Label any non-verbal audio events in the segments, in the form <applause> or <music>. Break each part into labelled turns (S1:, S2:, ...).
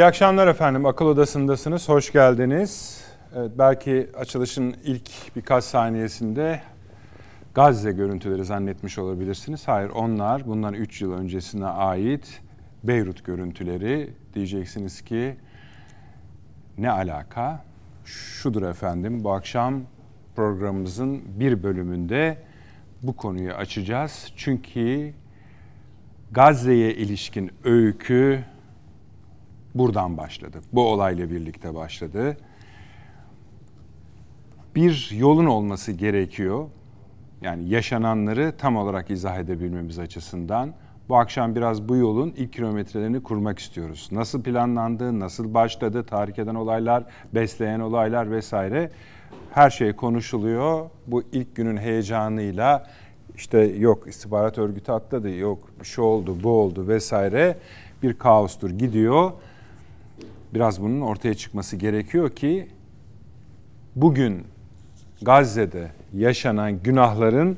S1: İyi akşamlar efendim. Akıl Odası'ndasınız. Hoş geldiniz. Evet, belki açılışın ilk birkaç saniyesinde Gazze görüntüleri zannetmiş olabilirsiniz. Hayır onlar bundan 3 yıl öncesine ait Beyrut görüntüleri. Diyeceksiniz ki ne alaka? Şudur efendim bu akşam programımızın bir bölümünde bu konuyu açacağız. Çünkü Gazze'ye ilişkin öykü buradan başladı. Bu olayla birlikte başladı. Bir yolun olması gerekiyor. Yani yaşananları tam olarak izah edebilmemiz açısından. Bu akşam biraz bu yolun ilk kilometrelerini kurmak istiyoruz. Nasıl planlandı, nasıl başladı, tahrik eden olaylar, besleyen olaylar vesaire. Her şey konuşuluyor. Bu ilk günün heyecanıyla işte yok istihbarat örgütü atladı, yok şu oldu, bu oldu vesaire bir kaostur gidiyor. Biraz bunun ortaya çıkması gerekiyor ki bugün Gazze'de yaşanan günahların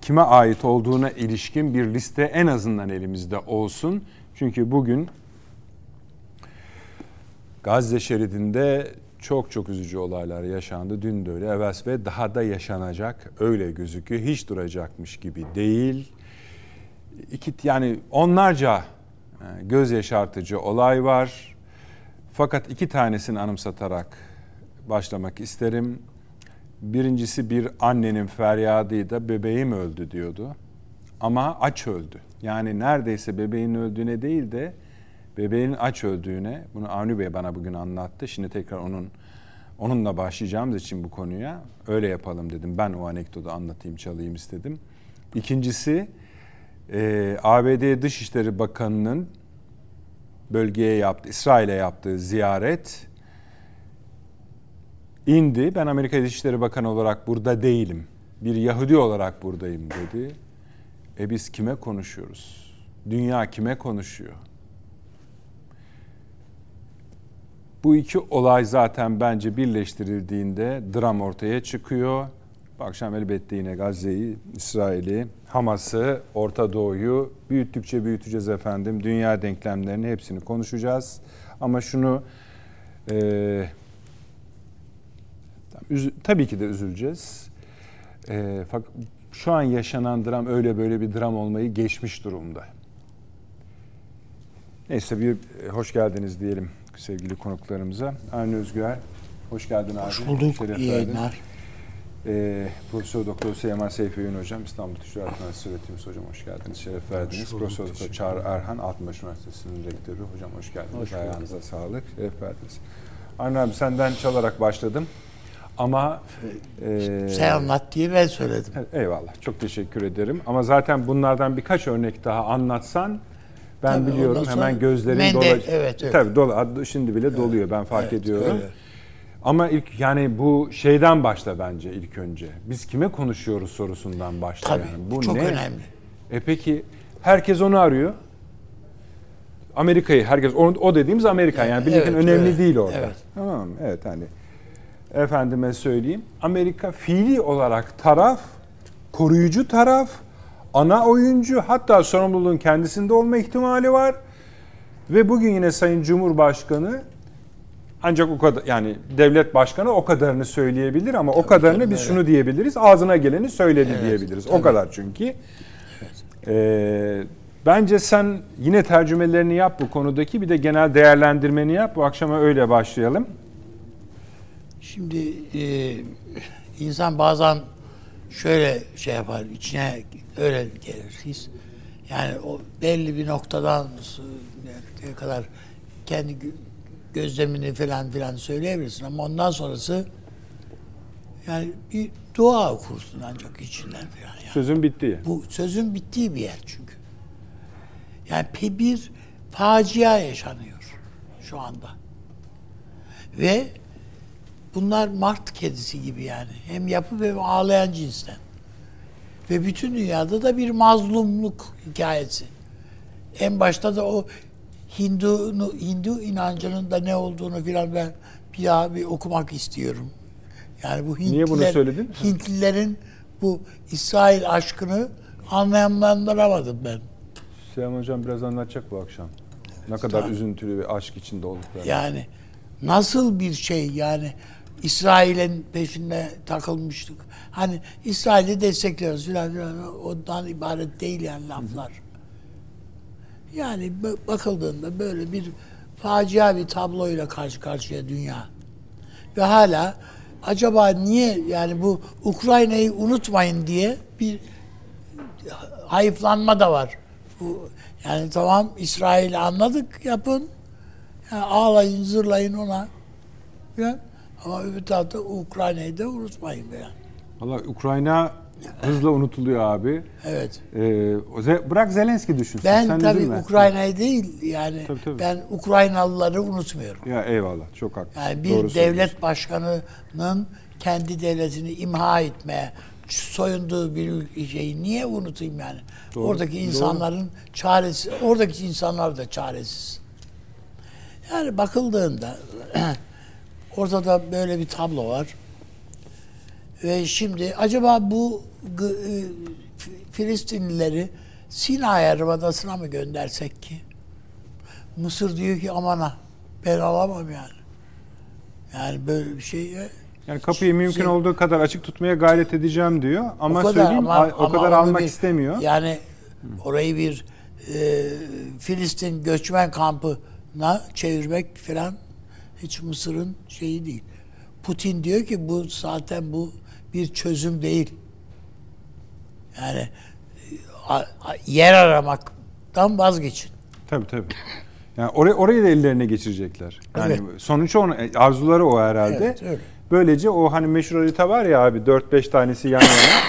S1: kime ait olduğuna ilişkin bir liste en azından elimizde olsun. Çünkü bugün Gazze şeridinde çok çok üzücü olaylar yaşandı. Dün de öyle, evvel ve daha da yaşanacak. Öyle gözüküyor. Hiç duracakmış gibi değil. İki, yani onlarca e, göz yaşartıcı olay var. Fakat iki tanesini anımsatarak başlamak isterim. Birincisi bir annenin feryadıydı, bebeğim öldü diyordu. Ama aç öldü. Yani neredeyse bebeğin öldüğüne değil de bebeğin aç öldüğüne, bunu Avni Bey bana bugün anlattı. Şimdi tekrar onun onunla başlayacağımız için bu konuya öyle yapalım dedim. Ben o anekdotu anlatayım, çalayım istedim. İkincisi e, ABD Dışişleri Bakanı'nın bölgeye yaptı, İsrail'e yaptığı ziyaret indi. Ben Amerika Dışişleri Bakanı olarak burada değilim. Bir Yahudi olarak buradayım dedi. E biz kime konuşuyoruz? Dünya kime konuşuyor? Bu iki olay zaten bence birleştirildiğinde dram ortaya çıkıyor. Bu akşam elbette yine Gazze'yi, İsrail'i, Hamas'ı, Orta Doğu'yu büyüttükçe büyüteceğiz efendim. Dünya denklemlerini hepsini konuşacağız. Ama şunu e, tabii ki de üzüleceğiz. E, fakat şu an yaşanan dram öyle böyle bir dram olmayı geçmiş durumda. Neyse bir e, hoş geldiniz diyelim sevgili konuklarımıza. Avni Özgür, hoş geldin abi.
S2: Hoş bulduk, Şeref iyi yayınlar.
S1: E, Profesör Doktor Süleyman Seyfi Öğün Hocam, İstanbul Ticaret Üniversitesi Öğretim Hocam hoş geldiniz, şeref verdiniz. Profesör Doktor Çağrı Erhan, Altınbaş Üniversitesi'nin rektörü. Hocam hoş geldiniz, hoş ayağınıza sağlık, şeref verdiniz. Avni abi senden çalarak başladım. Ama
S2: e, sen anlat diye ben söyledim.
S1: Eyvallah. Çok teşekkür ederim. Ama zaten bunlardan birkaç örnek daha anlatsan ben Tabii, biliyorum hemen gözlerin dolacak. Evet, evet. Tabii dolu, şimdi bile evet, doluyor ben fark evet, ediyorum. Öyle. Ama ilk yani bu şeyden başla bence ilk önce. Biz kime konuşuyoruz sorusundan başla.
S2: Tabii
S1: yani.
S2: bu çok ne? önemli.
S1: E peki herkes onu arıyor. Amerika'yı herkes o, o dediğimiz Amerika yani evet, önemli evet, değil orada. Evet. Tamam mı? Evet hani efendime söyleyeyim. Amerika fiili olarak taraf, koruyucu taraf, ana oyuncu hatta sorumluluğun kendisinde olma ihtimali var. Ve bugün yine Sayın Cumhurbaşkanı ancak o kadar yani devlet başkanı o kadarını söyleyebilir ama tabii o kadarını canım, biz evet. şunu diyebiliriz. Ağzına geleni söyledi evet, diyebiliriz. Tabii. O kadar çünkü. Evet. Ee, bence sen yine tercümelerini yap bu konudaki bir de genel değerlendirmeni yap. Bu akşama öyle başlayalım.
S2: Şimdi e, insan bazen şöyle şey yapar, içine öyle gelir his. Yani o belli bir noktadan kadar kendi gözlemini falan filan söyleyebilirsin ama ondan sonrası yani bir dua okursun ancak içinden falan. Yani.
S1: Sözün bittiği.
S2: Bu sözün bittiği bir yer çünkü. Yani bir facia yaşanıyor şu anda. Ve bunlar mart kedisi gibi yani. Hem yapı hem ağlayan cinsten. Ve bütün dünyada da bir mazlumluk hikayesi. En başta da o Hindu Hindu inancının da ne olduğunu filan ben bir daha bir okumak istiyorum. Yani bu Hintliler,
S1: Niye bunu söyledin?
S2: Hintlilerin bu İsrail aşkını anlamlandıramadım ben.
S1: Süleyman Hocam biraz anlatacak bu akşam. Ne kadar üzüntülü ve aşk içinde olduklarını.
S2: Yani nasıl bir şey yani İsrail'in peşinde takılmıştık. Hani İsrail'i destekliyoruz filan ondan ibaret değil yani laflar. Yani bakıldığında böyle bir facia bir tabloyla karşı karşıya dünya. Ve hala acaba niye yani bu Ukrayna'yı unutmayın diye bir hayıflanma da var. Bu, yani tamam İsrail'i anladık yapın. Yani ağlayın zırlayın ona. Yani, ama öbür tarafta Ukrayna'yı da unutmayın. Yani.
S1: Valla Ukrayna hızla unutuluyor abi.
S2: Evet.
S1: Ee, bırak Zelenski düşünsün.
S2: Ben Sen tabii Ukrayna'yı değil yani tabii, tabii. ben Ukraynalıları unutmuyorum.
S1: Ya eyvallah çok haklısın.
S2: Yani bir Doğru devlet başkanının kendi devletini imha etmeye soyunduğu bir şeyi niye unutayım yani? Doğru, oradaki insanların doğru. çaresi, oradaki insanlar da çaresiz. Yani bakıldığında <clears throat> ortada böyle bir tablo var. Ve şimdi acaba bu e, Filistinlileri Sinay Yarımadası'na mı göndersek ki? Mısır diyor ki amana ben alamam yani. Yani böyle bir şey e,
S1: yani kapıyı mümkün şey, olduğu kadar açık tutmaya gayret edeceğim diyor ama o kadar, söyleyeyim ama, o ama kadar almak bir, istemiyor.
S2: Yani orayı bir e, Filistin göçmen kampına çevirmek falan hiç Mısır'ın şeyi değil. Putin diyor ki bu zaten bu bir çözüm değil. Yani yer aramaktan vazgeçin.
S1: Tabii tabii. Yani orayı, orayı da ellerine geçirecekler. Yani evet. sonuç onu arzuları o herhalde. Evet, öyle. Böylece o hani meşhur harita var ya abi 4-5 tanesi yan yana.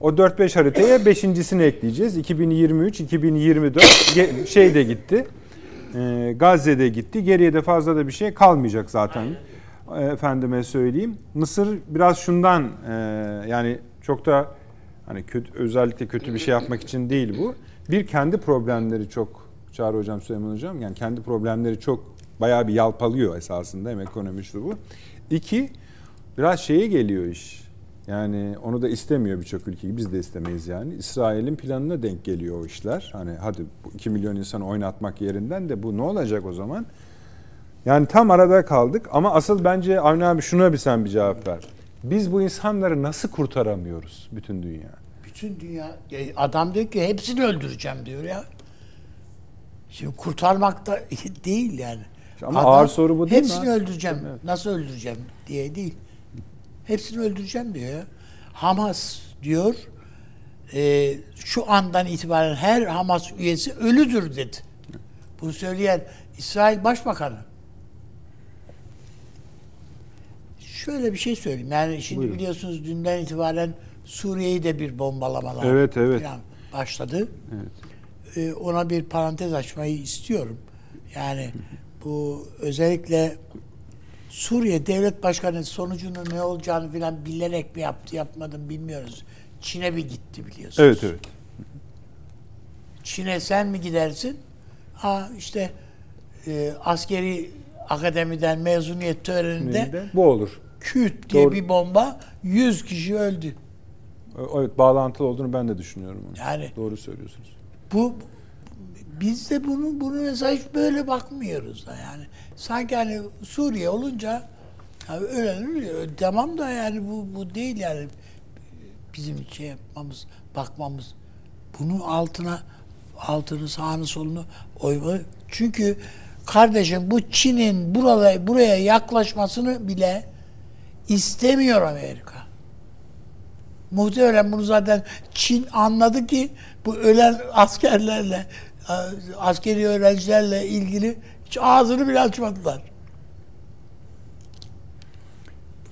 S1: o 4-5 haritaya beşincisini ekleyeceğiz. 2023, 2024 şey de gitti. E, Gazze'de gitti. Geriye de fazla da bir şey kalmayacak zaten. E, efendime söyleyeyim. Mısır biraz şundan e, yani çok da hani kötü özellikle kötü bir şey yapmak için değil bu. Bir kendi problemleri çok Çağrı Hocam, Süleyman Hocam yani kendi problemleri çok bayağı bir yalpalıyor esasında hem ekonomi şu bu. İki, biraz şeye geliyor iş. Yani onu da istemiyor birçok ülke. Biz de istemeyiz yani. İsrail'in planına denk geliyor o işler. Hani hadi bu 2 milyon insanı oynatmak yerinden de bu ne olacak o zaman? Yani tam arada kaldık ama asıl bence Avni abi şuna bir sen bir cevap ver. Biz bu insanları nasıl kurtaramıyoruz bütün dünya?
S2: Bütün dünya adam diyor ki hepsini öldüreceğim diyor ya. Şimdi kurtarmak da <laughs> değil yani.
S1: Ama adam, ağır soru bu değil
S2: hepsini
S1: mi?
S2: Hepsini öldüreceğim. Evet. Nasıl öldüreceğim diye değil. Hepsini öldüreceğim diyor ya. Hamas diyor e, şu andan itibaren her Hamas üyesi ölüdür dedi. Bunu söyleyen İsrail Başbakanı. Şöyle bir şey söyleyeyim. Yani şimdi Buyurun. biliyorsunuz dünden itibaren Suriye'yi de bir bombalamalar
S1: evet, evet.
S2: başladı. Evet. Ee, ona bir parantez açmayı istiyorum. Yani bu özellikle Suriye devlet başkanı sonucunun ne olacağını filan bilerek mi yaptı yapmadım bilmiyoruz. Çin'e bir gitti biliyorsunuz.
S1: Evet evet.
S2: Çin'e sen mi gidersin? Ha işte e, askeri akademiden mezuniyet töreninde Neydi?
S1: bu olur.
S2: Küt diye Doğru. bir bomba 100 kişi öldü.
S1: Evet bağlantılı olduğunu ben de düşünüyorum. Onu. Yani doğru söylüyorsunuz.
S2: Bu biz de bunu bunu mesela hiç böyle bakmıyoruz da yani. Sanki hani Suriye olunca yani öyle tamam da yani bu bu değil yani bizim şey yapmamız, bakmamız. Bunun altına altını sağını solunu oyma. Çünkü kardeşim bu Çin'in buraya buraya yaklaşmasını bile istemiyor Amerika. Muhtemelen bunu zaten Çin anladı ki bu ölen askerlerle askeri öğrencilerle ilgili hiç ağzını bile açmadılar.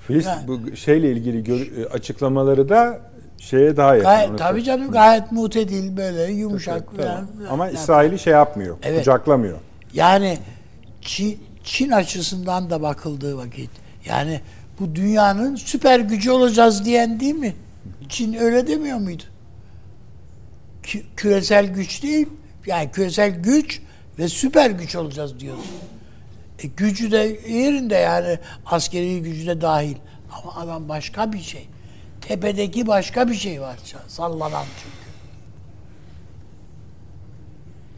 S1: Filist yani. bu şeyle ilgili gör, e, açıklamaları da şeye daha yakın.
S2: Gayet, tabii canım gayet mutedil böyle yumuşak tabii, falan.
S1: Tamam. Ama yani, İsrail'i şey yapmıyor, evet. kucaklamıyor.
S2: Yani Çin, Çin açısından da bakıldığı vakit yani bu dünyanın süper gücü olacağız diyen değil mi? Çin öyle demiyor muydu? Küresel güç değil, yani küresel güç ve süper güç olacağız diyoruz. E, gücü de yerinde yani askeri gücü de dahil. Ama adam başka bir şey. Tepedeki başka bir şey var sallanan çünkü.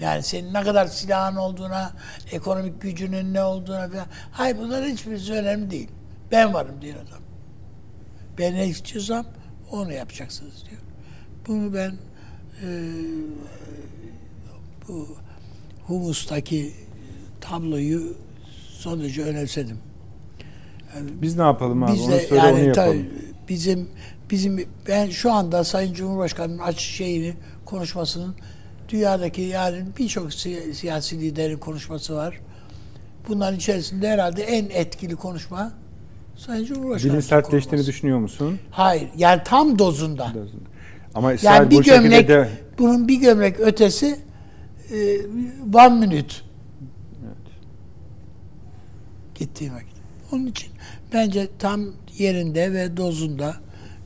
S2: Yani senin ne kadar silahın olduğuna, ekonomik gücünün ne olduğuna falan. Hayır bunların hiçbirisi önemli değil. Ben varım diyor adam. Ben ne istiyorsam onu yapacaksınız diyor. Bunu ben e, bu Humus'taki tabloyu son derece önemsedim.
S1: Biz ne yapalım abi?
S2: Biz
S1: Onu
S2: de
S1: söyle onu
S2: yani
S1: yapalım.
S2: tabii bizim bizim ben şu anda Sayın Cumhurbaşkanı'nın aç şeyini konuşmasının dünyadaki yani birçok si- siyasi liderin konuşması var. Bunların içerisinde herhalde en etkili konuşma Sayın Cumhurbaşkanı.
S1: Dilin sertleştiğini düşünüyor musun?
S2: Hayır. Yani tam dozunda.
S1: Ama İsrail
S2: Yani bir
S1: bu
S2: gömlek,
S1: de
S2: bunun bir gömlek ötesi e, one minute. Gittiğim vakit. Onun için bence tam yerinde ve dozunda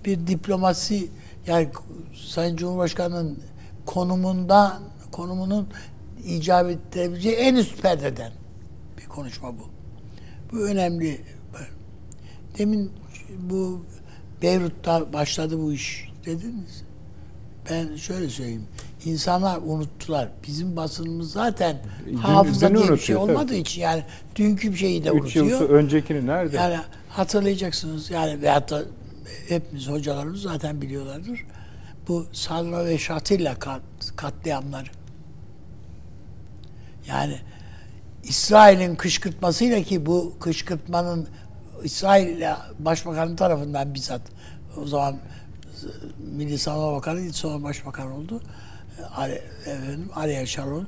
S2: bir diplomasi yani Sayın Cumhurbaşkanı'nın konumundan konumunun icap ettirebileceği en üst perdeden bir konuşma bu. Bu önemli. Demin bu Beyrut'ta başladı bu iş dediniz. Ben şöyle söyleyeyim. İnsanlar unuttular. Bizim basınımız zaten
S1: Dün-
S2: hafıza diye bir şey
S1: tabii.
S2: olmadığı için yani dünkü bir şeyi de
S1: 3 yıl
S2: unutuyor.
S1: so- öncekini nerede?
S2: Yani hatırlayacaksınız yani veyahut da hepimiz hocalarımız zaten biliyorlardır. Bu Sadra ve Şatilla kat, katliamları. Yani İsrail'in kışkırtmasıyla ki bu kışkırtmanın İsrail Başbakanı tarafından bizzat o zaman Milli Savunma Bakanı sonra Başbakan oldu. Ari, efendim, Ariel Sharon.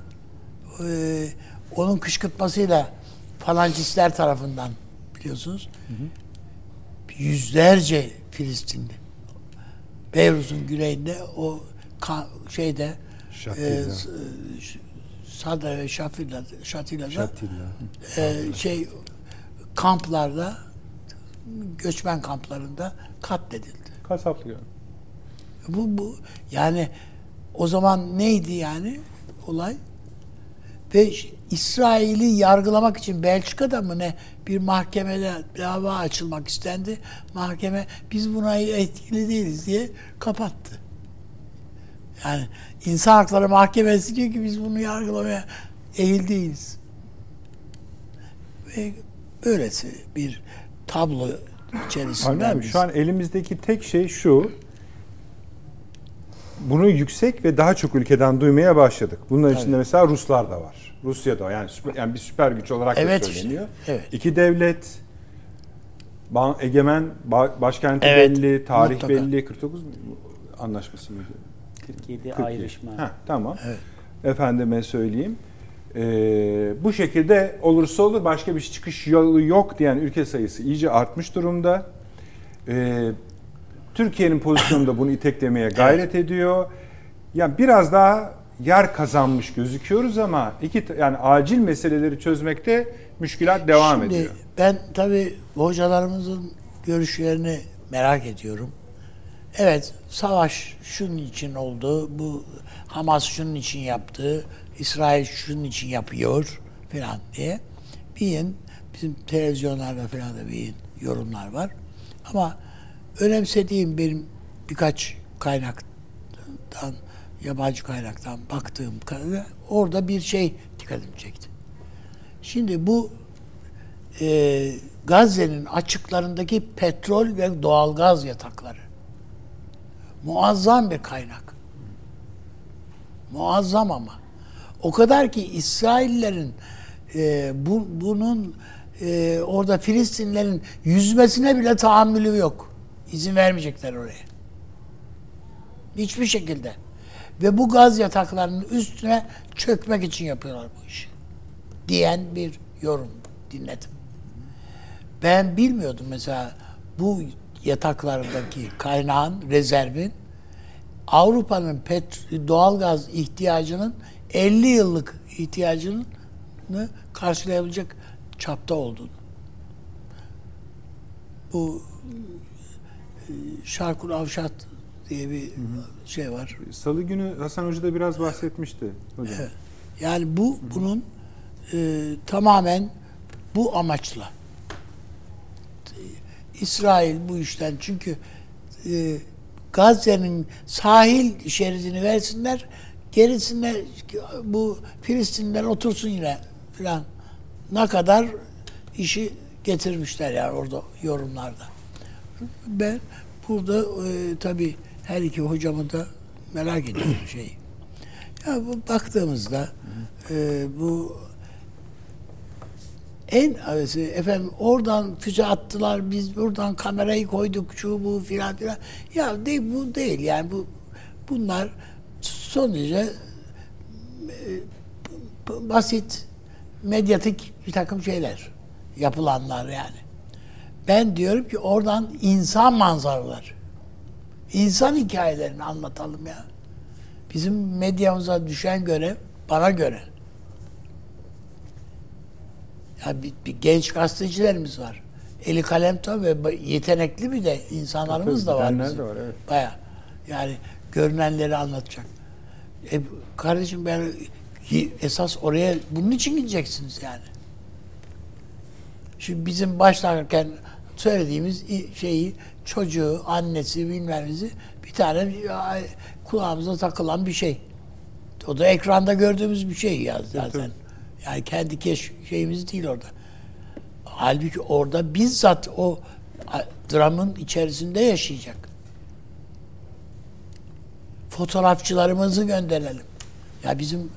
S2: Ee, onun kışkırtmasıyla falancistler tarafından biliyorsunuz yüzlerce Filistinli Beyrut'un güneyinde o şeyde
S1: Şatilla.
S2: e, e, Sadra ve Şafilla, Şatila'da
S1: Şatilla.
S2: e, şey kamplarda göçmen kamplarında katledildi.
S1: Kasaplı yani.
S2: Bu, bu yani o zaman neydi yani olay? Ve İsrail'i yargılamak için Belçika'da mı ne bir mahkemede dava açılmak istendi. Mahkeme biz buna etkili değiliz diye kapattı. Yani insan hakları mahkemesi diyor ki biz bunu yargılamaya ehil değiliz. Ve böylesi bir tablo içerisinde.
S1: Abi
S2: biz-
S1: şu an elimizdeki tek şey şu. Bunu yüksek ve daha çok ülkeden duymaya başladık. Bunların içinde mesela Ruslar da var. Rusya da var. Yani, süper- yani bir süper güç olarak
S2: Evet
S1: da
S2: işte,
S1: söyleniyor.
S2: evet.
S1: İki devlet, egemen, ba- başkenti
S2: Evet,
S1: belli, tarih
S2: mutlaka.
S1: belli. 49 mu anlaşması mıydı?
S3: 47
S1: 47.
S3: ayrışma.
S1: Heh, tamam.
S2: Evet.
S1: Efendime söyleyeyim. Ee, bu şekilde olursa olur başka bir çıkış yolu yok diyen ülke sayısı iyice artmış durumda. Ee, Türkiye'nin pozisyonu da bunu iteklemeye gayret ediyor. Yani biraz daha yer kazanmış gözüküyoruz ama iki yani acil meseleleri çözmekte müşkilat devam
S2: Şimdi
S1: ediyor.
S2: ben tabii hocalarımızın görüşlerini merak ediyorum. Evet, savaş şunun için oldu, bu Hamas şunun için yaptı, İsrail şunun için yapıyor falan diye. Bir bizim televizyonlarda falan da bir yorumlar var. Ama önemsediğim benim birkaç kaynaktan, yabancı kaynaktan baktığım kadarıyla orada bir şey dikkatimi çekti. Şimdi bu e, Gazze'nin açıklarındaki petrol ve doğalgaz yatakları. Muazzam bir kaynak. Muazzam ama. O kadar ki İsraillerin e, bu, bunun e, orada Filistinlerin yüzmesine bile tahammülü yok. İzin vermeyecekler oraya. Hiçbir şekilde. Ve bu gaz yataklarının üstüne çökmek için yapıyorlar bu işi. Diyen bir yorum dinledim. Ben bilmiyordum mesela bu yataklardaki kaynağın, rezervin Avrupa'nın pet doğalgaz ihtiyacının 50 yıllık ihtiyacını karşılayabilecek çapta olduğunu. Bu e, Şarkul Avşat diye bir şey var.
S1: Salı günü Hasan Hoca da biraz bahsetmişti hocam.
S2: Evet. Yani bu bunun e, tamamen bu amaçla. İsrail bu işten çünkü e, Gazze'nin sahil şeridini versinler gerisinde bu Filistinler otursun yine filan. Ne kadar işi getirmişler yani orada yorumlarda. Ben burada e, tabii her iki hocamı da merak ediyorum <clears throat> şeyi. Ya bu baktığımızda e, bu en avesi efendim oradan füze attılar biz buradan kamerayı koyduk şu bu filan filan. Ya değil bu değil yani bu bunlar son derece basit medyatik bir takım şeyler yapılanlar yani. Ben diyorum ki oradan insan manzaralar, insan hikayelerini anlatalım ya. Bizim medyamıza düşen görev bana göre. Ya bir, bir genç gazetecilerimiz var. Eli kalem tabii yetenekli bir de insanlarımız da var. Bizim.
S1: de var evet.
S2: Baya yani görünenleri anlatacak. E, kardeşim ben esas oraya bunun için gideceksiniz yani. Şimdi bizim başlarken söylediğimiz şeyi çocuğu, annesi bilmemizi bir tane kulağımıza takılan bir şey. O da ekranda gördüğümüz bir şey ya zaten. Yani kendi keş şeyimiz değil orada. Halbuki orada bizzat o dramın içerisinde yaşayacak. Fotoğrafçılarımızı gönderelim. Ya bizim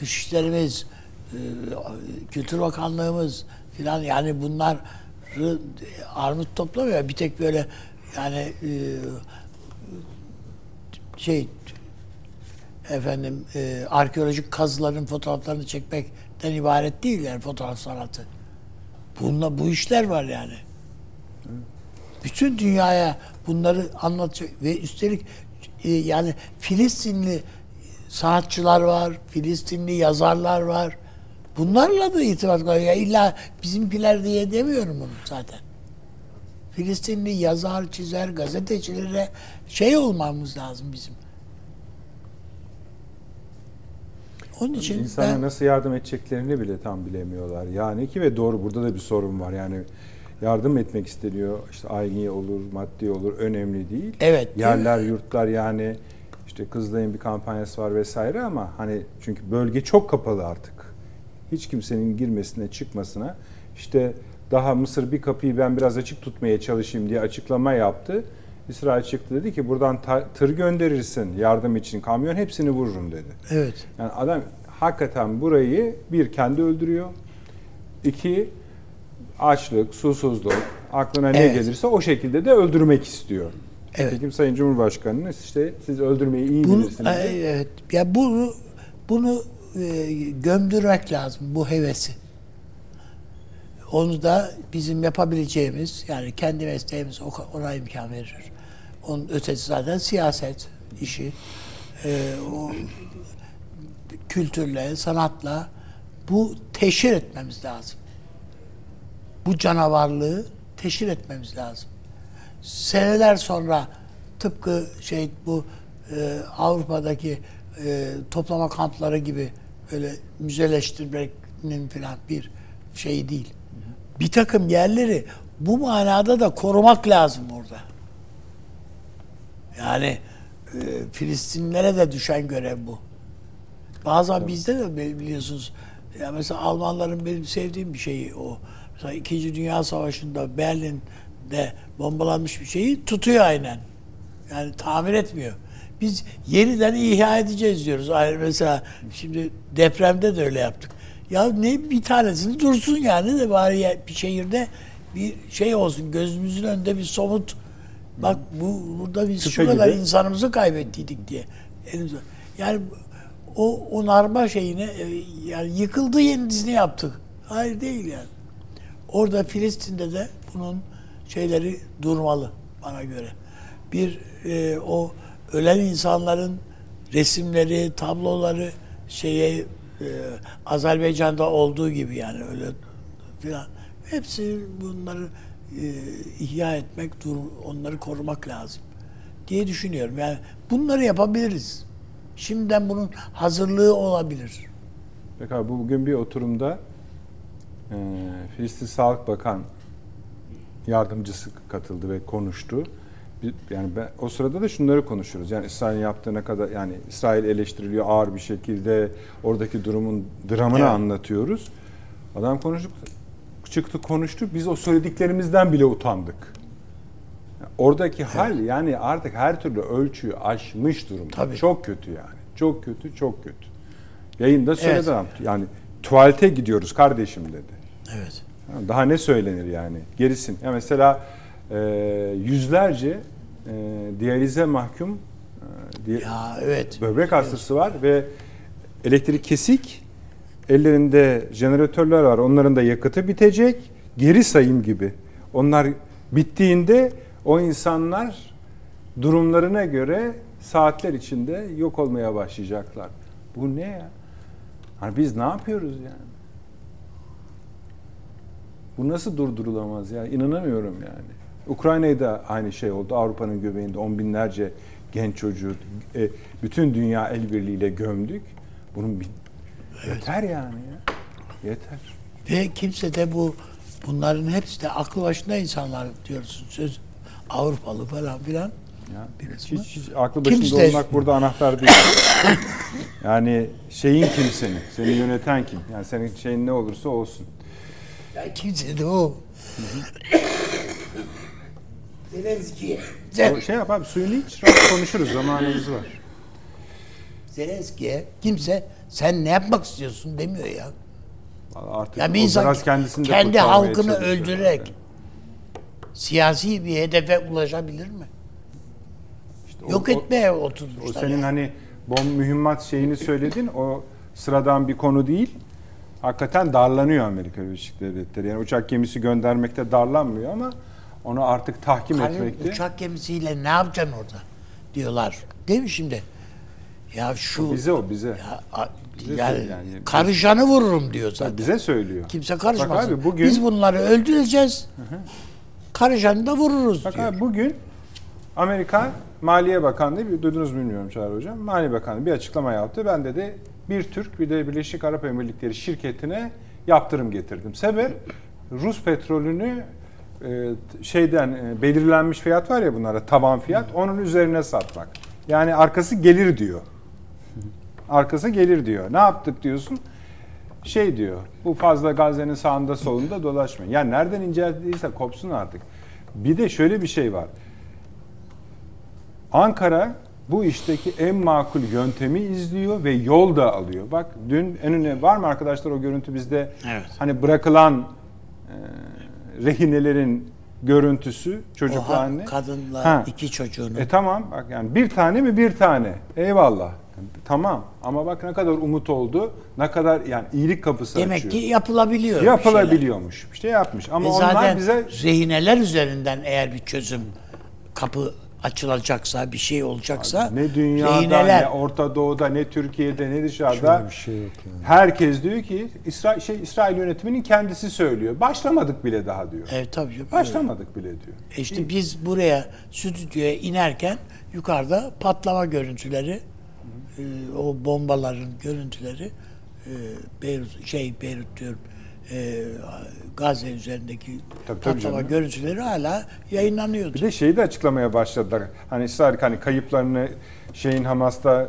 S2: dışişlerimiz, e, Kültür Bakanlığımız filan yani bunlar armut toplamıyor. Bir tek böyle yani e, şey efendim e, arkeolojik kazıların fotoğraflarını çekmekten ibaret değil yani fotoğraf sanatı. Bununla bu işler var yani. Bütün dünyaya bunları anlatacak ve üstelik yani Filistinli sanatçılar var, Filistinli yazarlar var. Bunlarla da itibat kuruyor. Ya illa bizimkiler diye demiyorum bunu zaten. Filistinli yazar, çizer, gazetecilere şey olmamız lazım bizim.
S1: Onun için insana ben, nasıl yardım edeceklerini bile tam bilemiyorlar. Yani ki ve doğru burada da bir sorun var. Yani yardım etmek isteniyor. İşte aynı olur, maddi olur önemli değil.
S2: Evet.
S1: Yerler, değil yurtlar yani işte Kızılay'ın bir kampanyası var vesaire ama hani çünkü bölge çok kapalı artık. Hiç kimsenin girmesine, çıkmasına işte daha Mısır bir kapıyı ben biraz açık tutmaya çalışayım diye açıklama yaptı. İsrail çıktı dedi ki buradan tır gönderirsin yardım için kamyon hepsini vururum dedi.
S2: Evet.
S1: Yani adam hakikaten burayı bir kendi öldürüyor. İki açlık, susuzluk, aklına ne evet. gelirse o şekilde de öldürmek istiyor. Evet. Nitekim Sayın Cumhurbaşkanınız işte siz öldürmeyi iyi bunu, bilirsiniz.
S2: Evet. Ya bunu bunu e, gömdürmek lazım bu hevesi. Onu da bizim yapabileceğimiz yani kendi mesleğimiz ona imkan verir. Onun ötesi zaten siyaset işi. E, o kültürle, sanatla bu teşhir etmemiz lazım. Bu canavarlığı teşhir etmemiz lazım seneler sonra tıpkı şey bu e, Avrupa'daki e, toplama kampları gibi böyle müzeleştirmenin falan bir şey değil. Bir takım yerleri bu manada da korumak lazım orada. Yani e, Filistinlilere de düşen görev bu. Bazen evet. bizde de biliyorsunuz ya mesela Almanların benim sevdiğim bir şeyi o. Mesela İkinci Dünya Savaşı'nda Berlin de bombalanmış bir şeyi tutuyor aynen. Yani tamir etmiyor. Biz yeniden ihya edeceğiz diyoruz. Ayrı mesela şimdi depremde de öyle yaptık. Ya ne bir tanesini dursun yani de bari bir şehirde bir şey olsun gözümüzün önünde bir somut bak bu burada biz Tıpa şu kadar gibi. insanımızı kaybettiydik diye. Yani o onarma şeyine yani yıkıldı yenisini yaptık. Hayır değil yani. Orada Filistin'de de bunun şeyleri durmalı bana göre. Bir e, o ölen insanların resimleri, tabloları şeye e, Azerbaycan'da olduğu gibi yani öyle filan. Hepsi bunları e, ihya etmek, dur, onları korumak lazım diye düşünüyorum. Yani bunları yapabiliriz. Şimdiden bunun hazırlığı olabilir.
S1: Peki abi bugün bir oturumda e, Filistin Sağlık Bakan yardımcısı katıldı ve konuştu. yani ben, o sırada da şunları konuşuyoruz. Yani İsrail yaptığına kadar yani İsrail eleştiriliyor ağır bir şekilde. Oradaki durumun dramını
S2: Evet.
S1: anlatıyoruz. Adam konuştuk çıktı konuştu. Biz o söylediklerimizden bile utandık. Oradaki hal yani artık her türlü ölçüyü aşmış durumda.
S2: Tabii.
S1: Çok kötü yani. Çok kötü, çok kötü. Yayında söyledi
S2: Evet.
S1: adam. Yani tuvalete gidiyoruz kardeşim dedi.
S2: Evet.
S1: Daha ne söylenir yani? Gerisin. Ya mesela e, yüzlerce e, diyalize mahkum e, diye-
S2: Ya evet.
S1: böbrek hastası var ve elektrik kesik. Ellerinde jeneratörler var. Onların da yakıtı bitecek. Geri sayım gibi. Onlar bittiğinde o insanlar durumlarına göre saatler içinde yok olmaya başlayacaklar. Bu ne ya? Hani biz ne yapıyoruz yani? Bu nasıl durdurulamaz ya? İnanamıyorum yani. Ukrayna'da aynı şey oldu. Avrupa'nın göbeğinde on binlerce genç çocuğu e, bütün dünya el birliğiyle gömdük. Bunun bir... Yeter yani ya. Yeter.
S2: Ve kimse de bu bunların hepsi de aklı başında insanlar diyorsun söz Avrupalı falan filan.
S1: Ya, hiç, hiç aklı başında
S2: Kimse-
S1: olmak burada anahtar değil. yani şeyin kim seni? Seni yöneten kim? Yani senin şeyin ne olursa olsun.
S2: Ya kimse de o. Zelenski'ye.
S1: O
S2: Zel-
S1: şey yap abi suyunu iç. rahat konuşuruz. Zamanımız var.
S2: Zelenski'ye kimse sen ne yapmak istiyorsun demiyor ya.
S1: Vallahi Artık
S2: Ya bir
S1: o
S2: insan
S1: biraz kendisini
S2: kendi halkını öldürerek
S1: zaten.
S2: siyasi bir hedefe ulaşabilir mi?
S1: İşte o-
S2: Yok
S1: o-
S2: etmeye
S1: O
S2: oturmuşlar.
S1: senin
S2: ya.
S1: hani bom mühimmat şeyini söyledin. O sıradan bir konu değil. Hakikaten darlanıyor Amerika Birleşik Devletleri. Yani uçak gemisi göndermekte darlanmıyor ama onu artık tahkim
S2: Karın
S1: etmekte.
S2: uçak gemisiyle ne yapacaksın orada diyorlar. Değil mi şimdi? Ya şu
S1: Bize o bize.
S2: ya, a-
S1: Bize
S2: yani,
S1: yani.
S2: karışanı vururum diyor zaten.
S1: Bize söylüyor.
S2: Kimse
S1: Bak
S2: karışmasın.
S1: abi bugün
S2: Biz bunları öldüreceğiz. Karışanı da vururuz
S1: Bak
S2: diyor.
S1: abi bugün Amerika Maliye Bakanlığı, duydunuz mu bilmiyorum Çağrı Hocam. Maliye Bakanlığı bir açıklama yaptı. Ben dedi bir Türk bir de Birleşik Arap Emirlikleri şirketine yaptırım getirdim. Sebep Rus petrolünü e, şeyden e, belirlenmiş fiyat var ya bunlara tavan fiyat onun üzerine satmak. Yani arkası gelir diyor. Arkası gelir diyor. Ne yaptık diyorsun? Şey diyor. Bu fazla Gazze'nin sağında solunda dolaşmayın. Yani nereden inceldiyse kopsun artık. Bir de şöyle bir şey var. Ankara bu işteki en makul yöntemi izliyor ve yol da alıyor. Bak dün en önemli var mı arkadaşlar o görüntü bizde?
S2: Evet.
S1: Hani bırakılan e, rehinelerin görüntüsü
S2: ha-
S1: anne.
S2: kadınla
S1: Ha.
S2: iki çocuğunu.
S1: E tamam bak yani bir tane mi bir tane. Eyvallah. Tamam ama bak ne kadar umut oldu. Ne kadar yani iyilik kapısı
S2: Demek
S1: açıyor.
S2: ki yapılabiliyor. bir şeyler.
S1: Yapılabiliyormuş. İşte yapmış. Ama
S2: E
S1: onlar
S2: zaten
S1: bize
S2: rehineler üzerinden eğer bir çözüm kapı açılacaksa, bir şey olacaksa
S1: ne dünyada
S2: rehineler
S1: ne Orta Doğu'da ne Türkiye'de ne dışarıda
S4: Şöyle bir şey yok yani.
S1: herkes diyor ki İsrail şey İsrail yönetiminin kendisi söylüyor. Başlamadık bile daha diyor.
S2: Evet tabii. canım.
S1: Başlamadık bile diyor.
S2: E işte biz buraya stüdyoya inerken yukarıda patlama görüntüleri, e, o bombaların görüntüleri, e, Beyrut şey Beyrut diyorum, e, Gazze üzerindeki
S1: Tabii, tabii
S2: patlama
S1: canım.
S2: görüntüleri hala yayınlanıyordu.
S1: Bir de şeyi de açıklamaya başladılar. Hani İsrail hani kayıplarını şeyin Hamas'ta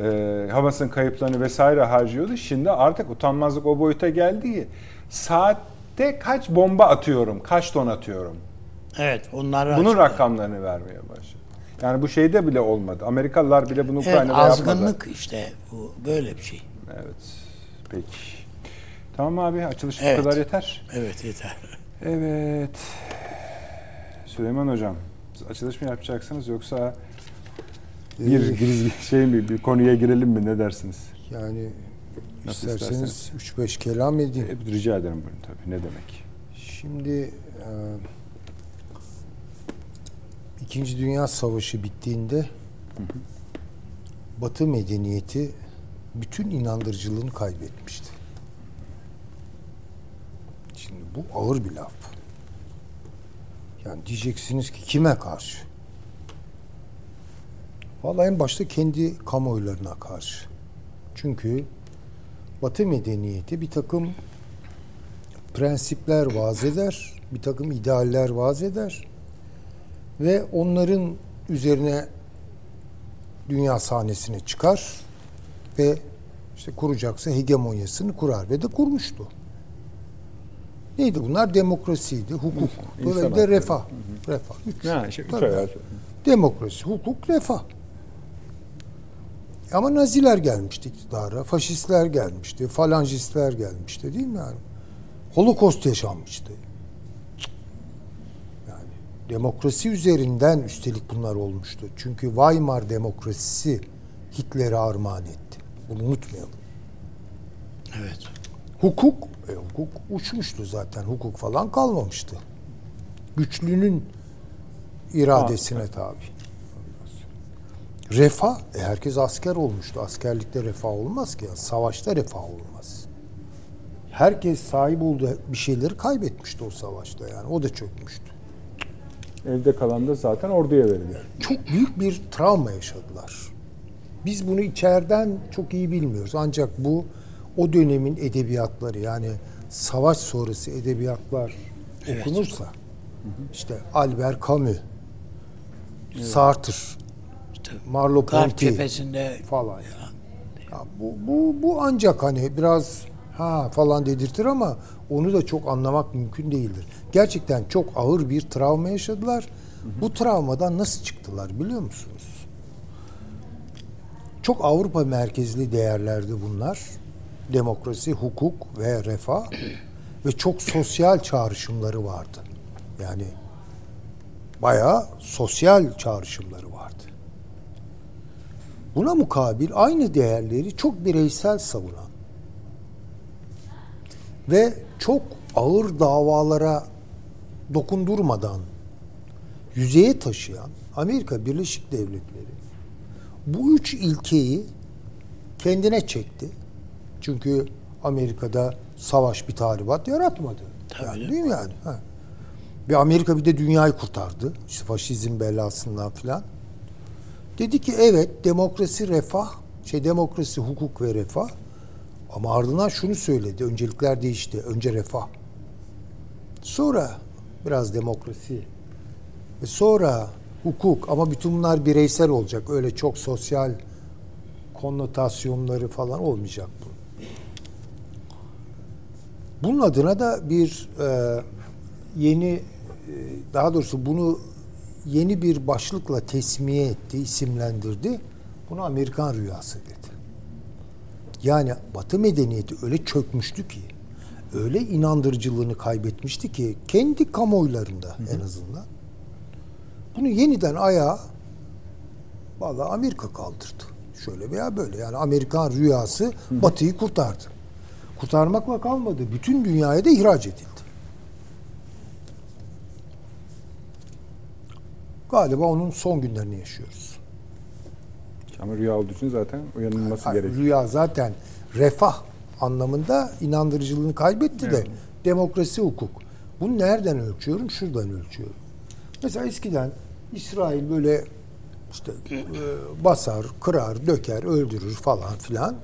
S1: e, Hamas'ın kayıplarını vesaire harcıyordu. Şimdi artık utanmazlık o boyuta geldi ki saatte kaç bomba atıyorum, kaç ton atıyorum.
S2: Evet, onları
S1: Bunun
S2: açıklıyor.
S1: rakamlarını vermeye başladı. Yani bu şeyde bile olmadı. Amerikalılar bile bunu
S2: Evet,
S1: Ukrayna'da yapmadı.
S2: azgınlık işte bu böyle bir şey.
S1: Evet. Peki. Tamam abi açılış
S2: Evet.
S1: bu kadar yeter.
S2: Evet yeter. <laughs>
S1: Evet. Süleyman hocam siz açılış mı yapacaksınız yoksa bir
S4: Ee,
S1: giriz şey mi bir konuya girelim mi ne dersiniz?
S4: Yani
S1: Nasıl
S4: isterseniz 3-5 kelam edeyim.
S1: E, rica ederim buyurun tabii ne demek.
S4: Şimdi e, İkinci Dünya Savaşı bittiğinde Batı medeniyeti bütün inandırıcılığını kaybetmişti. Şimdi bu ağır bir laf. Yani diyeceksiniz ki kime karşı? Vallahi en başta kendi kamuoylarına karşı. Çünkü Batı medeniyeti bir takım prensipler vaz eder, bir takım idealler vaz eder ve onların üzerine dünya sahnesine çıkar ve işte kuracaksa hegemonyasını kurar ve de kurmuştu. Neydi bunlar? Demokrasiydi, hukuk,
S1: hakları.
S4: refah. Refah. Üç.
S1: Ha, şey, üç.
S4: Demokrasi, hukuk, refah. Ama Naziler gelmişti iktidara, faşistler gelmişti, falancistler gelmişti değil mi yani? Holokost yaşanmıştı. Yani demokrasi üzerinden üstelik bunlar olmuştu. Çünkü Weimar demokrasisi Hitler'e armağan etti. Bunu unutmayalım.
S2: Evet.
S4: Hukuk, e, hukuk uçmuştu zaten. Hukuk falan kalmamıştı. Güçlünün iradesine tabi. Refah, e, herkes asker olmuştu. Askerlikte refah olmaz ki. Savaşta refah olmaz. Herkes sahip olduğu bir şeyleri kaybetmişti o savaşta yani. O da çökmüştü.
S1: Evde kalan da zaten orduya veriliyor.
S4: Çok büyük bir travma yaşadılar. Biz bunu içeriden çok iyi bilmiyoruz. Ancak bu o dönemin edebiyatları yani savaş sonrası edebiyatlar okunursa işte Albert Camus, Sartre,
S2: İşte
S4: Marlowe Ponty falan ya. Ya bu, bu, bu ancak hani biraz ha falan dedirtir ama onu da çok anlamak mümkün değildir. Gerçekten çok ağır bir travma yaşadılar. Bu travmadan nasıl çıktılar biliyor musunuz? Çok Avrupa merkezli değerlerdi bunlar. Demokrasi, hukuk ve refah ve çok sosyal çağrışımları vardı. Yani bayağı sosyal çağrışımları vardı. Buna mukabil aynı değerleri çok bireysel savunan ve çok ağır davalara dokundurmadan yüzeye taşıyan Amerika Birleşik Devletleri bu üç ilkeyi kendine çekti. Çünkü Amerika'da savaş bir tahribat yaratmadı. Yani, değil mi yani? Ha. Ve Amerika bir de dünyayı kurtardı. İşte faşizm belasından filan. Dedi ki evet demokrasi refah, şey demokrasi hukuk ve refah. Ama ardından şunu söyledi. Öncelikler değişti. Önce refah. Sonra biraz demokrasi. Ve sonra hukuk ama bütün bunlar bireysel olacak. Öyle çok sosyal konnotasyonları falan olmayacak bu. Bunun adına da bir e, yeni e, daha doğrusu bunu yeni bir başlıkla tesmiye etti, isimlendirdi. Bunu Amerikan rüyası dedi. Yani Batı medeniyeti öyle çökmüştü ki, öyle inandırıcılığını kaybetmişti ki kendi kamuoylarında en azından. Bunu yeniden ayağa vallahi Amerika kaldırdı. Şöyle veya böyle. Yani Amerikan rüyası Batı'yı kurtardı. Kurtarmakla kalmadı. Bütün dünyaya da ihraç edildi. Galiba onun son günlerini yaşıyoruz.
S1: Ama rüya olduğu için zaten uyanılması
S4: Hayır,
S1: gerekiyor.
S4: Rüya zaten refah anlamında inandırıcılığını kaybetti de
S1: Evet.
S4: demokrasi hukuk. Bunu nereden ölçüyorum? Şuradan ölçüyorum. Mesela eskiden İsrail böyle işte e, basar, kırar, döker, öldürür falan filan.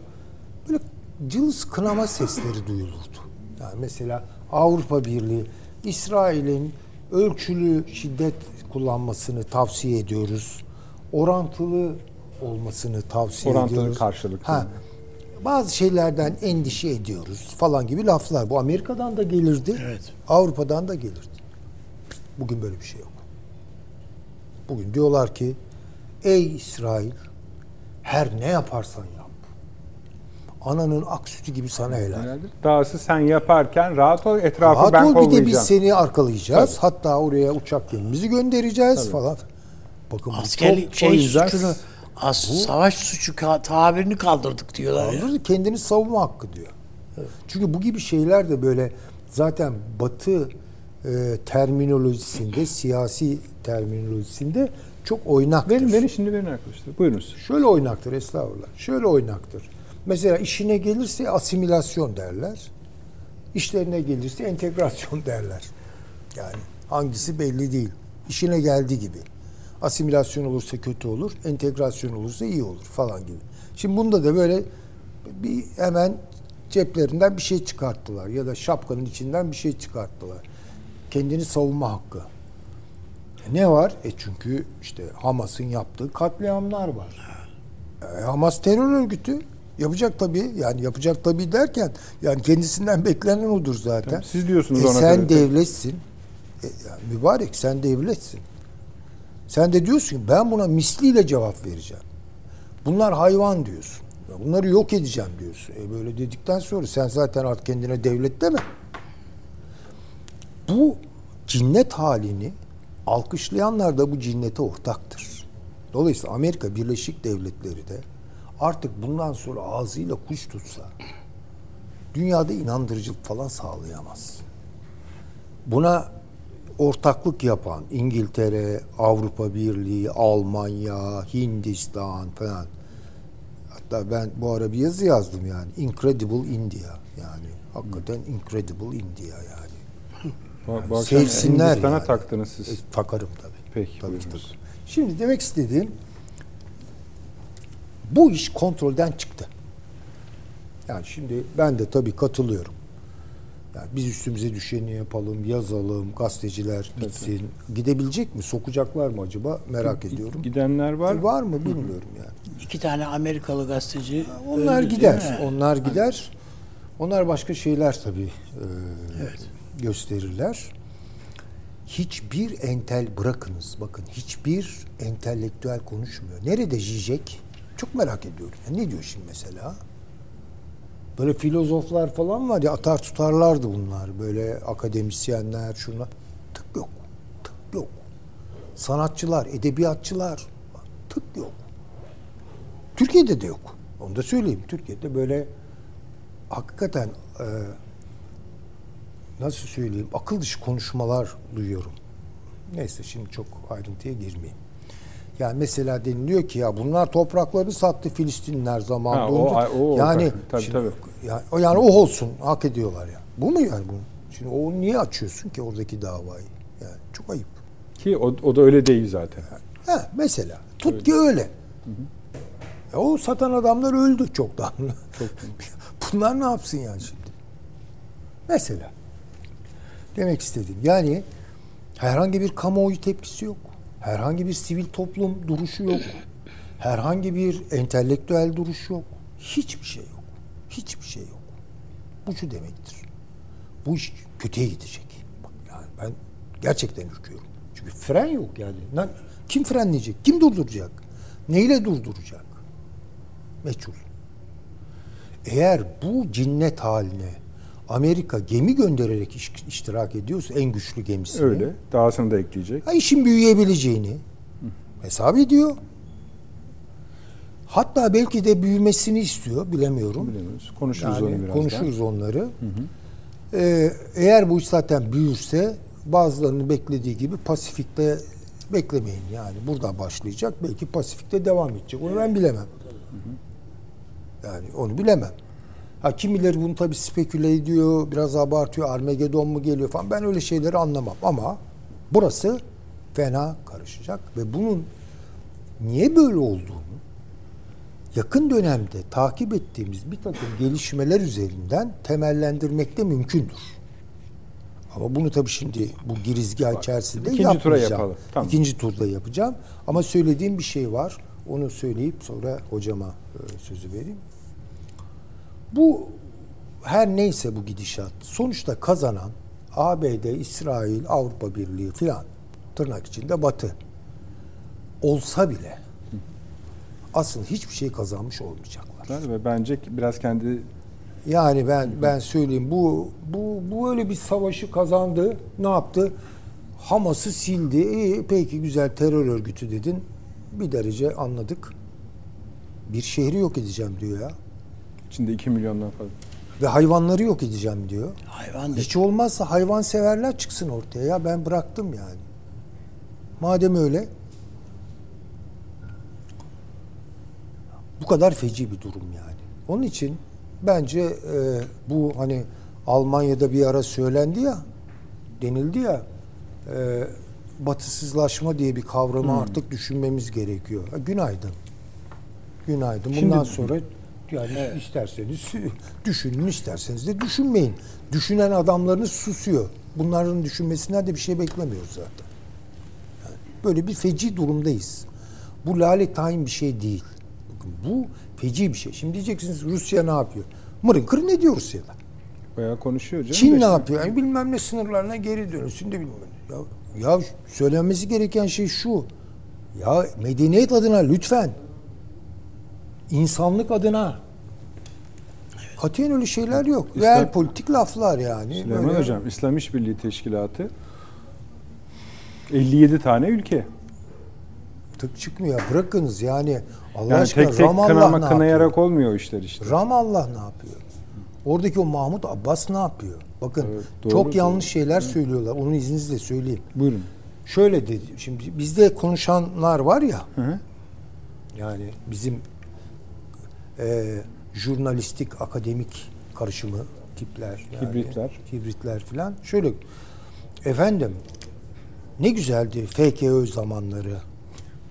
S4: Cılız kınama sesleri duyulurdu. Yani mesela Avrupa Birliği İsrail'in ölçülü şiddet kullanmasını tavsiye ediyoruz. Orantılı olmasını tavsiye
S1: Orantılı
S4: ediyoruz.
S1: karşılıklı.
S4: Ha, bazı şeylerden endişe ediyoruz falan gibi laflar. Bu Amerika'dan da gelirdi.
S2: Evet.
S4: Avrupa'dan da gelirdi. Bugün böyle bir şey yok. Bugün diyorlar ki ey İsrail her ne yaparsan yap. Ananın ak sütü gibi sana helal.
S1: Dahası sen yaparken rahat ol, etrafı
S4: Rahat
S1: ben
S4: ol bir de biz
S1: kollayacağım.
S4: seni arkalayacağız. Hatta oraya uçak gemimizi göndereceğiz falan. Bakın bu
S2: Askerlik
S4: çok, o
S2: şey
S4: yüzden
S2: suçunu, as, savaş suçu ka- tabirini kaldırdık diyorlar ya.
S4: Kaldırdı, kendini savunma hakkı diyor. Çünkü bu gibi şeyler de böyle zaten Batı e, terminolojisinde, siyasi terminolojisinde çok oynaktır.
S1: Verin, verin şimdi verin arkadaşlar. Buyurunuz.
S4: Şöyle oynaktır estağfurullah. Şöyle oynaktır. Mesela işine gelirse asimilasyon derler. İşlerine gelirse entegrasyon <laughs> derler. Yani hangisi belli değil. İşine geldi gibi. Asimilasyon olursa kötü olur, entegrasyon olursa iyi olur falan gibi. Şimdi bunda da böyle bir hemen ceplerinden bir şey çıkarttılar ya da şapkanın içinden bir şey çıkarttılar. Kendini savunma hakkı. Ne var? E çünkü işte Hamas'ın yaptığı katliamlar var. E, Hamas terör örgütü. Yapacak tabii. Yani yapacak tabii derken yani kendisinden <laughs> beklenen odur zaten.
S1: Tabii, siz diyorsunuz
S4: e,
S1: ona
S4: Sen
S1: kadar.
S4: devletsin. E, yani mübarek sen devletsin. Sen de diyorsun ki ben buna misliyle cevap vereceğim. Bunlar hayvan diyorsun. Bunları yok edeceğim diyorsun. E böyle dedikten sonra sen zaten artık kendine devlet deme. Bu cinnet halini alkışlayanlar da bu cinnete ortaktır. Dolayısıyla Amerika Birleşik Devletleri de artık bundan sonra ağzıyla kuş tutsa dünyada inandırıcılık falan sağlayamaz. Buna ortaklık yapan İngiltere, Avrupa Birliği, Almanya, Hindistan falan. Hatta ben bu ara bir yazı yazdım yani. Incredible India yani. Hakikaten Incredible India yani.
S1: Bu akşam
S4: Sevsinler
S1: Hindistan'a
S4: yani.
S1: taktınız siz.
S4: E, takarım tabii.
S1: Peki,
S4: Tabii, tabii. Şimdi demek istediğim bu iş kontrolden çıktı. Yani şimdi ben de tabii katılıyorum. Yani biz üstümüze düşeni yapalım, yazalım, gazeteciler gitsin. Gidebilecek mi? Sokacaklar mı acaba? Merak ediyorum.
S1: Gidenler var.
S4: E, Var mı bilmiyorum yani.
S2: İki tane Amerikalı gazeteci
S4: Onlar
S2: öldü,
S4: gider. Onlar gider. Onlar başka şeyler tabii e,
S2: Evet.
S4: gösterirler. Hiçbir entel bırakınız. Bakın hiçbir entelektüel konuşmuyor. Nerede Zizek? Çok merak ediyorum. Ya ne diyor şimdi mesela? Böyle filozoflar falan var ya atar tutarlardı bunlar. Böyle akademisyenler şuna. Tık yok. Tık yok. Sanatçılar, edebiyatçılar. Tık yok. Türkiye'de de yok. Onu da söyleyeyim. Türkiye'de böyle hakikaten e, nasıl söyleyeyim akıl dışı konuşmalar duyuyorum. Neyse şimdi çok ayrıntıya girmeyeyim. Yani mesela deniliyor ki ya bunlar toprakları sattı Filistinler zamanında.
S1: Ha, o- o- o-
S4: yani
S1: tabii,
S4: şimdi-
S1: tabii.
S4: Yani, o yani o olsun hak ediyorlar ya. Bu mu yani bu? Şimdi o niye açıyorsun ki oradaki davayı? Yani çok ayıp.
S1: Ki o, o da öyle değil zaten.
S4: Ha, mesela tut ki öyle. E, o satan adamlar öldü çoktan. <laughs> Bunlar ne yapsın yani şimdi? Mesela. Demek istediğim yani herhangi bir kamuoyu tepkisi yok. Herhangi bir sivil toplum duruşu yok. Herhangi bir entelektüel duruş yok. Hiçbir şey yok. Hiçbir şey yok. Bu şu demektir. Bu iş kötüye gidecek. Yani ben gerçekten ürküyorum. Çünkü fren yok yani. Kim frenleyecek? Kim durduracak? Neyle durduracak? Meçhul. Eğer bu cinnet haline Amerika gemi göndererek iş- iştirak ediyorsa en güçlü gemisini.
S1: Öyle. Dahasını da ekleyecek.
S4: Ha, işin büyüyebileceğini hesap ediyor. Hatta belki de büyümesini istiyor bilemiyorum.
S1: Bilemiyoruz. Konuşuruz
S4: Yani
S1: onu birazdan.
S4: konuşuruz onları. Ee, eğer bu iş zaten büyürse bazılarının beklediği gibi Pasifik'te beklemeyin yani burada başlayacak belki Pasifik'te devam edecek. Onu ben bilemem. Yani onu bilemem. Ha kimileri bunu tabii speküle ediyor, biraz abartıyor, Armagedon mu geliyor falan. Ben öyle şeyleri anlamam ama burası fena karışacak ve bunun niye böyle olduğunu yakın dönemde takip ettiğimiz bir takım gelişmeler üzerinden temellendirmek de mümkündür. Ama bunu tabii şimdi bu girizgah içerisinde
S1: İkinci tura
S4: yapmayacağım.
S1: yapalım. Tamam.
S4: İkinci turda yapacağım. Ama söylediğim bir şey var. Onu söyleyip sonra hocama e, sözü vereyim. Bu her neyse bu gidişat sonuçta kazanan ABD, İsrail, Avrupa Birliği filan tırnak içinde Batı olsa bile aslında hiçbir şey kazanmış olmayacaklar.
S1: Ve bence biraz kendi
S4: Yani ben ben söyleyeyim bu bu bu öyle bir savaşı kazandı. Ne yaptı? Hamas'ı sildi. İyi, peki güzel terör örgütü dedin. Bir derece anladık. Bir şehri yok edeceğim diyor ya.
S1: İçinde 2 milyondan fazla.
S4: Ve hayvanları yok edeceğim diyor.
S2: Hayvan
S4: Hiç olmazsa hayvan severler çıksın ortaya. Ya ben bıraktım yani. Madem öyle bu kadar feci bir durum yani. Onun için bence e, bu hani Almanya'da bir ara söylendi ya denildi ya e, batısızlaşma diye bir kavramı artık düşünmemiz gerekiyor. Günaydın. Günaydın. Bundan
S1: Şimdi-
S4: sonra yani isterseniz <laughs> düşünün isterseniz de düşünmeyin. Düşünen adamlarınız susuyor. Bunların düşünmesinden de bir şey beklemiyoruz zaten. Yani Böyle bir feci durumdayız. Bu lale tayin bir şey değil. Bakın bu feci bir şey. Şimdi diyeceksiniz Rusya ne yapıyor? Mırın kırın ne diyor Rusya'da?
S1: Bayağı konuşuyor canım.
S4: Çin ne yapıyor? Yani bilmem ne sınırlarına geri dönülsün de bilmem ne. Ya, ya söylenmesi gereken şey şu. Ya medeniyet adına lütfen. İnsanlık adına. Katiyen öyle şeyler yok.
S1: İslam-
S4: Real politik laflar yani.
S1: Süleyman
S4: Böyle-
S1: Hocam, İslam İşbirliği Teşkilatı 57 tane ülke.
S4: Tık çıkmıyor. Bırakınız yani. Allah
S1: Yani
S4: aşkına
S1: tek tek
S4: Ramallah
S1: kınama kınayarak olmuyor işler işte.
S4: Ramallah ne yapıyor? Oradaki o Mahmut Abbas ne yapıyor? Bakın
S1: Evet, doğru,
S4: çok
S1: doğru.
S4: yanlış şeyler söylüyorlar. Onun izninizle söyleyeyim.
S1: Buyurun.
S4: Şöyle dedi. Şimdi bizde konuşanlar var ya.
S1: Hı hı.
S4: Yani bizim e, jurnalistik, akademik karışımı tipler. yani,
S1: Hibritler.
S4: Hibritler filan. Şöyle efendim ne güzeldi FKÖ zamanları.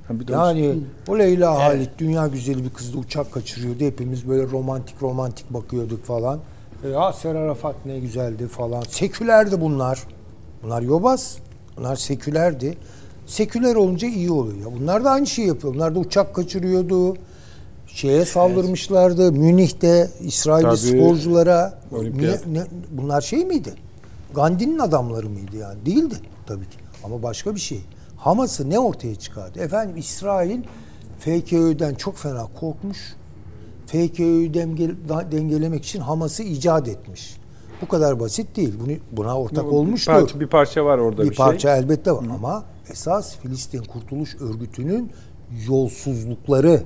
S1: Ha, bir de
S4: Yani o Leyla Halit dünya güzeli bir kızla uçak kaçırıyordu. Hepimiz böyle romantik romantik bakıyorduk falan. E, ya Ser Arafat ne güzeldi falan. Sekülerdi bunlar. Bunlar yobaz. Bunlar sekülerdi. Seküler olunca iyi oluyor. Bunlar da aynı şeyi yapıyor. Bunlar da uçak kaçırıyordu. Şeye saldırmışlardı. Münih'te İsrailli
S1: Tabii.
S4: sporculara. Niye- ne- bunlar şey miydi? Gandhi'nin adamları mıydı yani? Değildi tabii ki. Ama başka bir şey. Hamas'ı ne ortaya çıkardı? Efendim İsrail FKÖ'den çok fena korkmuş. FKÖ'yü denge- dengelemek için Hamas'ı icat etmiş. Bu kadar basit değil. Bunu buna ortak
S1: bir
S4: olmuştur.
S1: parça, bir parça var orada bir,
S4: bir parça
S1: şey.
S4: elbette var ama esas Filistin Kurtuluş Örgütü'nün yolsuzlukları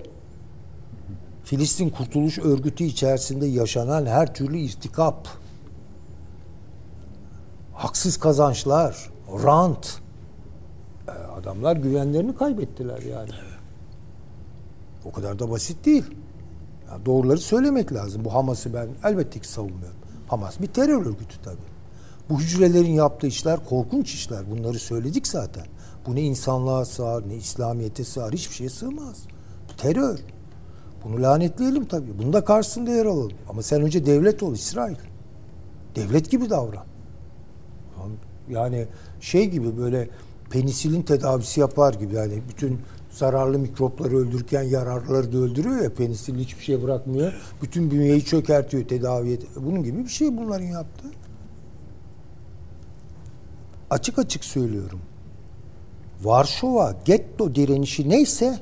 S4: Filistin Kurtuluş Örgütü içerisinde yaşanan her türlü irtikap haksız kazançlar, rant e, adamlar güvenlerini kaybettiler yani. O kadar da basit değil. Ya doğruları söylemek lazım. Bu Hamas'ı ben elbette ki savunmuyorum. Hamas bir terör örgütü tabii. Bu hücrelerin yaptığı işler korkunç işler. Bunları söyledik zaten. Bu ne insanlığa sığar, ne İslamiyet'e sığar, hiçbir şeye sığmaz. Bu terör. Bunu lanetleyelim tabii. Bunu da karşısında yer alalım. Ama sen önce devlet ol İsrail. Devlet gibi davran. Yani şey gibi böyle penisilin tedavisi yapar gibi yani bütün zararlı mikropları öldürürken yararlıları da öldürüyor ya penisilin hiçbir şey bırakmıyor. Bütün bünyeyi çökertiyor tedavi et. Bunun gibi bir şey bunların yaptığı. Açık açık söylüyorum. Varşova getto direnişi neyse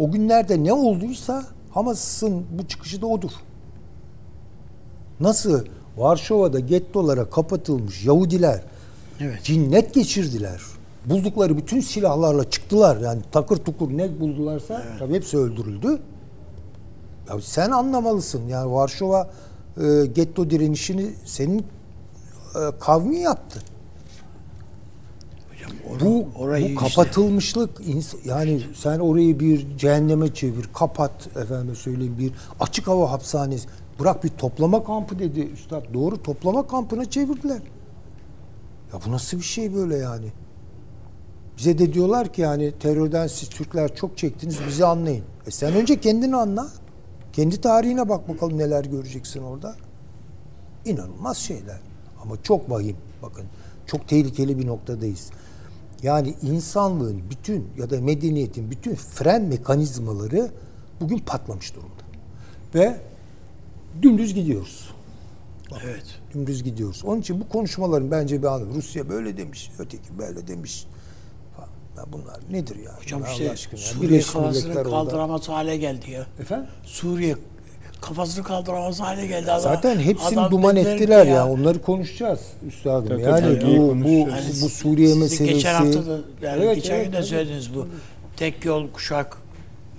S4: o günlerde ne olduysa Hamas'ın bu çıkışı da odur. Nasıl Varşova'da gettolara kapatılmış Yahudiler
S2: Evet.
S4: cinnet geçirdiler. Buldukları bütün silahlarla çıktılar. Yani takır tukur ne buldularsa tabii hepsi öldürüldü. Ya sen anlamalısın. Yani Varşova e, getto direnişini senin e, kavmi yaptı. Bu,
S2: orayı
S4: bu
S2: işte-
S4: kapatılmışlık ins- yani sen orayı bir cehenneme çevir, kapat efendim söyleyeyim bir açık hava hapishanesi. Bırak bir toplama kampı dedi üstad. Doğru toplama kampına çevirdiler. Ya bu nasıl bir şey böyle yani? Bize de diyorlar ki yani terörden siz Türkler çok çektiniz bizi anlayın. E sen önce kendini anla. Kendi tarihine bak bakalım neler göreceksin orada. İnanılmaz şeyler. Ama çok vahim. Bakın çok tehlikeli bir noktadayız. Yani insanlığın bütün ya da medeniyetin bütün fren mekanizmaları bugün patlamış durumda. Ve dümdüz gidiyoruz.
S2: Evet.
S4: Dümdüz gidiyoruz. Onun için bu konuşmaların bence bir anlamı. Rusya böyle demiş, öteki böyle demiş. Ya bunlar nedir ya?
S2: Hocam
S4: Allah
S2: işte
S4: aşkına ya.
S2: Suriye kafasını
S4: Milletler orada.
S2: kaldıramaz hale geldi ya.
S4: Efendim?
S2: Suriye kafasını kaldıramaz hale geldi. Adam,
S4: Zaten hepsini
S2: adam
S4: duman ettiler ya. Onları konuşacağız üstadım.
S1: Tabii,
S4: yani
S1: tabii,
S4: bu, bu,
S1: konuşacağız.
S4: bu Suriye meselesi.
S2: Geçen hafta da yani
S4: Evet,
S2: geçen
S4: evet,
S2: gün de söylediniz bu. Tek yol kuşak.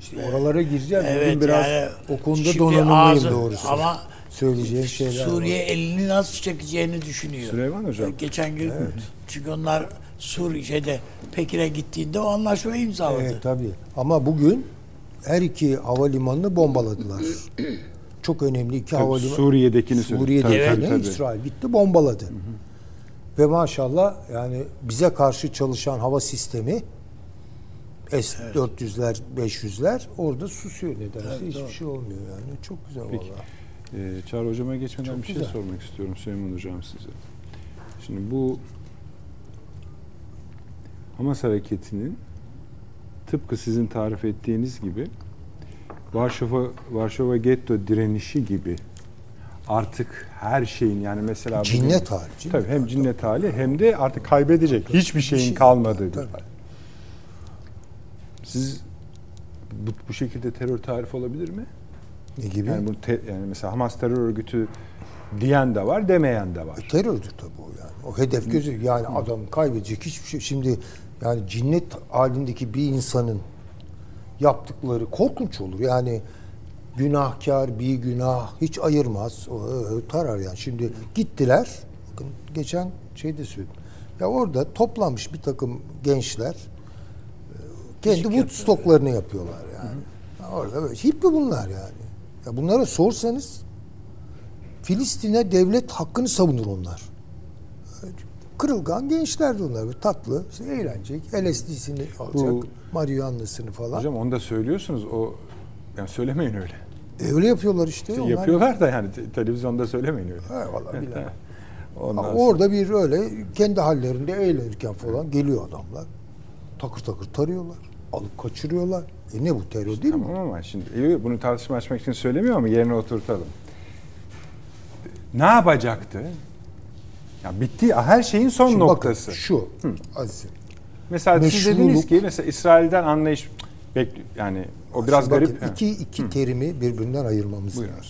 S4: İşte oralara gireceğiz.
S2: Evet,
S4: Bugün biraz
S2: yani
S4: o konuda donanımlıyım
S2: ağzı-
S4: doğrusu.
S2: Ama
S4: söyleyeceğim şeyler
S2: Suriye
S4: var.
S2: elini nasıl çekeceğini düşünüyor.
S1: Süleyman Hocam.
S2: Geçen gün çünkü onlar Suriye'de Pekin'e gittiğinde o anlaşmayı imzaladı.
S4: Evet tabii. Ama bugün her iki havalimanını bombaladılar. <clears throat> Çok önemli iki
S1: Tabii,
S4: havalimanı.
S1: Suriye'dekini söyle.
S4: Suriye'dekini
S1: Tabii, tabii.
S4: İsrail gitti bombaladı. Ve maşallah yani bize karşı çalışan hava sistemi S-400'ler, 500'ler orada susuyor nedense. Hiçbir şey olmuyor yani. Çok güzel
S1: Peki.
S4: vallahi.
S1: Ee, Çağrı Hocam'a geçmeden
S4: Çok
S1: bir şey
S4: güzel.
S1: sormak istiyorum Süleyman Hocam size. Şimdi bu Hamas hareketinin tıpkı sizin tarif ettiğiniz gibi Varşova Varşova getto direnişi gibi artık her şeyin yani mesela bugün-
S4: Cinnet hali. cinnet
S1: Tabii hem
S4: hali.
S1: cinnet hali hem de artık kaybedecek hiçbir şeyin
S4: şey-
S1: kalmadığı bir
S4: Tabii.
S1: hal. Siz bu, bu şekilde terör tarifi olabilir mi?
S4: Ne gibi?
S1: Yani bu te- yani mesela Hamas terör örgütü diyen de var, demeyen de var.
S4: Terördür tabii o yani. O hedef gözü yani adam kaybedecek hiçbir şey. Şimdi yani cinnet halindeki bir insanın yaptıkları korkunç olur. Yani günahkar bir günah hiç ayırmaz. Tarar yani. Şimdi gittiler. Bakın geçen şeyde söyledim. Ya orada toplanmış bir takım gençler e, kendi Woodstock'larını yapıyorlar yani. Orada böyle hippi bunlar yani. Ya bunlara sorsanız Filistin'e devlet hakkını savunur onlar. Kırılgan gençlerdi onlar. Tatlı, işte eğlenecek. LSD'sini alacak,
S1: Bu-
S4: marihuana'sını falan.
S1: Hocam onu da söylüyorsunuz. O yani söylemeyin öyle.
S4: E, öyle yapıyorlar işte. onlar.
S1: Yapıyorlar da yani te- televizyonda söylemeyin öyle.
S4: He, vallahi bilemem.
S1: Ondan sonra-
S4: orada bir öyle kendi hallerinde eğlenirken falan geliyor adamlar. Takır takır tarıyorlar. Alıp kaçırıyorlar. E ne bu terör değil mi?
S1: Tamam ama şimdi iyi, bunu tartışma açmak için söylemiyor ama yerine oturtalım. Ne yapacaktı? Ya bitti. Her şeyin son
S4: Şimdi
S1: noktası.
S4: Bakın şu Aziz'im.
S1: mesela siz
S4: meşruluk-
S1: dediniz ki mesela İsrail'den anlayış bekli yani o biraz
S4: Şimdi
S1: garip.
S4: bakın, iki, iki terimi birbirinden ayırmamız
S1: Buyurun.
S4: lazım.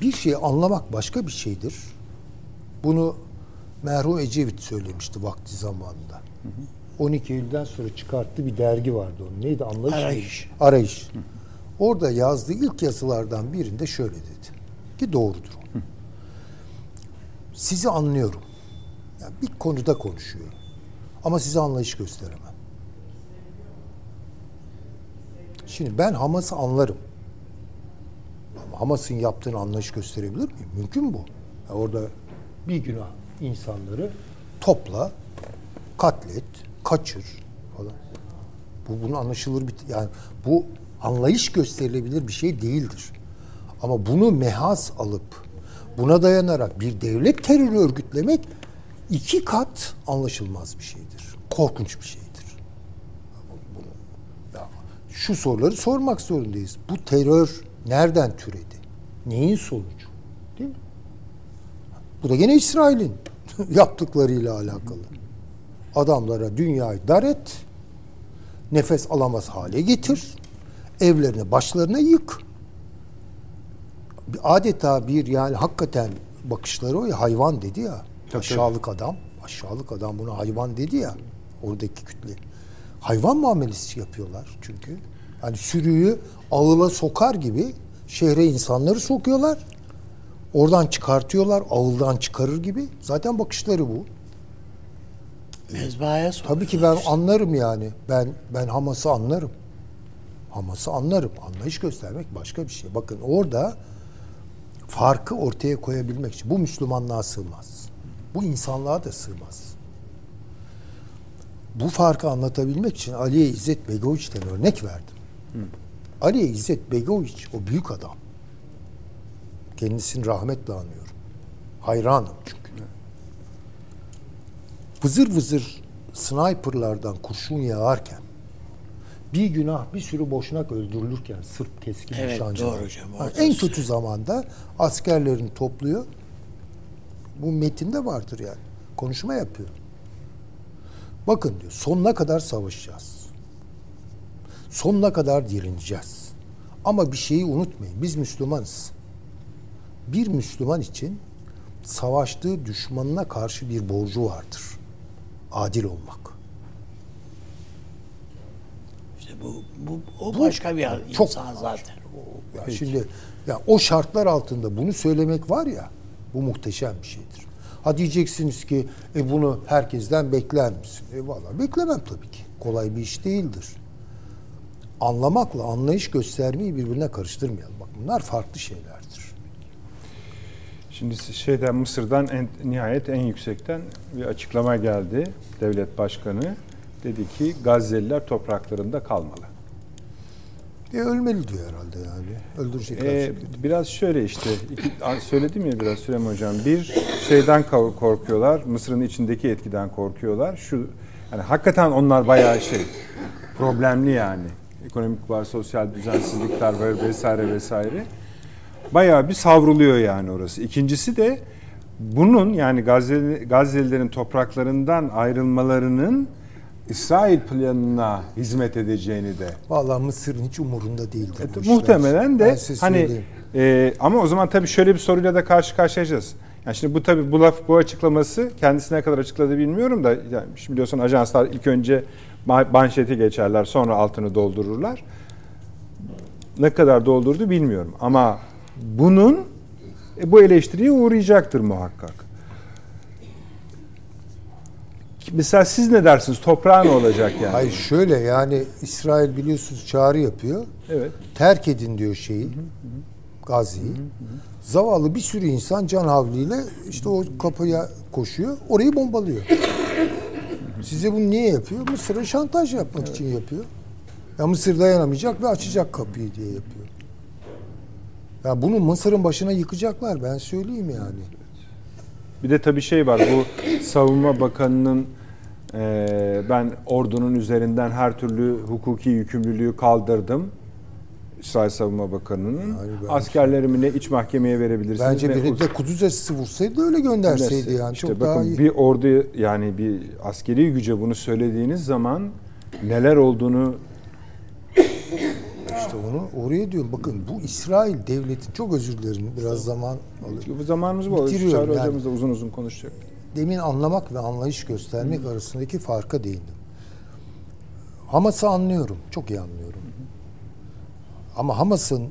S4: Bir şeyi anlamak başka bir şeydir. Bunu merhum Ecevit söylemişti vakti zamanında. 12 Eylül'den sonra çıkarttığı bir dergi vardı onun. Neydi? Anlayış?
S2: Arayış.
S4: Arayış. Orada yazdığı ilk yazılardan birinde şöyle dedi. Ki doğrudur. o. Sizi anlıyorum. Yani bir konuda konuşuyorum. Ama size anlayış gösteremem. Şimdi ben Hamas'ı anlarım. Ama Hamas'ın yaptığını anlayış gösterebilir miyim? Mümkün bu. Ya orada bir günah insanları topla, katlet, kaçır falan. Bu bunun anlaşılır bir yani bu anlayış gösterilebilir bir şey değildir. Ama bunu mehas alıp buna dayanarak bir devlet terörü örgütlemek iki kat anlaşılmaz bir şeydir. Korkunç bir şeydir. Şu soruları sormak zorundayız. Bu terör nereden türedi? Neyin sonucu? Değil mi? Bu da gene İsrail'in <laughs> yaptıklarıyla alakalı. Adamlara dünyayı dar et, nefes alamaz hale getir, evlerini başlarına yık. Adeta bir yani hakikaten bakışları o ya hayvan dedi ya. aşağılık adam, aşağılık adam buna hayvan dedi ya oradaki kütle. Hayvan muamelesi yapıyorlar çünkü. Yani sürüyü ağıla sokar gibi şehre insanları sokuyorlar. Oradan çıkartıyorlar, ağıldan çıkarır gibi. Zaten bakışları bu.
S2: Mezbahaya.
S4: Tabii ki ben anlarım yani. Ben ben Hamas'ı anlarım. Hamas'ı anlarım. Anlayış göstermek başka bir şey. Bakın orada farkı ortaya koyabilmek için bu Müslümanlığa sığmaz. Bu insanlığa da sığmaz. Bu farkı anlatabilmek için Aliye İzzet Begoviç'ten örnek verdim. Aliye İzzet Begoviç o büyük adam. Kendisini rahmetle anıyorum. Hayranım çünkü. Vızır vızır sniperlardan kurşun yağarken bir günah bir sürü boşnak öldürülürken Sırp keskin
S2: Evet,
S4: nişancılar.
S2: doğru hocam, orada
S4: en kötü zamanda askerlerini topluyor. Bu metinde vardır yani. Konuşma yapıyor. Bakın diyor sonuna kadar savaşacağız. Sonuna kadar direneceğiz. Ama bir şeyi unutmayın. Biz Müslümanız. Bir Müslüman için savaştığı düşmanına karşı bir borcu vardır. Adil olmak.
S2: İşte bu, bu o başka bir
S4: çok
S2: insan zaten.
S4: Ya şimdi ya o şartlar altında bunu söylemek var ya bu muhteşem bir şeydir. Ha diyeceksiniz ki e bunu herkesten bekler misin? E valla beklemem tabii ki. Kolay bir iş değildir. Anlamakla anlayış göstermeyi birbirine karıştırmayalım. Bak bunlar farklı şeylerdir.
S1: Şimdi şeyden Mısır'dan en, nihayet en yüksekten bir açıklama geldi. Devlet başkanı dedi ki Gazze'liler topraklarında kalmalı.
S4: E ölmeli diyor herhalde yani. Öldürecekler.
S1: Ee, biraz şöyle işte iki, söyledim ya biraz Süleyman Hocam. Bir şeyden kor- korkuyorlar. Mısır'ın içindeki etkiden korkuyorlar. Şu Yani hakikaten onlar bayağı şey problemli yani. Ekonomik var, sosyal düzensizlikler var vesaire vesaire. Bayağı bir savruluyor yani orası. İkincisi de bunun yani Gazze, Gazze'lilerin topraklarından ayrılmalarının İsrail planına hizmet edeceğini de.
S4: Vallahi Mısır'ın hiç umurunda değildi.
S1: Evet, muhtemelen de hani e, ama o zaman tabii şöyle bir soruyla da karşı karşıyayacağız. Yani şimdi bu tabii bu laf bu açıklaması kendisine kadar açıkladı bilmiyorum da yani şimdi biliyorsun ajanslar ilk önce manşeti geçerler sonra altını doldururlar. Ne kadar doldurdu bilmiyorum ama bunun e, bu eleştiriye uğrayacaktır muhakkak. Mesela siz ne dersiniz? Toprağı ne olacak yani?
S4: Hayır şöyle yani İsrail biliyorsunuz çağrı yapıyor.
S1: Evet.
S4: Terk edin diyor şeyi. Gazze'yi. Zavallı bir sürü insan can havliyle işte o kapıya koşuyor. Orayı bombalıyor. Size bunu niye yapıyor? Mısır'a şantaj yapmak evet. için yapıyor. Ya Mısır dayanamayacak ve açacak kapıyı diye yapıyor. Ya bunu Mısır'ın başına yıkacaklar ben söyleyeyim yani.
S1: Bir de tabii şey var bu savunma bakanının e, ben ordunun üzerinden her türlü hukuki yükümlülüğü kaldırdım. İsrail Savunma Bakanı'nın askerlerimi ne iç mahkemeye verebilirsiniz.
S4: Bence biri de Kudüs Esisi vursaydı öyle gönderseydi yani.
S1: İşte
S4: Çok
S1: bakın
S4: daha iyi.
S1: bir ordu yani bir askeri güce bunu söylediğiniz zaman neler olduğunu
S4: işte onu oraya diyorum. Bakın bu İsrail devleti çok özür dilerim biraz zaman alır.
S1: Bu zamanımız bu. Çağrı yani. hocamız da uzun uzun konuşacak.
S4: Demin anlamak ve anlayış göstermek Hı. arasındaki farka değindim. Hamas'ı anlıyorum. Çok iyi anlıyorum. Ama Hamas'ın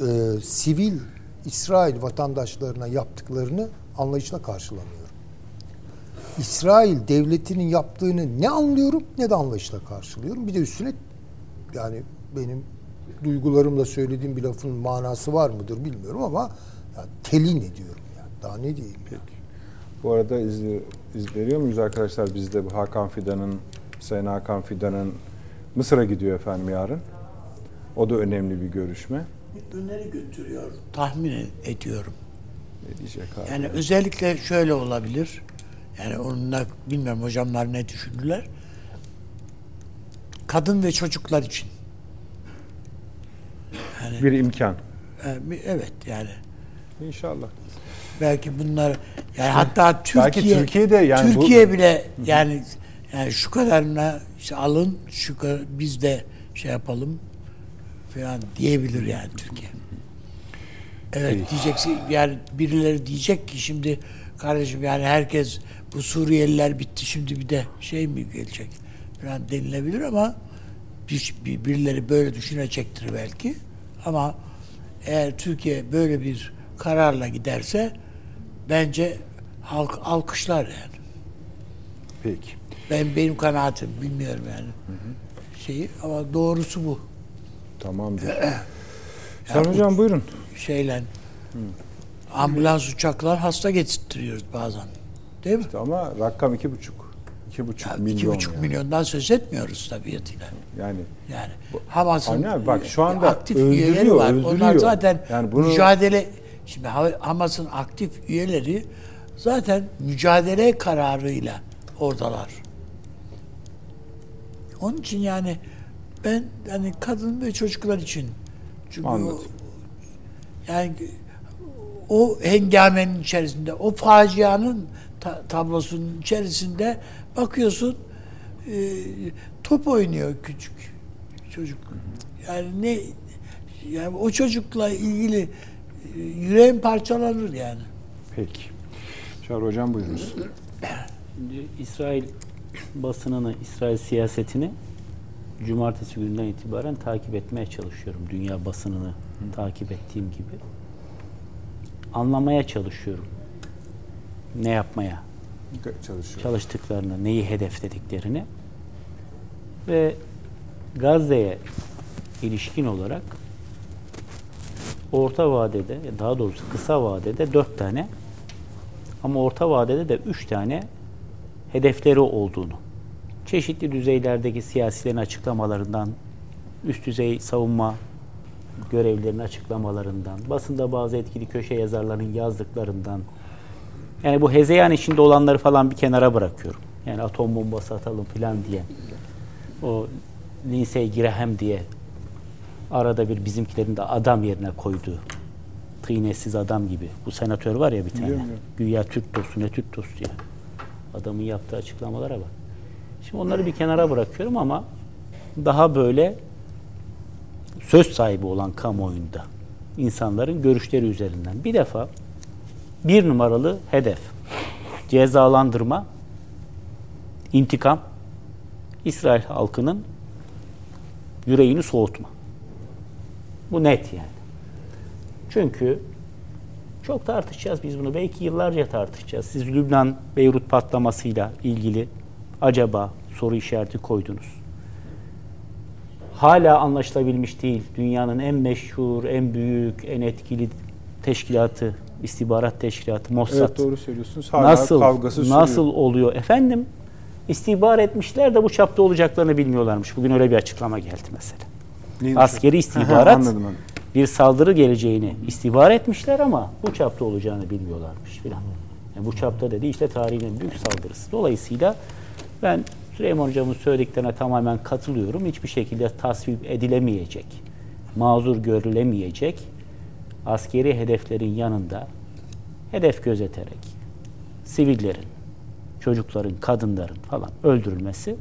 S4: e, sivil İsrail vatandaşlarına yaptıklarını anlayışla karşılamıyorum. İsrail devletinin yaptığını ne anlıyorum ne de anlayışla karşılıyorum. Bir de üstüne yani benim duygularımla söylediğim bir lafın manası var mıdır bilmiyorum ama yani telin ediyorum yani. Daha ne diyeyim
S1: Peki. Bu arada izli, izleniyor muyuz arkadaşlar? Bizde Hakan Fidan'ın, Sayın Hakan Fidan'ın Mısır'a gidiyor efendim yarın. O da önemli bir görüşme.
S2: Öneri götürüyor tahmin ediyorum.
S1: Ne diyecek abi?
S2: Yani özellikle şöyle olabilir. Yani onunla bilmiyorum hocamlar ne düşündüler. Kadın ve çocuklar için.
S1: Yani, bir imkan.
S2: E, evet yani.
S1: İnşallah.
S2: Belki bunlar yani hatta Türkiye Belki
S1: Türkiye'de yani
S2: Türkiye bu... bile yani yani şu kadarına işte alın şu kadar biz de şey yapalım falan diyebilir yani Türkiye. Evet diyeceksin yani birileri diyecek ki şimdi kardeşim yani herkes bu Suriyeliler bitti şimdi bir de şey mi gelecek falan denilebilir ama bir, birileri böyle düşünecektir belki. Ama eğer Türkiye böyle bir kararla giderse bence halk alkışlar yani.
S1: Peki.
S2: Ben benim kanaatim bilmiyorum yani. Hı hı. Şeyi ama doğrusu bu.
S1: Tamamdır. <clears throat> Sen hocam buyurun.
S2: Şeyle Hı. ambulans uçaklar hasta getirtiyoruz bazen. Değil mi?
S1: İşte ama rakam iki buçuk. İki buçuk ya, milyon.
S2: İki buçuk
S1: yani.
S2: milyondan söz etmiyoruz tabiatıyla.
S1: Yani.
S2: Yani Hamas'ın
S1: Anne bak şu anda
S2: aktif üyeleri var.
S1: Öldürüyor.
S2: Onlar zaten yani bunu... mücadele şimdi Hamas'ın aktif üyeleri zaten mücadele kararıyla oradalar. Onun için yani ben hani kadın ve çocuklar için çünkü
S1: Anladım.
S2: O, yani o hengamenin içerisinde, o facianın ta- tablosunun içerisinde bakıyorsun e, top oynuyor küçük çocuk. Yani ne yani o çocukla ilgili e, yüreğim parçalanır yani.
S1: Peki. Çağrı Hocam buyurunuz.
S3: Şimdi İsrail basınını, İsrail siyasetini cumartesi gününden itibaren takip etmeye çalışıyorum. Dünya basınını Hı. takip ettiğim gibi. Anlamaya çalışıyorum. Ne yapmaya
S1: Çalışıyor.
S3: çalıştıklarını, neyi hedeflediklerini ve Gazze'ye ilişkin olarak orta vadede, daha doğrusu kısa vadede dört tane ama orta vadede de üç tane hedefleri olduğunu çeşitli düzeylerdeki siyasilerin açıklamalarından, üst düzey savunma görevlilerinin açıklamalarından, basında bazı etkili köşe yazarlarının yazdıklarından, yani bu hezeyan içinde olanları falan bir kenara bırakıyorum. Yani atom bombası atalım falan diye. O Lindsey Graham diye arada bir bizimkilerin de adam yerine koyduğu tıynesiz adam gibi. Bu senatör var ya bir tane.
S1: Biliyorum.
S3: Güya Türk dostu ne Türk dostu ya. Adamın yaptığı açıklamalara bak. Şimdi onları bir kenara bırakıyorum ama daha böyle söz sahibi olan kamuoyunda insanların görüşleri üzerinden. Bir defa bir numaralı hedef cezalandırma, intikam, İsrail halkının yüreğini soğutma. Bu net yani. Çünkü çok tartışacağız biz bunu. Belki yıllarca tartışacağız. Siz Lübnan Beyrut patlamasıyla ilgili acaba soru işareti koydunuz. Hala anlaşılabilmiş değil. Dünyanın en meşhur, en büyük, en etkili teşkilatı, istihbarat teşkilatı Mossad.
S1: Evet doğru söylüyorsunuz. Hala
S3: nasıl
S1: kavgası sürüyor.
S3: nasıl oluyor efendim? İstihbar etmişler de bu çapta olacaklarını bilmiyorlarmış. Bugün öyle bir açıklama geldi mesela.
S1: Neymiş?
S3: Askeri <laughs> istihbarat
S1: Anladım, anladım.
S3: Bir saldırı geleceğini istihbar etmişler ama bu çapta olacağını bilmiyorlarmış filan. Yani bu çapta dedi işte tarihin büyük saldırısı. Dolayısıyla ben Süleyman Hocam'ın söylediklerine tamamen katılıyorum. Hiçbir şekilde tasvip edilemeyecek, mazur görülemeyecek askeri hedeflerin yanında hedef gözeterek sivillerin, çocukların, kadınların falan öldürülmesi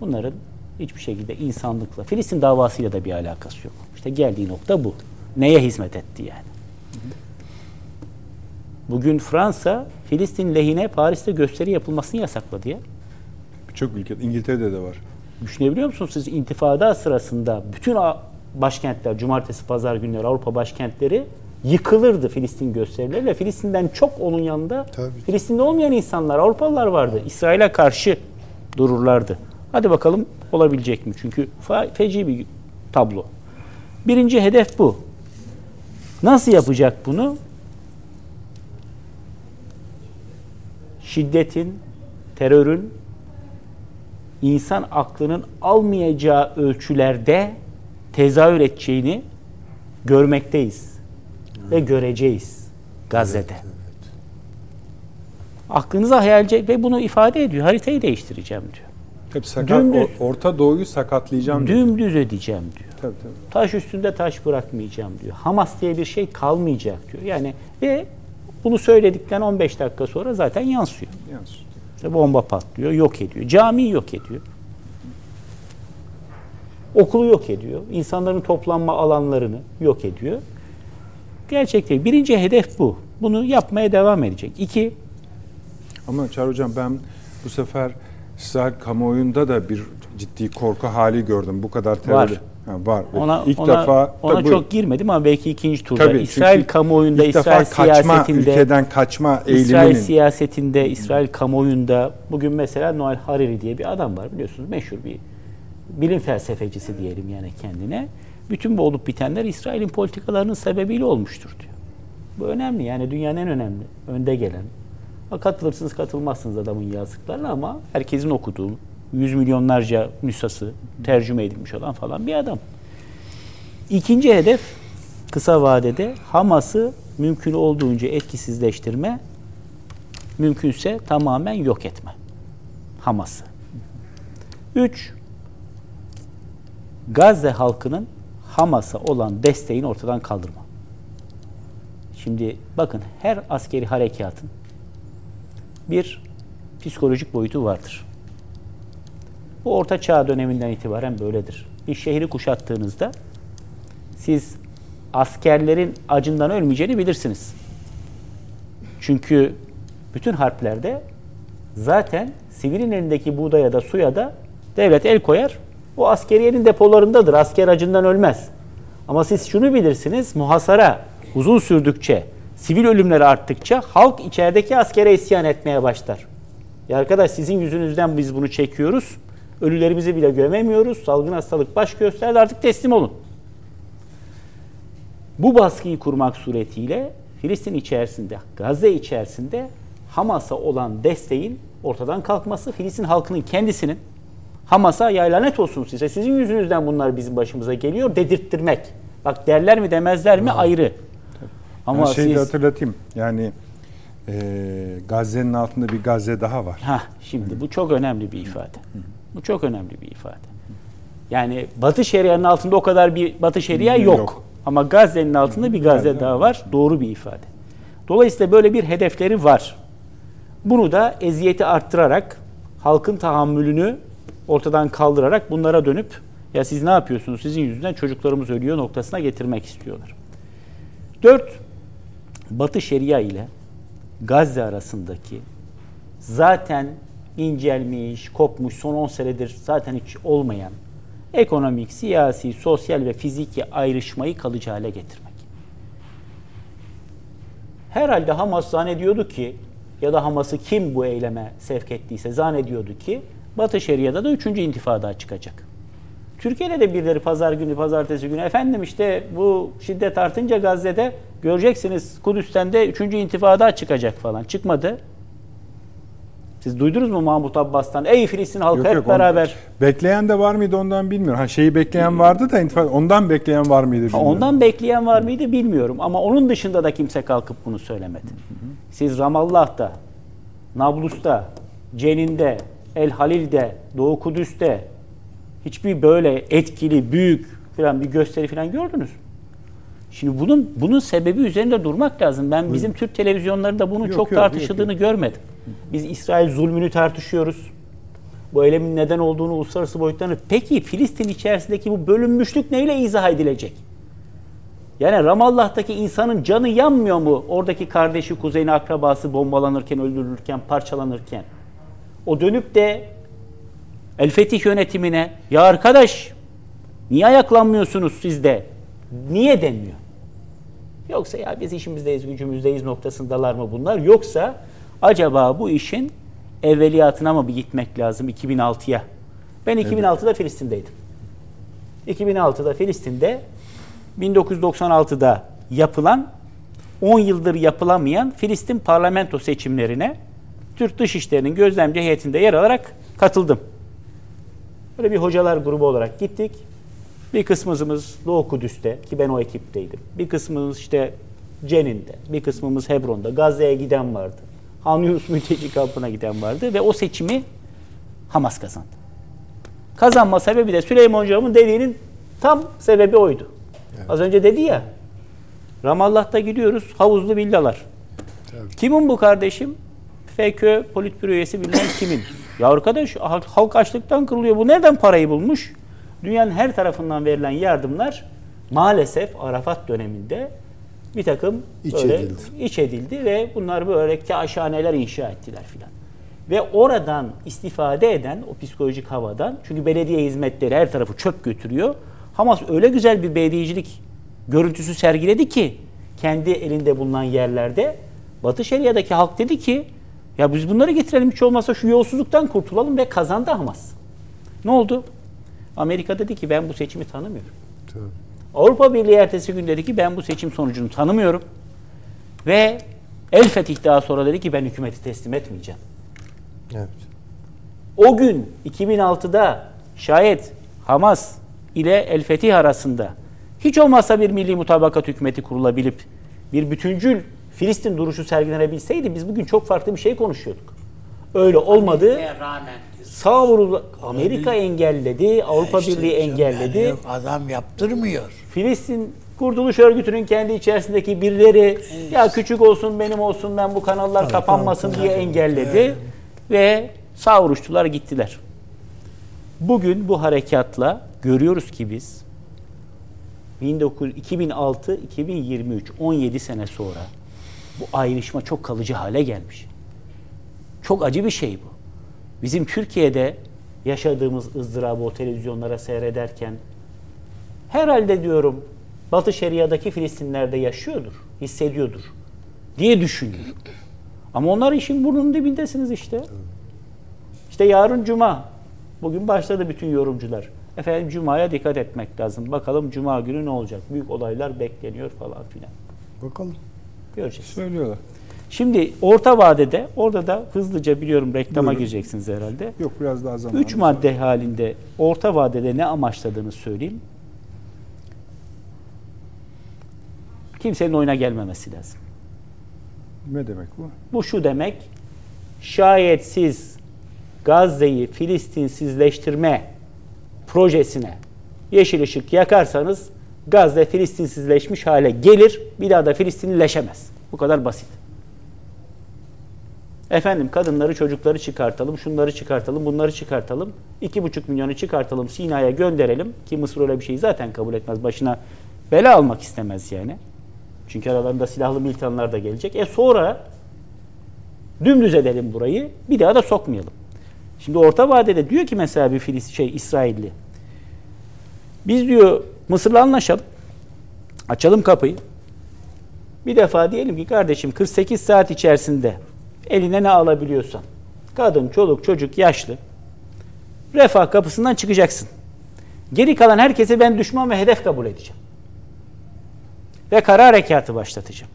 S3: bunların hiçbir şekilde insanlıkla, Filistin davasıyla da bir alakası yok. İşte geldiği nokta bu. Neye hizmet etti yani? Bugün Fransa Filistin lehine Paris'te gösteri yapılmasını yasakladı ya.
S1: Birçok ülkede, İngiltere'de de var.
S3: Düşünebiliyor musunuz siz intifada sırasında bütün başkentler, cumartesi, pazar günleri Avrupa başkentleri yıkılırdı Filistin gösterileriyle. Filistin'den çok onun yanında
S4: Tabii.
S3: Filistin'de olmayan insanlar, Avrupalılar vardı. İsrail'e karşı dururlardı. Hadi bakalım olabilecek mi? Çünkü feci bir tablo. Birinci hedef bu. Nasıl yapacak bunu? Şiddetin, terörün, insan aklının almayacağı ölçülerde tezahür edeceğini görmekteyiz ve göreceğiz Gazze'de. Aklınıza hayalce ve bunu ifade ediyor. Haritayı değiştireceğim diyor.
S1: Hep sakat,
S3: Dümdüz.
S1: Orta Doğu'yu sakatlayacağım diyor.
S3: Dümdüz edeceğim diyor.
S1: Tabii tabii.
S3: Taş üstünde taş bırakmayacağım diyor. Hamas diye bir şey kalmayacak diyor. Yani ve bunu söyledikten 15 dakika sonra zaten yansıyor.
S1: Yalnız.
S3: İşte bomba patlıyor, yok ediyor. Camiyi yok ediyor. Okulu yok ediyor. İnsanların toplanma alanlarını yok ediyor. Gerçekten birinci hedef bu. Bunu yapmaya devam edecek. İki,
S1: Ama Çağrı Hocam ben bu sefer İsrail kamuoyunda da bir ciddi korku hali gördüm. Bu kadar terör.
S3: Var.
S1: Ha, var.
S3: Ona,
S1: ilk
S3: ona,
S1: defa
S3: ona
S1: tabii
S3: çok girmedim ama belki ikinci turda.
S1: Tabii,
S3: İsrail kamuoyunda,
S1: ilk defa
S3: İsrail
S1: kaçma,
S3: siyasetinde,
S1: ülkeden kaçma
S3: İsrail
S1: eğiliminin
S3: siyasetinde, İsrail kamuoyunda bugün mesela Noel Hariri diye bir adam var biliyorsunuz meşhur bir bilim felsefecisi diyelim yani kendine. Bütün bu olup bitenler İsrail'in politikalarının sebebiyle olmuştur diyor. Bu önemli yani dünyanın en önemli, önde gelen. Katılırsınız katılmazsınız adamın yazdıklarına ama herkesin okuduğu, yüz milyonlarca nüshası tercüme edilmiş olan falan bir adam. İkinci hedef kısa vadede Hamas'ı mümkün olduğunca etkisizleştirme, mümkünse tamamen yok etme. Hamas'ı. Üç, Gazze halkının Hamas'a olan desteğini ortadan kaldırma. Şimdi bakın her askeri harekatın bir psikolojik boyutu vardır. Bu orta çağ döneminden itibaren böyledir. Bir şehri kuşattığınızda siz askerlerin acından ölmeyeceğini bilirsiniz. Çünkü bütün harplerde zaten sivilin elindeki buğdaya da suya da devlet el koyar. O askeriyenin depolarındadır. Asker acından ölmez. Ama siz şunu bilirsiniz. Muhasara uzun sürdükçe, sivil ölümleri arttıkça halk içerideki askere isyan etmeye başlar. Ya arkadaş sizin yüzünüzden biz bunu çekiyoruz. Ölülerimizi bile gömemiyoruz. Salgın hastalık baş gösterdi artık teslim olun. Bu baskıyı kurmak suretiyle Filistin içerisinde, Gazze içerisinde Hamas'a olan desteğin ortadan kalkması, Filistin halkının kendisinin Hamas'a ya lanet olsun size, sizin yüzünüzden bunlar bizim başımıza geliyor dedirttirmek. Bak derler mi demezler mi ayrı. Ama
S1: Ama şeyi de
S3: siz
S1: hatırlatayım. Yani Ee, Gazze'nin altında bir Gazze daha var.
S3: Ha, şimdi bu çok önemli bir ifade. Bu çok önemli bir ifade. Yani Batı Şeria'nın altında o kadar bir Batı Şeria yok.
S1: Yok.
S3: Ama Gazze'nin altında bir Gazze daha var. Doğru bir ifade. Dolayısıyla böyle bir hedefleri var. Bunu da eziyeti arttırarak, halkın tahammülünü ortadan kaldırarak bunlara dönüp ya siz ne yapıyorsunuz sizin yüzünden çocuklarımız ölüyor noktasına getirmek istiyorlar. Dört, Batı Şeria ile Gazze arasındaki zaten incelmiş, kopmuş, son 10 senedir zaten hiç olmayan ekonomik, siyasi, sosyal ve fiziki ayrışmayı kalıcı hale getirmek. Herhalde Hamas zannediyordu ki ya da Hamas'ı kim bu eyleme sevk ettiyse zannediyordu ki Batı Şeria'da da 3. intifada çıkacak. Türkiye'de de birileri pazar günü, pazartesi günü efendim işte bu şiddet artınca Gazze'de göreceksiniz Kudüs'ten de 3. intifada çıkacak falan. Çıkmadı. Siz duydunuz mu Mahmut Abbas'tan? Ey Filistin halkı
S1: Yok,
S3: hep
S1: yok, onu-
S3: beraber.
S1: Bekleyen de var mıydı ondan bilmiyorum. Ha şeyi bekleyen vardı da intifada ondan bekleyen var mıydı bilmiyorum.
S3: Ondan bekleyen var mıydı bilmiyorum ama onun dışında da kimse kalkıp bunu söylemedi. Siz Ramallah'ta, Nablus'ta, Cenin'de, El Halil'de, Doğu Kudüs'te hiçbir böyle etkili, büyük falan bir gösteri falan gördünüz mü? Şimdi bunun bunun sebebi üzerinde durmak lazım. Ben bizim Türk televizyonlarında bunun
S1: Yok,
S3: çok
S1: yok,
S3: tartışıldığını görmedim. Biz İsrail zulmünü tartışıyoruz. Bu eylemin neden olduğunu uluslararası boyutlarını. Peki Filistin içerisindeki bu bölünmüşlük neyle izah edilecek? Yani Ramallah'taki insanın canı yanmıyor mu? Oradaki kardeşi, kuzeyine akrabası bombalanırken, öldürülürken, parçalanırken. O dönüp de El Fetih yönetimine ya arkadaş niye ayaklanmıyorsunuz siz de? Niye denmiyor? Yoksa ya biz işimizdeyiz, gücümüzdeyiz noktasındalar mı bunlar? Yoksa acaba bu işin evveliyatına mı bir gitmek lazım 2006'ya? Ben 2006'da Filistin'deydim. 2006'da Filistin'de 1996'da yapılan 10 yıldır yapılamayan Filistin parlamento seçimlerine Türk Dışişleri'nin gözlemci heyetinde yer alarak katıldım. Böyle bir hocalar grubu olarak gittik. Bir kısmımız Doğu Kudüs'te ki ben o ekipteydim. Bir kısmımız işte Cenin'de, bir kısmımız Hebron'da. Gazze'ye giden vardı. Han Yunus mülteci kampına giden vardı ve o seçimi Hamas kazandı. Kazanma sebebi de Süleyman Hocam'ın dediğinin tam sebebi oydu. Az önce dedi ya, Ramallah'ta gidiyoruz, havuzlu villalar. Kimin bu kardeşim? FKÖ politbüro üyesi bilmem kimin. Ya arkadaş halk açlıktan kırılıyor. Bu nereden parayı bulmuş? Dünyanın her tarafından verilen yardımlar maalesef Arafat döneminde bir takım
S4: İç
S3: böyle
S4: edildi.
S3: iç edildi ve bunlar böyle kaşhaneler inşa ettiler filan. Ve oradan istifade eden o psikolojik havadan çünkü belediye hizmetleri her tarafı çöp götürüyor. Hamas öyle güzel bir belediyecilik görüntüsü sergiledi ki kendi elinde bulunan yerlerde Batı Şeria'daki halk dedi ki ya biz bunları getirelim hiç olmazsa şu yolsuzluktan kurtulalım ve kazandı Hamas. Ne oldu? Amerika dedi ki ben bu seçimi tanımıyorum.
S4: Tabii.
S3: Avrupa Birliği ertesi gün dedi ki ben bu seçim sonucunu tanımıyorum. Ve El Fetih daha sonra dedi ki ben hükümeti teslim etmeyeceğim.
S4: Evet.
S3: O gün 2006'da şayet Hamas ile El Fetih arasında hiç olmazsa bir milli mutabakat hükümeti kurulabilip bir bütüncül Filistin duruşu sergilenebilseydi biz bugün çok farklı bir şey konuşuyorduk. Öyle olmadı.
S2: Amerika'ya rağmen.
S3: Sağ vurul Amerika engelledi, Avrupa
S2: İşte
S3: Birliği engelledi.
S2: yani adam yaptırmıyor.
S3: Filistin Kurtuluş Örgütü'nün kendi içerisindeki birileri ya küçük olsun benim olsun ben bu kanallar kapanmasın diye engelledi ve savruştular gittiler. Bugün bu harekatla görüyoruz ki biz 2006 2023 17 sene sonra bu ayrışma çok kalıcı hale gelmiş. Çok acı bir şey bu. Bizim Türkiye'de yaşadığımız ızdırabı o televizyonlara seyrederken herhalde diyorum Batı Şeria'daki Filistinler'de yaşıyordur, hissediyordur diye düşünüyorum. Ama onlar işin burnunun dibindesiniz işte. İşte yarın Cuma. Bugün başladı bütün yorumcular. Efendim Cuma'ya dikkat etmek lazım. Bakalım Cuma günü ne olacak? Büyük olaylar bekleniyor falan filan.
S4: Bakalım.
S3: Göreceğiz.
S1: Söylüyorlar.
S3: Şimdi orta vadede, orada da hızlıca biliyorum reklama
S1: Buyurun.
S3: gireceksiniz herhalde.
S1: Yok biraz daha zaman.
S3: Üç madde halinde orta vadede ne amaçladığını söyleyeyim. Kimsenin oyuna gelmemesi lazım.
S1: Ne demek bu?
S3: Bu şu demek, şayet siz Gazze'yi Filistinsizleştirme projesine yeşil ışık yakarsanız Gazze Filistinsizleşmiş hale gelir, bir daha da Filistinlileşemez. Bu kadar basit. Efendim kadınları, çocukları çıkartalım, şunları çıkartalım, bunları çıkartalım. iki buçuk milyonu çıkartalım, Sina'ya gönderelim. Ki Mısır öyle bir şeyi zaten kabul etmez. Başına bela almak istemez yani. Çünkü aralarında silahlı militanlar da gelecek. E sonra dümdüz edelim burayı, bir daha da sokmayalım. Şimdi orta vadede diyor ki mesela bir Filis şey İsrailli. Biz diyor Mısır'la anlaşalım. Açalım kapıyı. Bir defa diyelim ki kardeşim 48 saat içerisinde eline ne alabiliyorsan. Kadın, çoluk, çocuk, yaşlı. Refah kapısından çıkacaksın. Geri kalan herkese ben düşman ve hedef kabul edeceğim. Ve kara harekatı başlatacağım.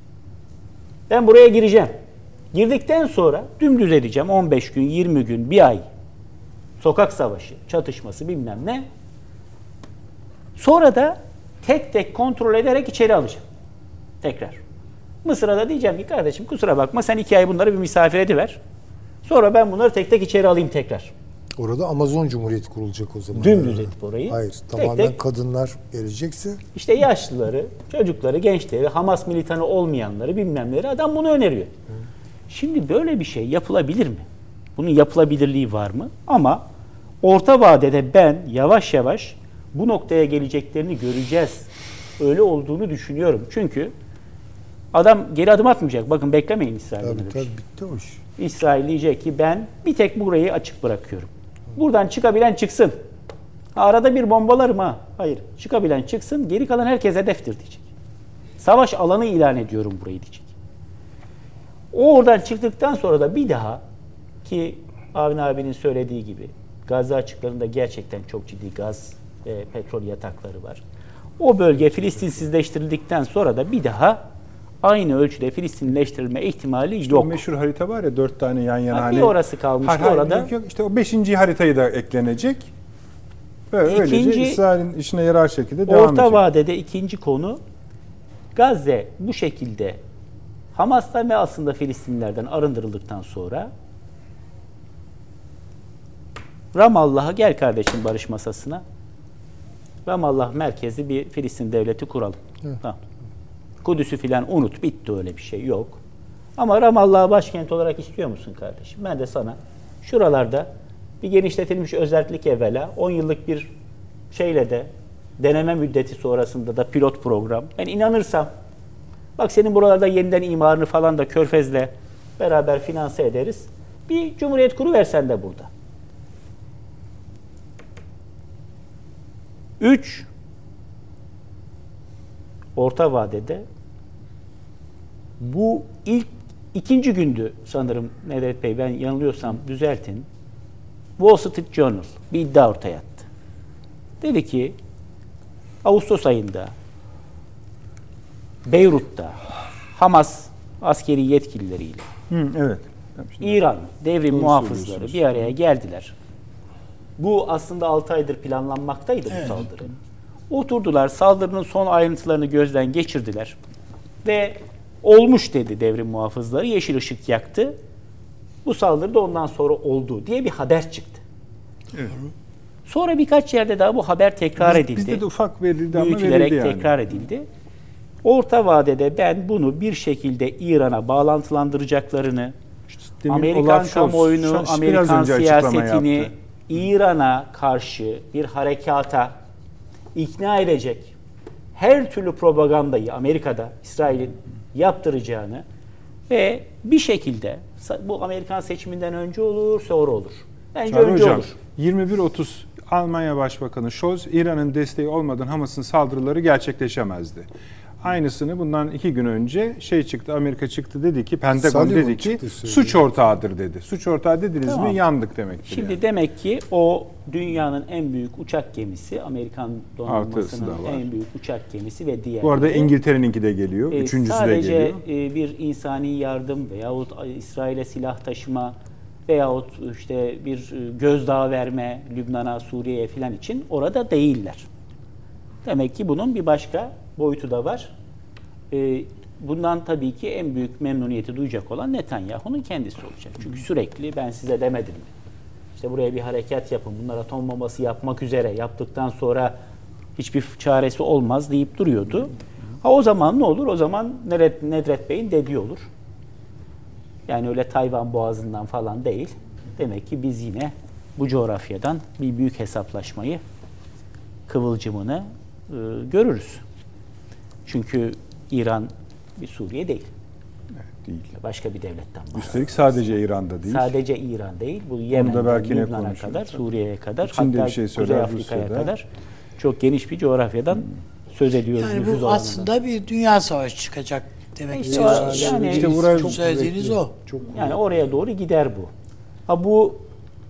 S3: Ben buraya gireceğim. Girdikten sonra dümdüz edeceğim. 15 gün, 20 gün, bir ay. Sokak savaşı, çatışması bilmem ne. Sonra da tek tek kontrol ederek içeri alacağım. Tekrar. Mısır'a da diyeceğim ki kardeşim kusura bakma sen iki ay bunları bir misafir ediver. Sonra ben bunları tek tek içeri alayım tekrar.
S4: Orada Amazon Cumhuriyeti kurulacak o zaman.
S3: Dümdüz edip orayı.
S4: Hayır,
S3: Tek
S4: tamamen
S3: tek-
S4: kadınlar gelecekse
S3: İşte yaşlıları, çocukları, gençleri, Hamas militanı olmayanları bilmemleri adam bunu öneriyor. Şimdi böyle bir şey yapılabilir mi? Bunun yapılabilirliği var mı? Ama orta vadede ben yavaş yavaş bu noktaya geleceklerini göreceğiz. Öyle olduğunu düşünüyorum. Çünkü adam geri adım atmayacak. Bakın beklemeyin İsrail'den
S4: tabii tabii bitti o iş.
S3: İsrail diyecek ki ben bir tek burayı açık bırakıyorum. Buradan çıkabilen çıksın. Ha, Arada bir bombalarım ha. Hayır. Çıkabilen çıksın. Geri kalan herkes hedeftir diyecek. Savaş alanı ilan ediyorum burayı diyecek. O oradan çıktıktan sonra da bir daha ki Avni abinin söylediği gibi Gazze açıklarında gerçekten çok ciddi gaz ve petrol yatakları var. O bölge Filistinsizleştirildikten sonra da bir daha aynı ölçüde Filistinleştirilme ihtimali
S1: İşte o
S3: yok.
S1: meşhur harita var ya dört tane yan yana.
S3: Ha,
S1: hani,
S3: bir orası kalmıştı,
S1: Hayır, hayır,
S3: orada.
S1: Yok, yok. İşte o beşinci haritayı da eklenecek. Böyle
S3: İkinci-
S1: öylece İsrail'in işine yarar şekilde devam
S3: Orta
S1: edecek.
S3: vadede ikinci konu Gazze bu şekilde Hamas'tan ve aslında Filistinlilerden arındırıldıktan sonra Ramallah'a gel kardeşim barış masasına. Ramallah merkezi bir Filistin devleti kuralım. Tamam. Kudüs'ü filan unut. Bitti öyle bir şey yok. Ama Ramallah'ı başkent olarak istiyor musun kardeşim? Ben de sana şuralarda bir genişletilmiş özellik evvela 10 yıllık bir şeyle de deneme müddeti sonrasında da pilot program. Ben inanırsam bak senin buralarda yeniden imarını falan da Körfez'le beraber finanse ederiz. Bir cumhuriyet kuru versen de burada. Üç, orta vadede bu ilk ikinci gündü sanırım Nedret Bey ben yanılıyorsam düzeltin. Wall Street Journal bir iddia ortaya attı. Dedi ki Ağustos ayında Beyrut'ta Hamas askeri yetkilileriyle
S1: Hı, evet.
S3: İran devrim
S1: Doğru
S3: muhafızları bir araya geldiler. Bu aslında 6 aydır planlanmaktaydı bu saldırı. Oturdular, saldırının son ayrıntılarını gözden geçirdiler. Ve olmuş dedi devrim muhafızları, yeşil ışık yaktı. Bu saldırı da ondan sonra oldu diye bir haber çıktı. Sonra birkaç yerde daha bu haber tekrar
S1: Biz-
S3: edildi.
S1: Bizde de ufak verildi ama verildi yani.
S3: tekrar edildi. Orta vadede ben bunu bir şekilde İran'a bağlantılandıracaklarını,
S1: Demin
S3: Amerikan
S1: Olaf
S3: kamuoyunu, Amerikan siyasetini. İran'a karşı bir harekata ikna edecek her türlü propagandayı Amerika'da İsrail'in yaptıracağını ve bir şekilde bu Amerikan seçiminden önce olur, sonra olur. Bence
S1: Çağrı
S3: önce
S1: Hocam,
S3: olur.
S1: 21.30 Almanya Başbakanı Scholz, İran'ın desteği olmadan Hamas'ın saldırıları gerçekleşemezdi. Aynısını bundan iki gün önce şey çıktı, Amerika çıktı dedi ki, Pentagon
S4: Sullivan
S1: dedi ki suç ortağıdır dedi. Suç ortağı dediniz
S3: Tamam.
S1: mi yandık demektir.
S3: Şimdi
S1: yani.
S3: demek ki o dünyanın en büyük uçak gemisi, Amerikan donanmasının en büyük uçak gemisi ve diğer
S1: Bu arada İngiltere'ninki de geliyor,
S3: E,
S1: üçüncüsü de geliyor.
S3: e, bir insani yardım veyahut İsrail'e silah taşıma veyahut işte bir e, gözdağı verme Lübnan'a, Suriye'ye filan için orada değiller. Demek ki bunun bir başka boyutu da var. E, bundan tabii ki en büyük memnuniyeti duyacak olan Netanyahu'nun kendisi olacak. Çünkü sürekli ben size demedim mi? İşte buraya bir harekat yapın. Bunlar atom bombası yapmak üzere. Yaptıktan sonra hiçbir çaresi olmaz deyip duruyordu. Ha o zaman ne olur? O zaman Nedret, Nedret Bey'in dediği olur. Yani öyle Tayvan boğazından falan değil. Demek ki biz yine bu coğrafyadan bir büyük hesaplaşmayı kıvılcımını e, görürüz. Çünkü İran bir Suriye değil.
S1: Değil.
S3: Başka bir devletten bahsediyor.
S1: Üstelik sadece İran'da değil.
S3: Sadece İran değil. Bu Yemen'den Lübnan'a kadar, Suriye'ye kadar,
S1: İçinde
S3: hatta
S1: bir şey
S3: Kuzey Afrika'ya kadar çok geniş bir coğrafyadan söz ediyoruz.
S2: Yani bu
S3: oranından.
S2: aslında bir dünya savaşı çıkacak demek
S3: İşte
S2: istiyorsunuz.
S3: yani-
S1: İşte buraya
S2: Çok söylediğiniz o.
S4: Çok
S3: Yani oraya doğru gider bu. Ha bu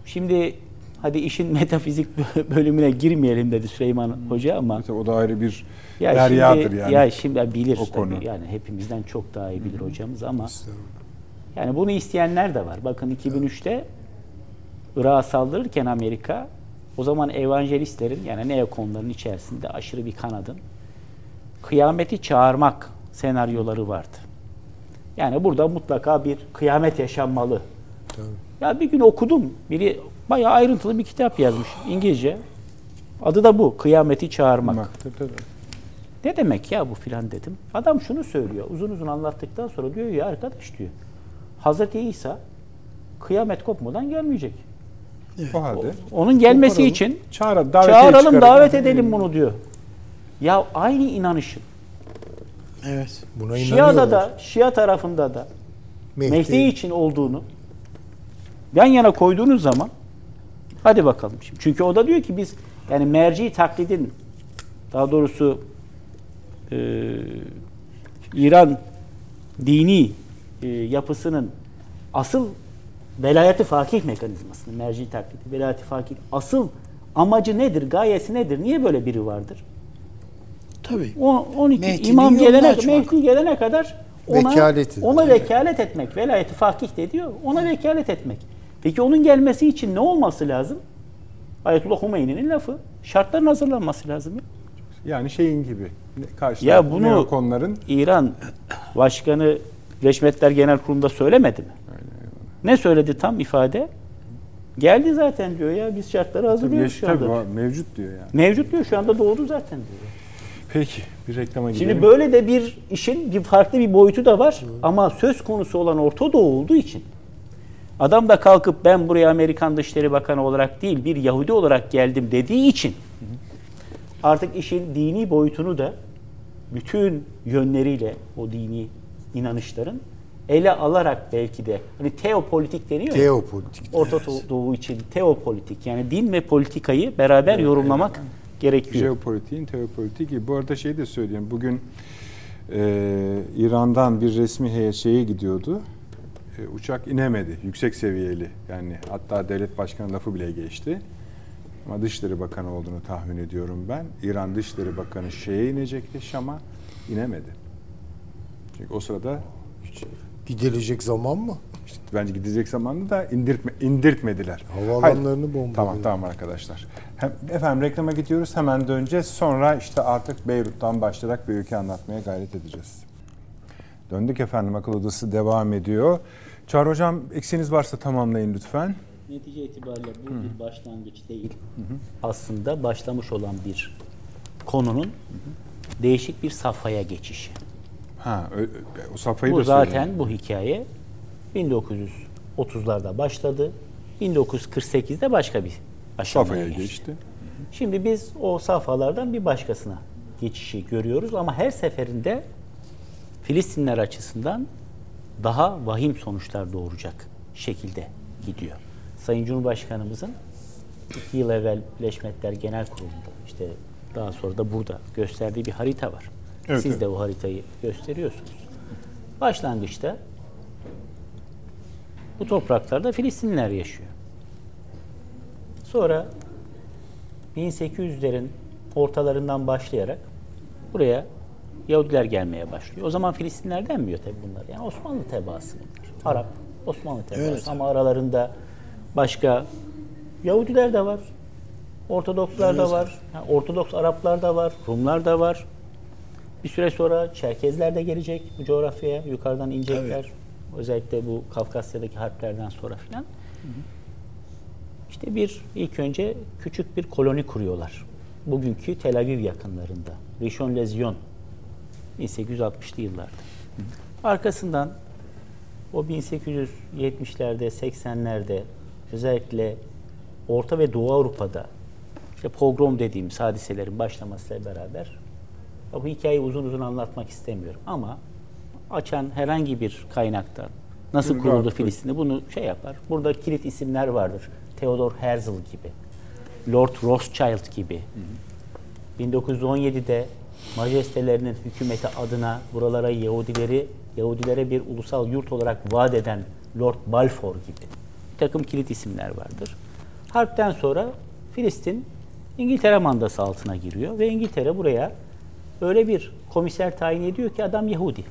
S3: şimdi hadi işin <laughs> metafizik bölümüne girmeyelim dedi Süleyman Hoca ama
S1: Mesela o da ayrı bir
S3: ya
S1: deryadır
S3: şimdi,
S1: yani.
S3: Ya şimdi bilir
S1: O
S3: tabii.
S1: konu.
S3: Yani hepimizden çok daha iyi bilir hocamız ama yani bunu isteyenler de var. Bakın 2003'te Irak'a saldırırken Amerika o zaman evangelistlerin yani neokonların içerisinde aşırı bir kanadın kıyameti çağırmak senaryoları vardı. Yani burada mutlaka bir kıyamet yaşanmalı. Ya bir gün okudum. Biri bayağı ayrıntılı bir kitap yazmış İngilizce. Adı da bu. Kıyameti çağırmak.
S1: Bak, tabii, tabii.
S3: Ne demek ya bu filan dedim. Adam şunu söylüyor. Uzun uzun anlattıktan sonra diyor ya arkadaş diyor. Hazreti İsa kıyamet kopmadan gelmeyecek.
S1: O halde
S3: Onun gelmesi
S1: Koparalım,
S3: için
S1: çağır, davetiye
S3: çağıralım, davet edelim bunu diyor. Ya aynı inanışın
S2: Evet.
S4: Buna
S3: Şia'da da, Şia tarafında da
S4: Mehdi,
S3: Mehdi için olduğunu yan yana koyduğunuz zaman hadi bakalım. Şimdi. Çünkü o da diyor ki biz yani merci taklidin daha doğrusu e, İran dini e, yapısının asıl velayeti fakih mekanizmasını merci taklidi, velayeti fakih asıl amacı nedir, gayesi nedir? Niye böyle biri vardır?
S2: Tabii.
S3: O, 12
S2: Mehdi'nin
S3: imam gelene. Mehdi gelene kadar ona,
S4: Vekalet
S3: ona vekalet etmek. Velayeti fakih de diyor. Ona vekalet etmek. Peki onun gelmesi için ne olması lazım? Ayetullah Hümeyni'nin lafı. Şartların hazırlanması lazım. Ya,
S1: yani şeyin gibi. Karşı
S3: ya bunu
S1: neokonların
S3: İran Başkanı Reşmetler Genel Kurulu'nda söylemedi mi? Ne söyledi tam ifade? Geldi zaten diyor ya biz şartları
S1: tabii,
S3: hazırlıyoruz şu
S1: tabii
S3: anda.
S1: var, mevcut diyor yani.
S3: Mevcut diyor şu anda doğdu zaten diyor.
S1: Peki bir reklama gidelim.
S3: Şimdi böyle de bir işin bir farklı bir boyutu da var ama söz konusu olan Orta Doğu olduğu için adam da kalkıp ben buraya Amerikan Dışişleri Bakanı olarak değil bir Yahudi olarak geldim dediği için artık işin dini boyutunu da bütün yönleriyle o dini inanışların ele alarak belki de hani teopolitik deniyor ya.
S4: Teopolitik.
S3: Orta Doğu için teopolitik yani din ve politikayı beraber yorumlamak gerekiyor.
S1: Jeopolitiğin teopolitik gibi. Bu arada şey de söyleyeyim. Bugün e, İran'dan bir resmi heyet şeye gidiyordu. E, uçak inemedi. Yüksek seviyeli. Yani hatta devlet başkanı lafı bile geçti. Ama Dışişleri Bakanı olduğunu tahmin ediyorum ben. İran Dışişleri Bakanı şeye inecekti Şam'a. inemedi. Çünkü o sırada
S4: Gidilecek zaman mı?
S1: işte bence gidecek zamanında da indirtme, indirtmediler.
S4: Havaalanlarını bombaladı.
S1: Tamam tamam arkadaşlar. Hem, efendim reklama gidiyoruz hemen döneceğiz. Sonra işte artık Beyrut'tan başlayarak bir ülke anlatmaya gayret edeceğiz. Döndük efendim akıl odası devam ediyor. Çağrı hocam eksiğiniz varsa tamamlayın lütfen.
S3: Netice itibariyle bu bir başlangıç değil. Aslında başlamış olan bir konunun değişik bir safhaya geçişi.
S1: Ha o safhayı
S3: bu
S1: da
S3: zaten
S1: söyleyin.
S3: bu hikaye 1930'larda başladı. 1948'de başka bir aşamaya
S1: safhaya
S3: geçti.
S1: geçti.
S3: Şimdi biz o safhalardan bir başkasına geçişi görüyoruz ama her seferinde Filistinler açısından daha vahim sonuçlar doğuracak şekilde gidiyor. Sayın Cumhurbaşkanımızın iki yıl evvel Birleşmiş Milletler Genel Kurulu'nda işte daha sonra da burada gösterdiği bir harita var.
S1: Evet,
S3: Siz
S1: evet.
S3: de o haritayı gösteriyorsunuz. Başlangıçta bu topraklarda Filistinliler yaşıyor. Sonra 1800'lerin ortalarından başlayarak buraya Yahudiler gelmeye başlıyor. O zaman Filistinler denmiyor tabii bunlar. Yani Osmanlı tebaası bunlar. Arap, Osmanlı tebaası.
S2: Evet.
S3: Ama aralarında başka Yahudiler de var. Ortodokslar da var. yani Ortodoks Araplar da var. Rumlar da var. Bir süre sonra Çerkezler de gelecek bu coğrafyaya. Yukarıdan inecekler. Özellikle bu Kafkasya'daki harplerden sonra filan. İşte bir ilk önce küçük bir koloni kuruyorlar. Bugünkü Tel Aviv yakınlarında. Rishon Lezion 1860'lı yıllarda. Arkasından o 1870'lerde, 80'lerde özellikle Orta ve Doğu Avrupa'da işte pogrom dediğimiz hadiselerin başlamasıyla beraber bu hikayeyi uzun uzun anlatmak istemiyorum ama açan herhangi bir kaynaktan nasıl
S1: Bunu
S3: kuruldu Filistin'de bunu şey yapar. Burada kilit isimler vardır. Theodor Herzl gibi, Lord Rothschild gibi. 1917'de majestelerinin hükümeti adına buralara Yahudileri, Yahudilere bir ulusal yurt olarak vaat eden Lord Balfour gibi bir takım kilit isimler vardır. Harpten sonra Filistin İngiltere mandası altına giriyor ve İngiltere buraya öyle bir komiser tayin ediyor ki adam Yahudi.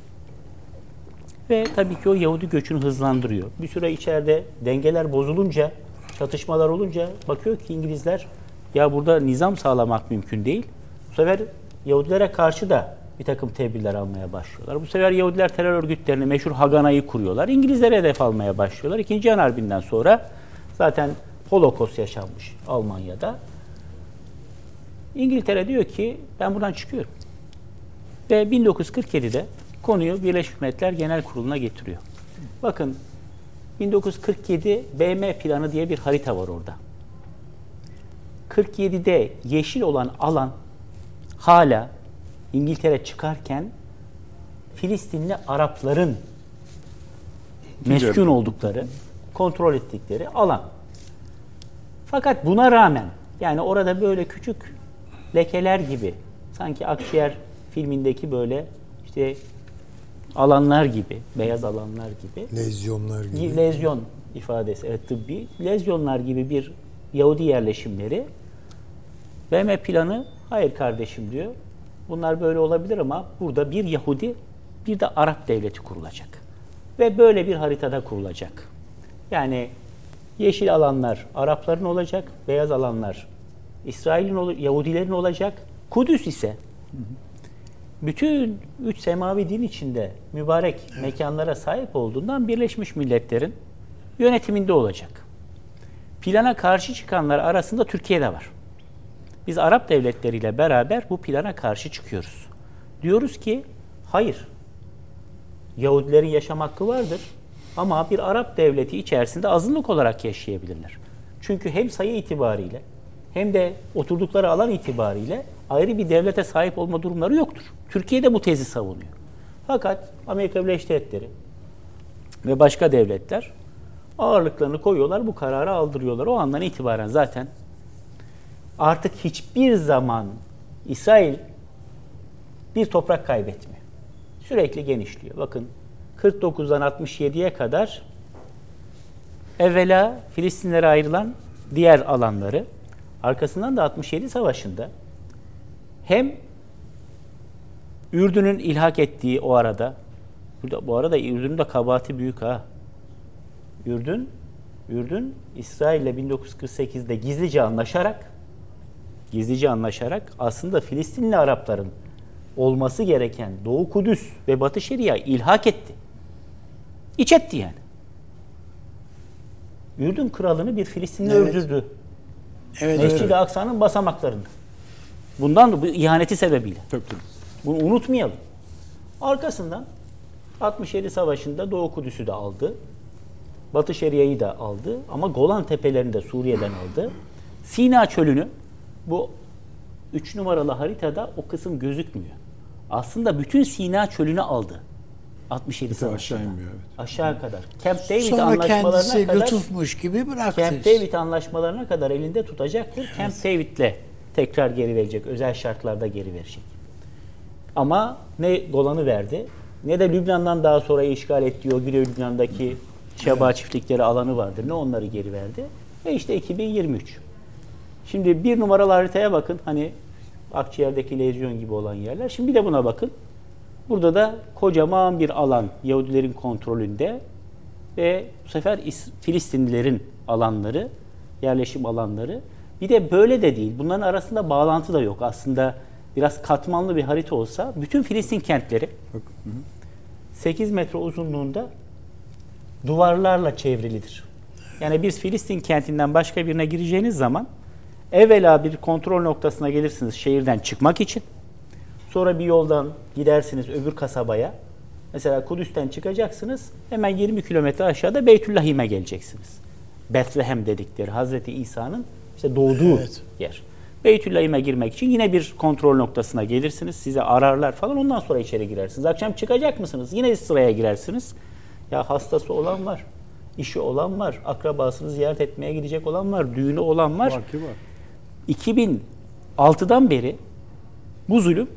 S3: Ve tabii ki o Yahudi göçünü hızlandırıyor. Bir süre içeride dengeler bozulunca, çatışmalar olunca bakıyor ki İngilizler ya burada nizam sağlamak mümkün değil. Bu sefer Yahudilere karşı da bir takım tedbirler almaya başlıyorlar. Bu sefer Yahudiler terör örgütlerini meşhur Hagana'yı kuruyorlar. İngilizlere hedef almaya başlıyorlar. İkinci Cihan Harbi'nden sonra zaten Holocaust yaşanmış Almanya'da. İngiltere diyor ki ben buradan çıkıyorum. Ve 1947'de konuyu Birleşmiş Milletler Genel Kurulu'na getiriyor. Bakın 1947 BM planı diye bir harita var orada. 47'de yeşil olan alan hala İngiltere çıkarken Filistinli Arapların meskun oldukları, kontrol ettikleri alan. Fakat buna rağmen yani orada böyle küçük lekeler gibi sanki Akciğer filmindeki böyle işte alanlar gibi, beyaz alanlar gibi
S4: Lezyonlar gibi.
S3: lezyon ifadesi, evet tıbbi. Lezyonlar gibi bir Yahudi yerleşimleri BM planı hayır kardeşim diyor. Bunlar böyle olabilir ama burada bir Yahudi bir de Arap devleti kurulacak. Ve böyle bir haritada kurulacak. Yani yeşil alanlar Arapların olacak, beyaz alanlar İsrail'in, Yahudilerin olacak. Kudüs ise bütün üç semavi din içinde mübarek mekanlara sahip olduğundan Birleşmiş Milletler'in yönetiminde olacak. Plana karşı çıkanlar arasında Türkiye de var. Biz Arap devletleriyle beraber bu plana karşı çıkıyoruz. Diyoruz ki hayır. Yahudilerin yaşam hakkı vardır ama bir Arap devleti içerisinde azınlık olarak yaşayabilirler. Çünkü hem sayı itibariyle hem de oturdukları alan itibariyle ayrı bir devlete sahip olma durumları yoktur. Türkiye de bu tezi savunuyor. Fakat Amerika Birleşik Devletleri ve başka devletler ağırlıklarını koyuyorlar, bu kararı aldırıyorlar. O andan itibaren zaten artık hiçbir zaman İsrail bir toprak kaybetmiyor. Sürekli genişliyor. Bakın 49'dan 67'ye kadar evvela Filistinlere ayrılan diğer alanları arkasından da 67 savaşında hem Ürdün'ün ilhak ettiği o arada burada bu arada Ürdün'ün de kabahati büyük ha. Ürdün Ürdün İsrail ile 1948'de gizlice anlaşarak gizlice anlaşarak aslında Filistinli Arapların olması gereken Doğu Kudüs ve Batı Şeria ilhak etti. İç etti yani. Ürdün kralını bir Filistinli
S2: Evet.
S3: öldürdü.
S2: Evet,
S3: Mescid-i
S2: evet.
S3: Aksa'nın basamaklarında. Bundan da bu ihaneti sebebiyle.
S5: Tabii tabii.
S3: Bunu unutmayalım. Arkasından 67 Savaşı'nda Doğu Kudüs'ü de aldı. Batı Şeria'yı da aldı. Ama Golan Tepelerini de Suriye'den aldı. Sina Çölü'nü bu 3 numaralı haritada o kısım gözükmüyor. Aslında bütün Sina Çölü'nü aldı. 67
S5: Bir de aşağı inmiyor evet.
S3: Aşağı kadar. Camp David
S2: Sonra
S3: anlaşmalarına
S2: kendisi
S3: kadar
S2: lütufmuş gibi bıraktı.
S3: Camp David anlaşmalarına kadar elinde tutacaktır. Camp David'le tekrar geri verecek. Özel şartlarda geri verecek. Ama ne Golan'ı verdi ne de Lübnan'dan daha sonra işgal ettiği o Güney Lübnan'daki Şeba çiftlikleri alanı vardır. Ne onları geri verdi. Ve işte 2023. Şimdi bir numaralı haritaya bakın. Hani Akciğer'deki lezyon gibi olan yerler. Şimdi bir de buna bakın. Burada da kocaman bir alan Yahudilerin kontrolünde ve bu sefer İs- Filistinlilerin alanları, yerleşim alanları. Bir de böyle de değil. Bunların arasında bağlantı da yok. Aslında biraz katmanlı bir harita olsa bütün Filistin kentleri 8 metre uzunluğunda duvarlarla çevrilidir. Yani bir Filistin kentinden başka birine gireceğiniz zaman evvela bir kontrol noktasına gelirsiniz şehirden çıkmak için. Sonra bir yoldan gidersiniz öbür kasabaya. Mesela Kudüs'ten çıkacaksınız. Hemen 20 kilometre aşağıda Beytüllahim'e geleceksiniz. Bethlehem dedikleri Hazreti İsa'nın işte doğduğu
S2: Evet.
S3: yer. Beytüllahim'e girmek için yine bir kontrol noktasına gelirsiniz. Size ararlar falan. Ondan sonra içeri girersiniz. Akşam çıkacak mısınız? Yine sıraya girersiniz. Ya hastası olan var. işi olan var. Akrabasını ziyaret etmeye gidecek olan var. Düğünü olan var.
S5: Var ki var.
S3: 2006'dan beri bu zulüm,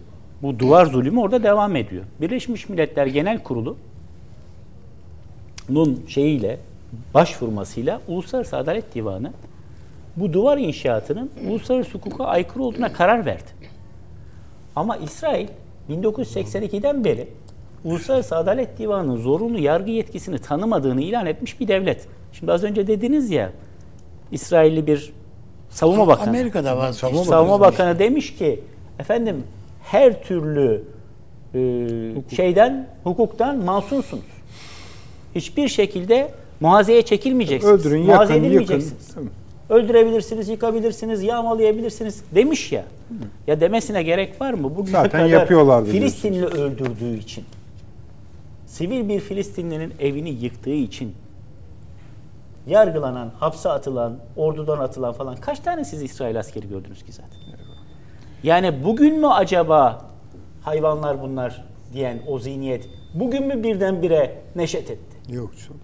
S3: bu duvar zulümü orada devam ediyor. Birleşmiş Milletler Genel Kurulu nun şeyiyle başvurmasıyla Uluslararası Adalet Divanı bu duvar inşaatının uluslararası hukuka aykırı olduğuna karar verdi. Ama İsrail 1982'den beri Uluslararası Adalet Divanı'nın zorunlu yargı yetkisini tanımadığını ilan etmiş bir devlet. Şimdi az önce dediniz ya İsrailli bir savunma bakanı.
S2: Amerika'da vazgeçti.
S3: Savunma Bakanı demiş ki efendim her türlü e, şeyden hukuktan masumsunuz. Hiçbir şekilde muhazeye çekilmeyeceksiniz.
S1: Öldürün,
S3: Muhaze
S1: yakın,
S3: edilmeyeceksiniz.
S1: Tamam.
S3: Öldürebilirsiniz, yıkabilirsiniz, yağmalayabilirsiniz demiş ya. Ya demesine gerek var mı? Bugüne
S1: Zaten
S3: kadar
S1: yapıyorlardı
S3: Filistinli öldürdüğü için, sivil bir Filistinlinin evini yıktığı için yargılanan, hapse atılan, ordudan atılan falan kaç tane siz İsrail askeri gördünüz ki zaten? Yani bugün mü acaba hayvanlar bunlar diyen o zihniyet bugün mü birdenbire neşet etti?
S4: Yok çok.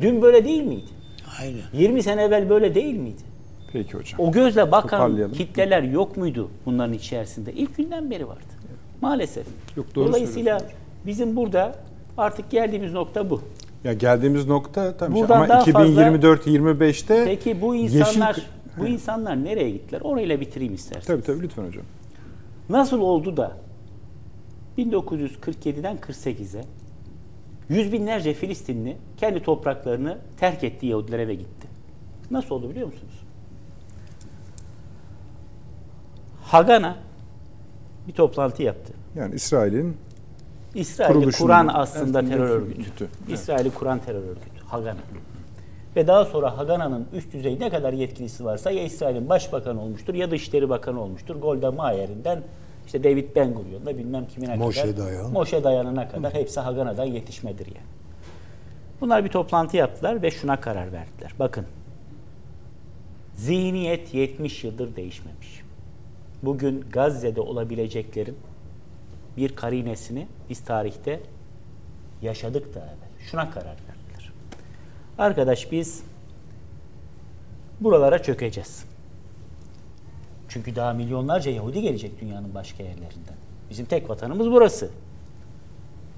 S3: Dün böyle değil miydi?
S2: Aynen.
S3: 20 sene evvel böyle değil miydi?
S5: Peki hocam.
S3: O gözle bakan kitleler yok muydu bunların içerisinde? İlk günden beri vardı. Maalesef.
S5: Yok, doğru
S3: Dolayısıyla bizim burada artık geldiğimiz nokta bu.
S5: Ya geldiğimiz nokta tabii
S3: Buradan
S5: ama
S3: daha fazla-
S5: 2024-25'te
S3: Peki bu
S5: yeşil-
S3: insanlar bu insanlar nereye gittiler? Orayla bitireyim isterseniz.
S5: Tabii tabii lütfen hocam.
S3: Nasıl oldu da 1947'den 48'e yüz binlerce Filistinli kendi topraklarını terk etti Yahudilere ve gitti. Nasıl oldu biliyor musunuz? Hagana bir toplantı yaptı.
S5: Yani İsrail'in
S3: İsrail'i kuran aslında terör örgütü. İsrail'i kuran terör örgütü. Hagana. Ve daha sonra Hagana'nın üst düzey ne kadar yetkilisi varsa ya İsrail'in başbakanı olmuştur ya Dışişleri Bakanı olmuştur. Golda Meir'inden işte David Ben Gurion'da bilmem kimine
S4: Moshe
S3: kadar.
S4: Dayan.
S3: Moshe Dayan'ına kadar hepsi Hagana'dan yetişmedir yani. Bunlar bir toplantı yaptılar ve şuna karar verdiler. Bakın zihniyet 70 yıldır değişmemiş. Bugün Gazze'de olabileceklerin bir karinesini biz tarihte yaşadık da evvel. Şuna karar verdiler. Arkadaş biz buralara çökeceğiz. Çünkü daha milyonlarca Yahudi gelecek dünyanın başka yerlerinden. Bizim tek vatanımız burası.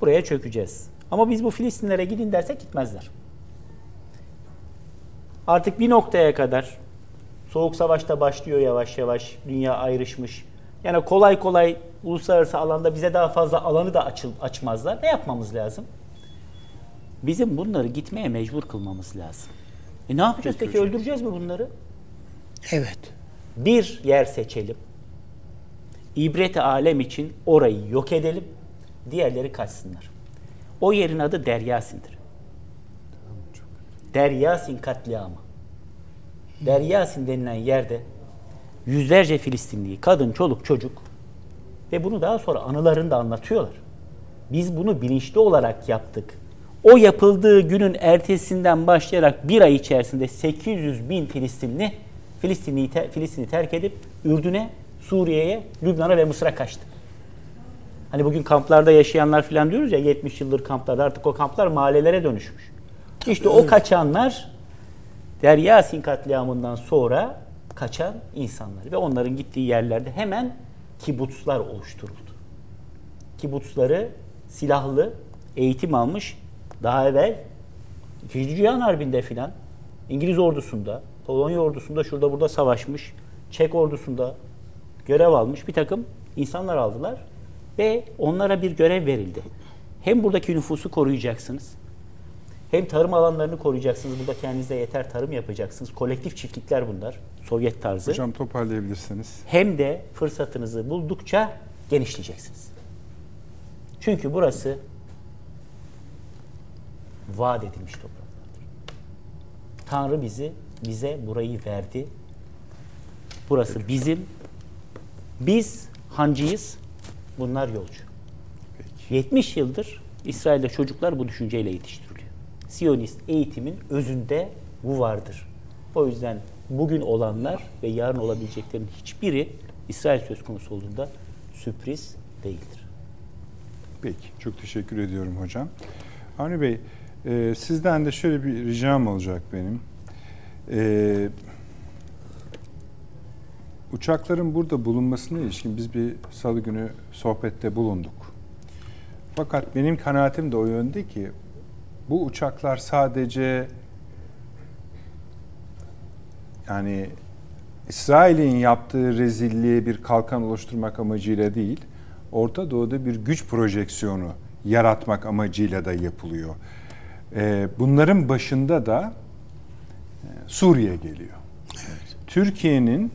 S3: Buraya çökeceğiz. Ama biz bu Filistinlere gidin dersek gitmezler. Artık bir noktaya kadar Soğuk Savaş'ta başlıyor yavaş yavaş. Dünya ayrışmış. Yani kolay kolay uluslararası alanda bize daha fazla alanı da açıl, açmazlar. Ne yapmamız lazım? Bizim bunları gitmeye mecbur kılmamız lazım. E ne yapacağız peki? Öldüreceğiz mi bunları?
S2: Evet.
S3: Bir yer seçelim. İbret alem için orayı yok edelim. Diğerleri kaçsınlar. O yerin adı Deryasin'dir. Deryasin katliamı. Deryasin denilen yerde yüzlerce Filistinli, kadın, çoluk, çocuk ve bunu daha sonra anılarında anlatıyorlar. Biz bunu bilinçli olarak yaptık. O yapıldığı günün ertesinden başlayarak bir ay içerisinde 800 bin Filistinli Filistin'i, Filistin'i terk edip Ürdün'e, Suriye'ye, Lübnan'a ve Mısır'a kaçtı. Hani bugün kamplarda yaşayanlar falan diyoruz ya 70 yıldır kamplarda artık o kamplar mahallelere dönüşmüş. İşte o kaçanlar Deryasin katliamından sonra kaçan insanlar ve onların gittiği yerlerde hemen kibutslar oluşturuldu. Kibutsları silahlı eğitim almış daha evvel İkinci Dünya Harbi'nde filan İngiliz ordusunda, Polonya ordusunda şurada burada savaşmış, Çek ordusunda görev almış bir takım insanlar aldılar ve onlara bir görev verildi. Hem buradaki nüfusu koruyacaksınız, hem tarım alanlarını koruyacaksınız. Burada kendinize yeter tarım yapacaksınız. Kolektif çiftlikler bunlar. Sovyet tarzı.
S5: Hocam toparlayabilirsiniz.
S3: Hem de fırsatınızı buldukça genişleyeceksiniz. Çünkü burası vaat edilmiş topraklardır. Tanrı bizi bize burayı verdi. Burası bizim. Biz hancıyız. Bunlar yolcu. 70 yıldır İsrail'de çocuklar bu düşünceyle yetiştiriliyor. Siyonist eğitimin özünde bu vardır. O yüzden bugün olanlar ve yarın olabileceklerin hiçbiri İsrail söz konusu olduğunda sürpriz değildir.
S1: Peki, çok teşekkür ediyorum hocam. Avni Bey, e, sizden de şöyle bir ricam olacak benim. E, uçakların burada bulunmasına ilişkin biz bir salı günü sohbette bulunduk. Fakat benim kanaatim de o yönde ki bu uçaklar sadece yani İsrail'in yaptığı rezilliğe bir kalkan oluşturmak amacıyla değil, Orta Doğu'da bir güç projeksiyonu yaratmak amacıyla da yapılıyor. Ee, bunların başında da e, Suriye geliyor. Evet. Türkiye'nin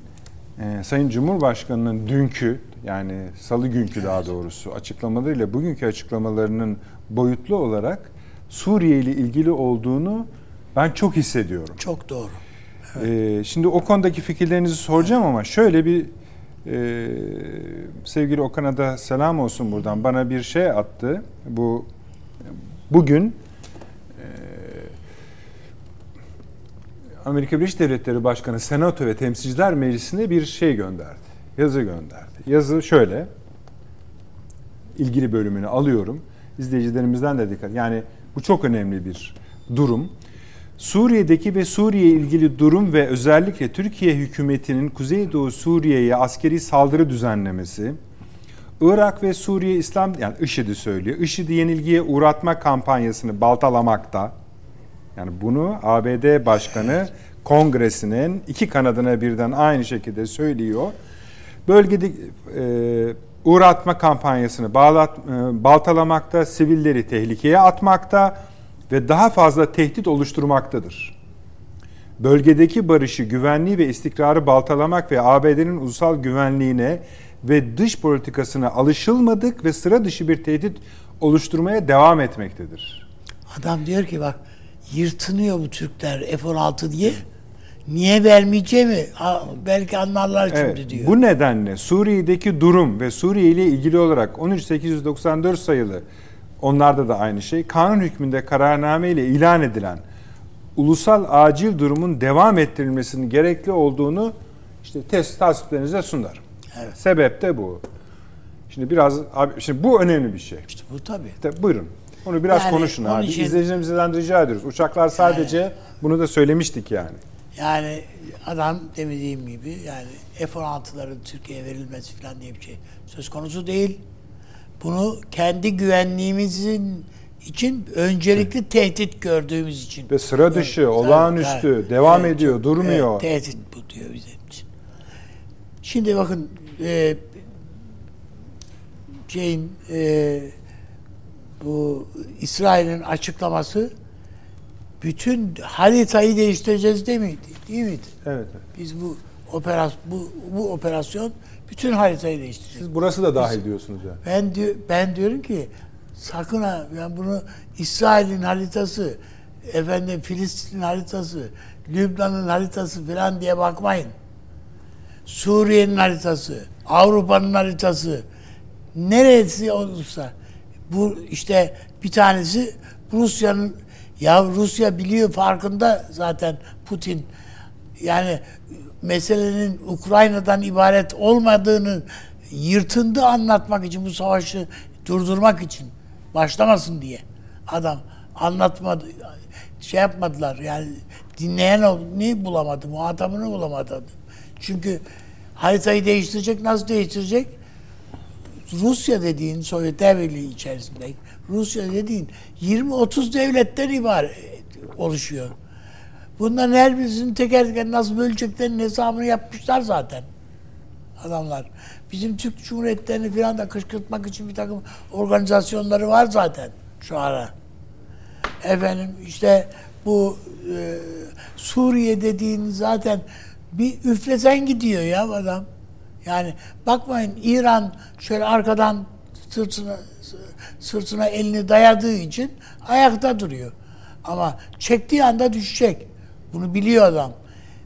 S1: e, Sayın Cumhurbaşkanı'nın dünkü yani salı günkü daha doğrusu açıklamalarıyla bugünkü açıklamalarının boyutlu olarak Suriye ile ilgili olduğunu ben çok hissediyorum.
S2: Çok doğru.
S1: Evet. Ee, şimdi o konudaki fikirlerinizi soracağım ama şöyle bir e, sevgili Okan'a da selam olsun buradan. Bana bir şey attı. Bu bugün e, Amerika Birleşik Devletleri Başkanı Senato ve Temsilciler Meclisi'ne bir şey gönderdi. Yazı gönderdi. Yazı şöyle. ilgili bölümünü alıyorum. İzleyicilerimizden de dikkat. Yani bu çok önemli bir durum. Suriye'deki ve Suriye ilgili durum ve özellikle Türkiye hükümetinin Kuzeydoğu Suriye'ye askeri saldırı düzenlemesi, Irak ve Suriye İslam yani IŞİD'i söylüyor. IŞİD'i yenilgiye uğratma kampanyasını baltalamakta. Yani bunu ABD Başkanı Kongresi'nin iki kanadına birden aynı şekilde söylüyor. Bölgede e, uğratma kampanyasını bağlat, e, baltalamakta, sivilleri tehlikeye atmakta ve daha fazla tehdit oluşturmaktadır. Bölgedeki barışı, güvenliği ve istikrarı baltalamak ve ABD'nin ulusal güvenliğine ve dış politikasına alışılmadık ve sıra dışı bir tehdit oluşturmaya devam etmektedir.
S2: Adam diyor ki bak yırtınıyor bu Türkler F-16 diye. Niye vermeyeceğimi belki anlarlar şimdi evet, diyor.
S1: Bu nedenle Suriye'deki durum ve Suriye ile ilgili olarak 13894 sayılı onlarda da aynı şey. Kanun hükmünde kararname ile ilan edilen ulusal acil durumun devam ettirilmesinin gerekli olduğunu işte test tasdiplerinize sunarım. Evet. Sebep de bu. Şimdi biraz abi şimdi bu önemli bir şey.
S2: İşte bu tabii.
S1: İşte buyurun. Onu biraz yani konuşun abi. Için, İzleyicilerimizden rica ediyoruz. Uçaklar sadece yani, bunu da söylemiştik yani.
S2: Yani adam demediğim gibi yani F-16'ların Türkiye'ye verilmesi falan diye bir şey söz konusu değil. Bunu kendi güvenliğimizin için öncelikli tehdit gördüğümüz için.
S1: Ve sıra dışı, evet, olağanüstü, evet, devam evet, ediyor, durmuyor. Evet,
S2: tehdit bu diyor bizim için. Şimdi bakın e, şeyin e, bu İsrail'in açıklaması bütün haritayı değiştireceğiz değil miydi? Değil miydi?
S1: Evet. evet.
S2: Biz bu operasyon bu, bu operasyon bütün haritayı değiştirecek.
S1: Siz burası da dahil Biz, diyorsunuz yani.
S2: Ben diyor ben diyorum ki sakın ha ben bunu İsrail'in haritası, efendim Filistin'in haritası, Lübnan'ın haritası falan diye bakmayın. Suriye'nin haritası, Avrupa'nın haritası, neresi olursa bu işte bir tanesi Rusya'nın ya Rusya biliyor farkında zaten Putin. Yani meselenin Ukrayna'dan ibaret olmadığını yırtındı anlatmak için bu savaşı durdurmak için. Başlamasın diye. Adam anlatmadı şey yapmadılar. Yani dinleyen ne bulamadı muhatabını bulamadı çünkü haritayı değiştirecek nasıl değiştirecek? Rusya dediğin Sovyetler Birliği içerisinde Rusya dediğin 20-30 devletten ibaret oluşuyor. Bunların her birisinin teker teker nasıl böleceklerinin hesabını yapmışlar zaten. Adamlar. Bizim Türk Cumhuriyetlerini falan da kışkırtmak için bir takım organizasyonları var zaten şu ara. Efendim işte bu e, Suriye dediğin zaten bir üflesen gidiyor ya adam. Yani bakmayın İran şöyle arkadan sırtına sırtına elini dayadığı için ayakta duruyor. Ama çektiği anda düşecek. Bunu biliyor adam.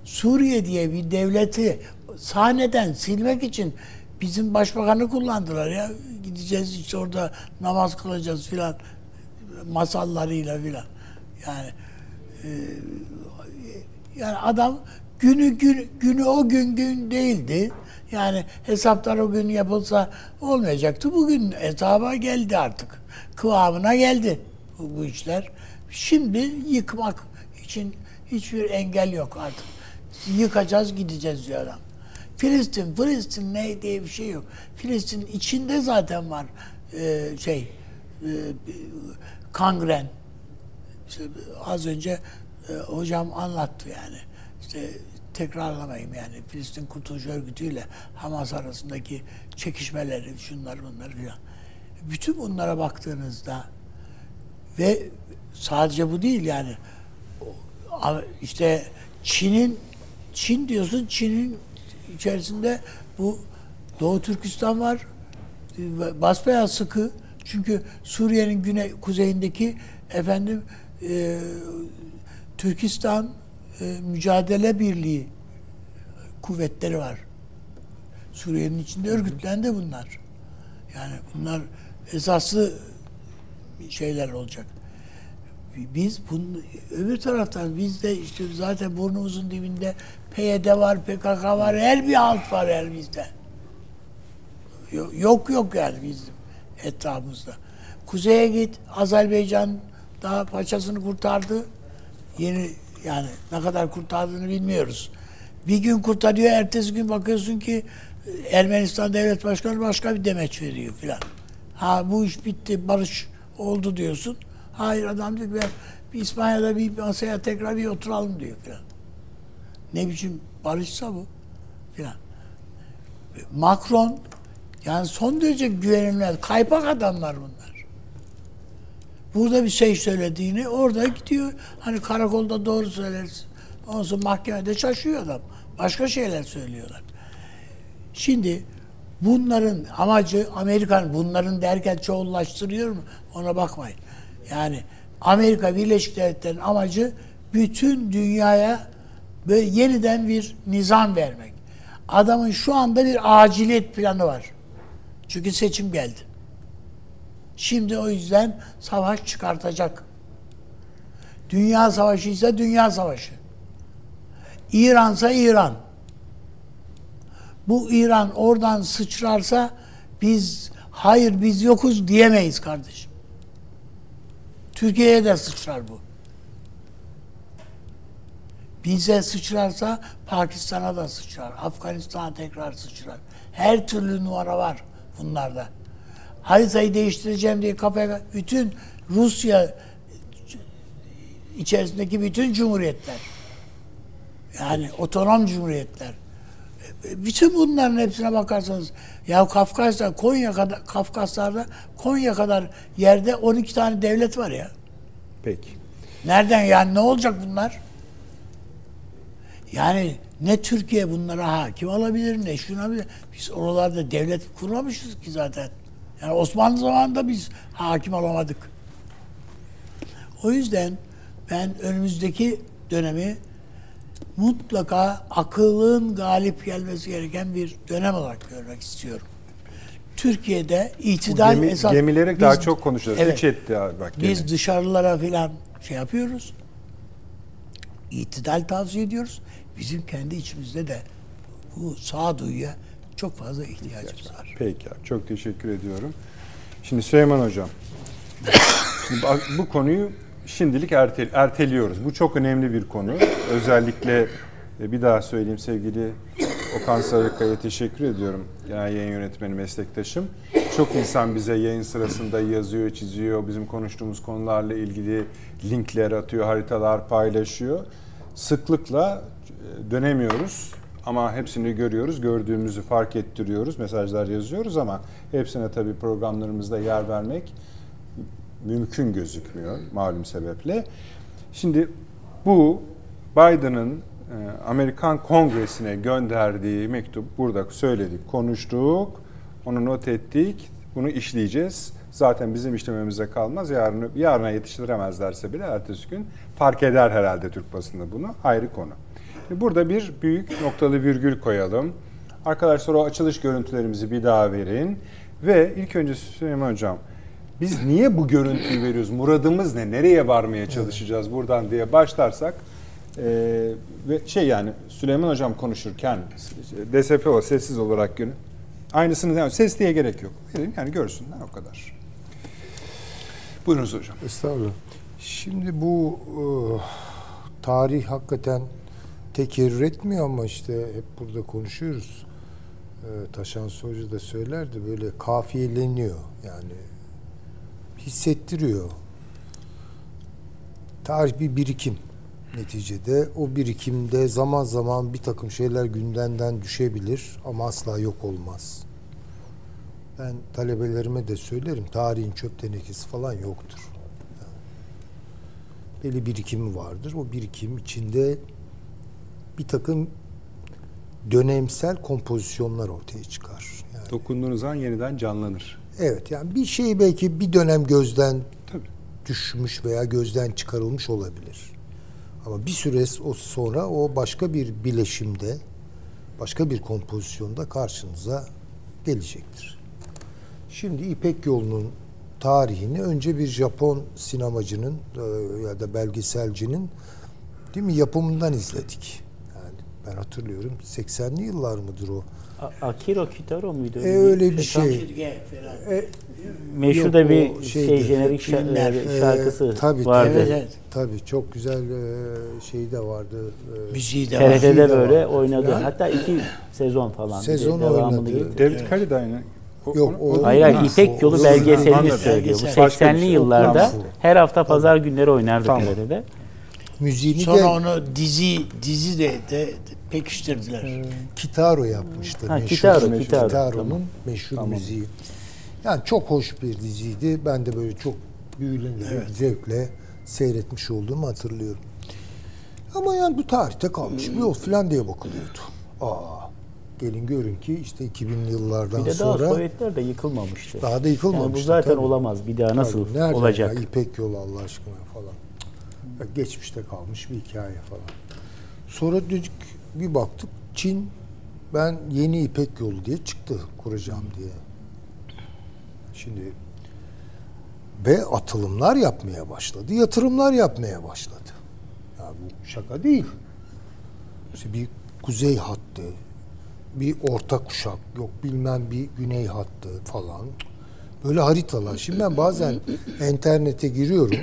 S2: Suriye diye bir devleti sahneden silmek için bizim başbakanı kullandılar ya. Gideceğiz işte orada namaz kılacağız filan masallarıyla filan. Yani e, yani adam günü gün, günü o gün gün değildi. Yani hesaplar o gün yapılsa olmayacaktı. Bugün hesaba geldi artık. Kıvamına geldi bu, bu işler. Şimdi yıkmak için hiçbir engel yok artık. Yıkacağız gideceğiz diyor adam. Filistin, Filistin ne diye bir şey yok. Filistin içinde zaten var e, şey e, kangren. İşte az önce e, hocam anlattı yani. İşte tekrarlamayayım yani Filistin Kurtuluş Örgütü ile Hamas arasındaki çekişmeleri, şunlar bunlar filan. Bütün bunlara baktığınızda ve sadece bu değil yani işte Çin'in Çin diyorsun Çin'in içerisinde bu Doğu Türkistan var. Basbeyaz sıkı. Çünkü Suriye'nin güney kuzeyindeki efendim e, Türkistan e, Mücadele Birliği kuvvetleri var. Suriye'nin içinde örgütlendi bunlar. Yani bunlar esaslı şeyler olacak. Biz bunun öbür taraftan biz de işte zaten burnumuzun dibinde PYD var, PKK var, her bir alt var her bizde. Yok yok yani bizim etrafımızda. Kuzeye git, Azerbaycan daha paçasını kurtardı. Yeni yani ne kadar kurtardığını bilmiyoruz. Bir gün kurtarıyor, ertesi gün bakıyorsun ki Ermenistan Devlet Başkanı başka bir demeç veriyor filan. Ha bu iş bitti, barış oldu diyorsun. Hayır adam diyor ki ben bir İspanya'da bir masaya tekrar bir oturalım diyor filan. Ne biçim barışsa bu filan. Macron yani son derece güvenilmez. Kaypak adamlar bunlar. Burada bir şey söylediğini orada gidiyor. Hani karakolda doğru söylersin. Ondan mahkemede şaşıyor adam. Başka şeyler söylüyorlar. Şimdi bunların amacı Amerikan bunların derken çoğullaştırıyor mu? Ona bakmayın. Yani Amerika Birleşik Devletleri'nin amacı bütün dünyaya böyle yeniden bir nizam vermek. Adamın şu anda bir aciliyet planı var. Çünkü seçim geldi. Şimdi o yüzden savaş çıkartacak. Dünya savaşı ise dünya savaşı. İransa İran. Bu İran oradan sıçrarsa biz hayır biz yokuz diyemeyiz kardeşim. Türkiye'ye de sıçrar bu. Bize sıçrarsa Pakistan'a da sıçrar. Afganistan'a tekrar sıçrar. Her türlü numara var bunlarda. Haritayı değiştireceğim diye kafaya bütün Rusya içerisindeki bütün cumhuriyetler yani otonom cumhuriyetler bütün bunların hepsine bakarsanız ya Kafkas'ta Konya kadar Kafkaslar'da Konya kadar yerde 12 tane devlet var ya.
S1: Peki.
S2: Nereden yani ne olacak bunlar? Yani ne Türkiye bunlara hakim olabilir ne şuna bir biz oralarda devlet kurmamışız ki zaten. Yani Osmanlı zamanında biz hakim olamadık. O yüzden ben önümüzdeki dönemi mutlaka akılın galip gelmesi gereken bir dönem olarak görmek istiyorum. Türkiye'de itidal
S1: gemi,
S2: esas...
S1: Gemileri daha çok konuşuyoruz.
S2: Evet,
S1: Üç etti abi bak. Gemi.
S2: Biz dışarılara filan şey yapıyoruz. İtidal tavsiye ediyoruz. Bizim kendi içimizde de bu sağduyuya çok fazla ihtiyacımız var.
S1: Peki abi, çok teşekkür ediyorum. Şimdi Süleyman Hocam, <coughs> şimdi bu konuyu şimdilik ertel, erteliyoruz. Bu çok önemli bir konu. Özellikle e, bir daha söyleyeyim sevgili Okan Sarıkaya teşekkür ediyorum. Genel yayın yönetmeni meslektaşım. Çok insan bize yayın sırasında yazıyor, çiziyor. Bizim konuştuğumuz konularla ilgili linkler atıyor, haritalar paylaşıyor. Sıklıkla e, dönemiyoruz ama hepsini görüyoruz, gördüğümüzü fark ettiriyoruz, mesajlar yazıyoruz ama hepsine tabii programlarımızda yer vermek mümkün gözükmüyor malum sebeple. Şimdi bu Biden'ın Amerikan Kongresi'ne gönderdiği mektup burada söyledik, konuştuk, onu not ettik, bunu işleyeceğiz. Zaten bizim işlememize kalmaz. Yarın, yarına yetiştiremezlerse bile ertesi gün fark eder herhalde Türk basında bunu. Ayrı konu. Burada bir büyük noktalı virgül koyalım. Arkadaşlar o açılış görüntülerimizi bir daha verin. Ve ilk önce Süleyman Hocam, biz niye bu görüntüyü veriyoruz? Muradımız ne? Nereye varmaya çalışacağız buradan diye başlarsak e, ve şey yani Süleyman Hocam konuşurken DSP sessiz olarak günü aynısını yani ses diye gerek yok. Yani görsünler o kadar. Buyurunuz hocam.
S4: Estağfurullah. Şimdi bu e, tarih hakikaten tekerrür etmiyor ama işte hep burada konuşuyoruz. E, Taşan Hoca da söylerdi böyle kafiyeleniyor yani hissettiriyor. Tarih bir birikim neticede. O birikimde zaman zaman bir takım şeyler gündemden düşebilir ama asla yok olmaz. Ben talebelerime de söylerim tarihin çöp tenekesi falan yoktur. Yani belli birikimi vardır. O birikim içinde bir takım dönemsel kompozisyonlar ortaya çıkar.
S1: Yani, Dokunduğunuz an yeniden canlanır.
S4: Evet yani bir şey belki bir dönem gözden Tabii. düşmüş veya gözden çıkarılmış olabilir. Ama bir süre sonra o başka bir bileşimde, başka bir kompozisyonda karşınıza gelecektir. Şimdi İpek Yolu'nun tarihini önce bir Japon sinemacının e, ya da belgeselcinin değil mi yapımından izledik. Ben hatırlıyorum 80'li yıllar mıdır o?
S3: Akiro Kitaro muydu?
S4: E, öyle bir şey.
S3: E, Meşhur da bir şeydi, şey jenerik filmler, şarkısı e,
S4: tabii,
S3: vardı.
S4: Tabii, evet. tabii çok güzel e, şey de vardı.
S3: E, Müziği de TRT'de böyle vardı. oynadı. Falan. Hatta iki sezon falan.
S4: Sezon oynadı.
S1: David evet. Carey de aynı.
S3: O, Yok, o, hayır hayır İpek Yolu belgeselini söylüyor. Bu 80'li şey. yıllarda her hafta pazar günleri oynardı tamam. TRT'de.
S2: Müziğini Sonra de, onu dizi dizi de, de pekiştirdiler. E,
S4: Kitaro yapmıştı.
S3: Ha, meşhur, Kitaro, meşhur,
S4: Kitaro. Kitaro'nun tamam. meşhur tamam. müziği. Yani çok hoş bir diziydi. Ben de böyle çok büyülenerek, evet. zevkle seyretmiş olduğumu hatırlıyorum. Ama yani bu tarihte kalmış bir yol falan diye bakılıyordu. Aa, gelin görün ki işte 2000'li yıllardan
S3: bir de
S4: sonra...
S3: daha Sovyetler de yıkılmamıştı.
S4: Daha da yıkılmamıştı.
S3: Yani bu zaten tabii. olamaz. Bir daha nasıl tabii, olacak?
S4: Ya, İpek yolu Allah aşkına falan. Ya, geçmişte kalmış bir hikaye falan. Sonra dedik bir baktık Çin ben yeni İpek yolu diye çıktı kuracağım diye. Şimdi ve atılımlar yapmaya başladı, yatırımlar yapmaya başladı. Ya bu şaka değil. İşte bir kuzey hattı, bir orta kuşak, yok bilmem bir güney hattı falan. Böyle haritalar. Şimdi ben bazen internete giriyorum.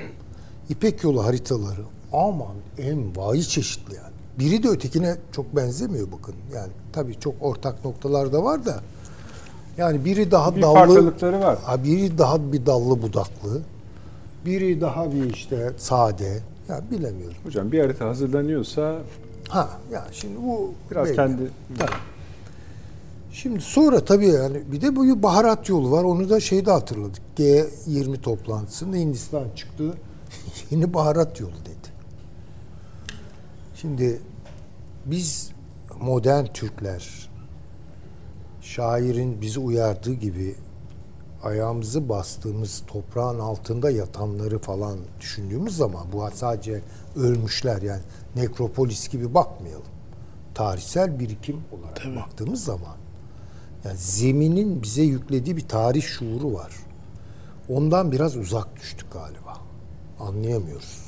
S4: İpek yolu haritaları. Aman envai çeşitli yani. Biri de ötekine çok benzemiyor bakın. Yani tabii çok ortak noktalar da var da. Yani biri daha
S1: bir
S4: dallı.
S1: farklılıkları var.
S4: Ha, biri daha bir dallı budaklı. Biri daha bir işte sade. Ya bilemiyorum.
S1: Hocam bir harita hazırlanıyorsa
S4: ha ya şimdi bu
S1: biraz belli. kendi
S4: tabii. Şimdi sonra tabii yani bir de bu baharat yolu var. Onu da şeyde hatırladık. G20 toplantısında Hindistan çıktı. <laughs> Yeni baharat yolu dedi. Şimdi biz modern Türkler şairin bizi uyardığı gibi ayağımızı bastığımız toprağın altında yatanları falan düşündüğümüz zaman bu sadece ölmüşler yani nekropolis gibi bakmayalım. Tarihsel birikim olarak Tabii. baktığımız zaman yani zeminin bize yüklediği bir tarih şuuru var. Ondan biraz uzak düştük galiba. Anlayamıyoruz.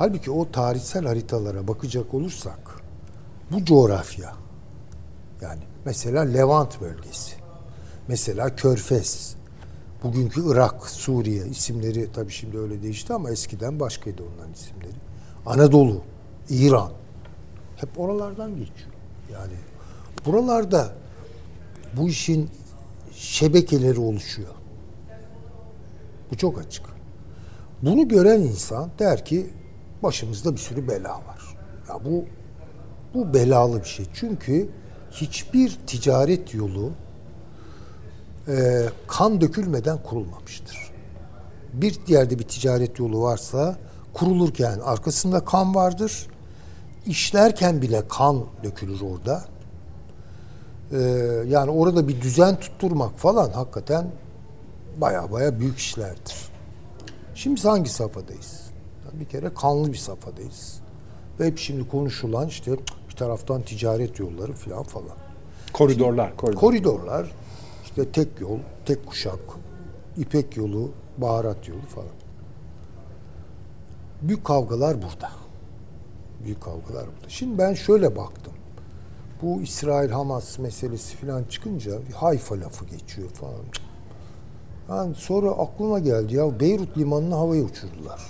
S4: Halbuki o tarihsel haritalara bakacak olursak bu coğrafya yani Mesela Levant bölgesi. Mesela Körfez. Bugünkü Irak, Suriye isimleri tabii şimdi öyle değişti ama eskiden başkaydı onların isimleri. Anadolu, İran. Hep oralardan geçiyor. Yani buralarda bu işin şebekeleri oluşuyor. Bu çok açık. Bunu gören insan der ki başımızda bir sürü bela var. Ya bu bu belalı bir şey. Çünkü hiçbir ticaret yolu e, kan dökülmeden kurulmamıştır. Bir yerde bir ticaret yolu varsa kurulurken arkasında kan vardır. işlerken bile kan dökülür orada. Ee, yani orada bir düzen tutturmak falan hakikaten baya baya büyük işlerdir. Şimdi hangi safhadayız? Bir kere kanlı bir safhadayız. Ve hep şimdi konuşulan işte bir taraftan ticaret yolları falan falan.
S1: Koridorlar. koridor.
S4: Koridorlar, işte tek yol, tek kuşak, İpek yolu, baharat yolu falan. Büyük kavgalar burada. Büyük kavgalar burada. Şimdi ben şöyle baktım. Bu İsrail-Hamas meselesi falan çıkınca Hayfa lafı geçiyor falan. Yani sonra aklıma geldi ya Beyrut limanını havaya uçurdular.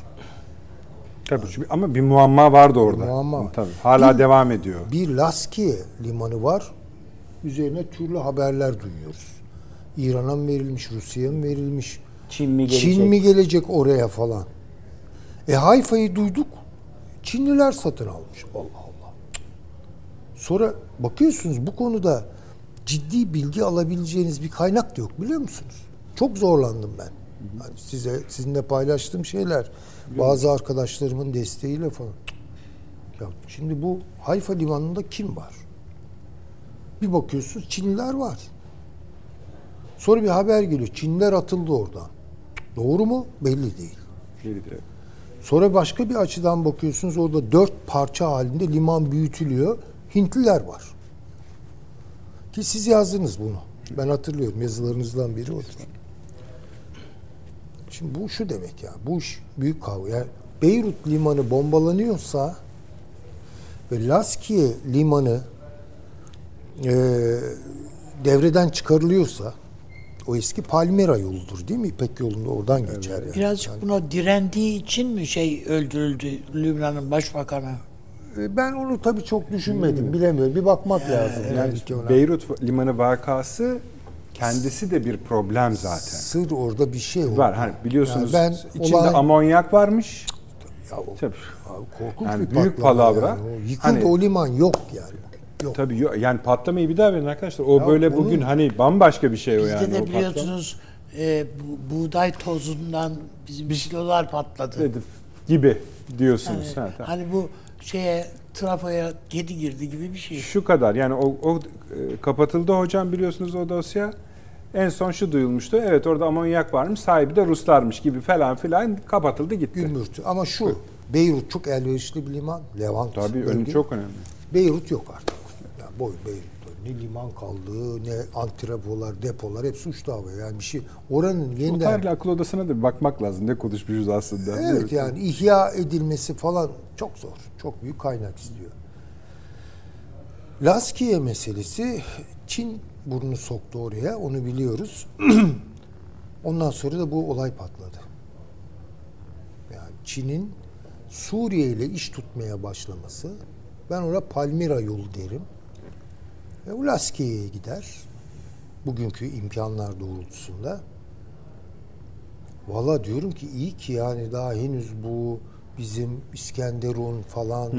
S1: Tabii çünkü- ama bir muamma vardı orada.
S4: Muamma.
S1: Tabii. Hala
S4: Bir-
S1: devam ediyor.
S4: Bir Laskiye limanı var. Üzerine türlü haberler duyuyoruz. İran'a mı verilmiş, Rusya'ya mı verilmiş?
S3: Çin mi gelecek?
S4: Çin mi gelecek oraya falan? E Hayfa'yı duyduk. Çinliler satın almış. Allah Allah. Sonra bakıyorsunuz bu konuda ciddi bilgi alabileceğiniz bir kaynak da yok biliyor musunuz? Çok zorlandım ben. Hani size sizinle paylaştığım şeyler bazı arkadaşlarımın desteğiyle falan. Ya şimdi bu Hayfa limanında kim var? Bir bakıyorsunuz Çinliler var. Sonra bir haber geliyor. Çinliler atıldı oradan. Doğru mu? Belli değil. Sonra başka bir açıdan bakıyorsunuz orada dört parça halinde liman büyütülüyor. Hintliler var. Ki siz yazdınız bunu. Ben hatırlıyorum yazılarınızdan biri odur. Şimdi bu şu demek ya. Bu iş büyük kavga. Yani Beyrut limanı bombalanıyorsa ve Laskiye limanı e, devreden çıkarılıyorsa o eski Palmira yoludur değil mi? İpek yolunda oradan geçer. Yani.
S2: Birazcık buna direndiği için mi şey öldürüldü Lübnan'ın başbakanı?
S4: E, Ben onu tabii çok düşünmedim. Bilemiyorum. Bir bakmak lazım. Yani işte ona.
S1: Beyrut limanı vakası kendisi de bir problem zaten.
S4: Sır orada bir şey oldu.
S1: Var hani biliyorsunuz
S4: Yani ben
S1: içinde
S4: olay-
S1: amonyak varmış.
S4: Ya o-
S1: Tabii.
S4: Abi korkunç
S1: Yani
S4: bir
S1: büyük
S4: patlama
S1: palavra.
S4: yani. O yıkıldı
S1: Hani-
S4: o liman yok yani. Yok.
S1: Tabii yani patlamayı bir daha verin arkadaşlar. O
S4: Ya
S1: böyle
S4: bunu-
S1: bugün hani bambaşka bir şey o
S2: Bizde
S1: yani. o
S2: de biliyorsunuz e, bu, buğday tozundan bizim silolar patladı.
S1: Dedim, gibi diyorsunuz.
S2: Yani,
S1: Ha, tamam.
S2: Hani bu şeye trafoya kedi girdi gibi bir şey.
S1: Şu kadar yani o, o e, kapatıldı hocam biliyorsunuz o dosya. En son şu duyulmuştu. Evet orada amonyak varmış. Sahibi de Ruslarmış gibi falan filan kapatıldı gitti.
S4: Gümbürtü. Ama şu Beyrut çok elverişli bir liman. Levant.
S1: Tabii
S4: bölge.
S1: önü çok önemli.
S4: Beyrut yok artık. Yani boy Beyrut'ta ne liman kaldı ne antrepolar, depolar hepsi uçtu havaya. Yani bir şey oranın yeniden
S1: tarihle akıl odasına da bir bakmak lazım. Ne konuşmuşuz aslında.
S4: Evet yani ihya edilmesi falan çok zor. Çok büyük kaynak istiyor. Laskiye meselesi Çin burnunu soktu oraya onu biliyoruz. <clears throat> Ondan sonra da bu olay patladı. Yani Çin'in Suriye ile iş tutmaya başlaması ben ona Palmira yolu derim. Ve bu Laskiye'ye gider. Bugünkü imkanlar doğrultusunda. Valla diyorum ki iyi ki yani daha henüz bu bizim İskenderun falan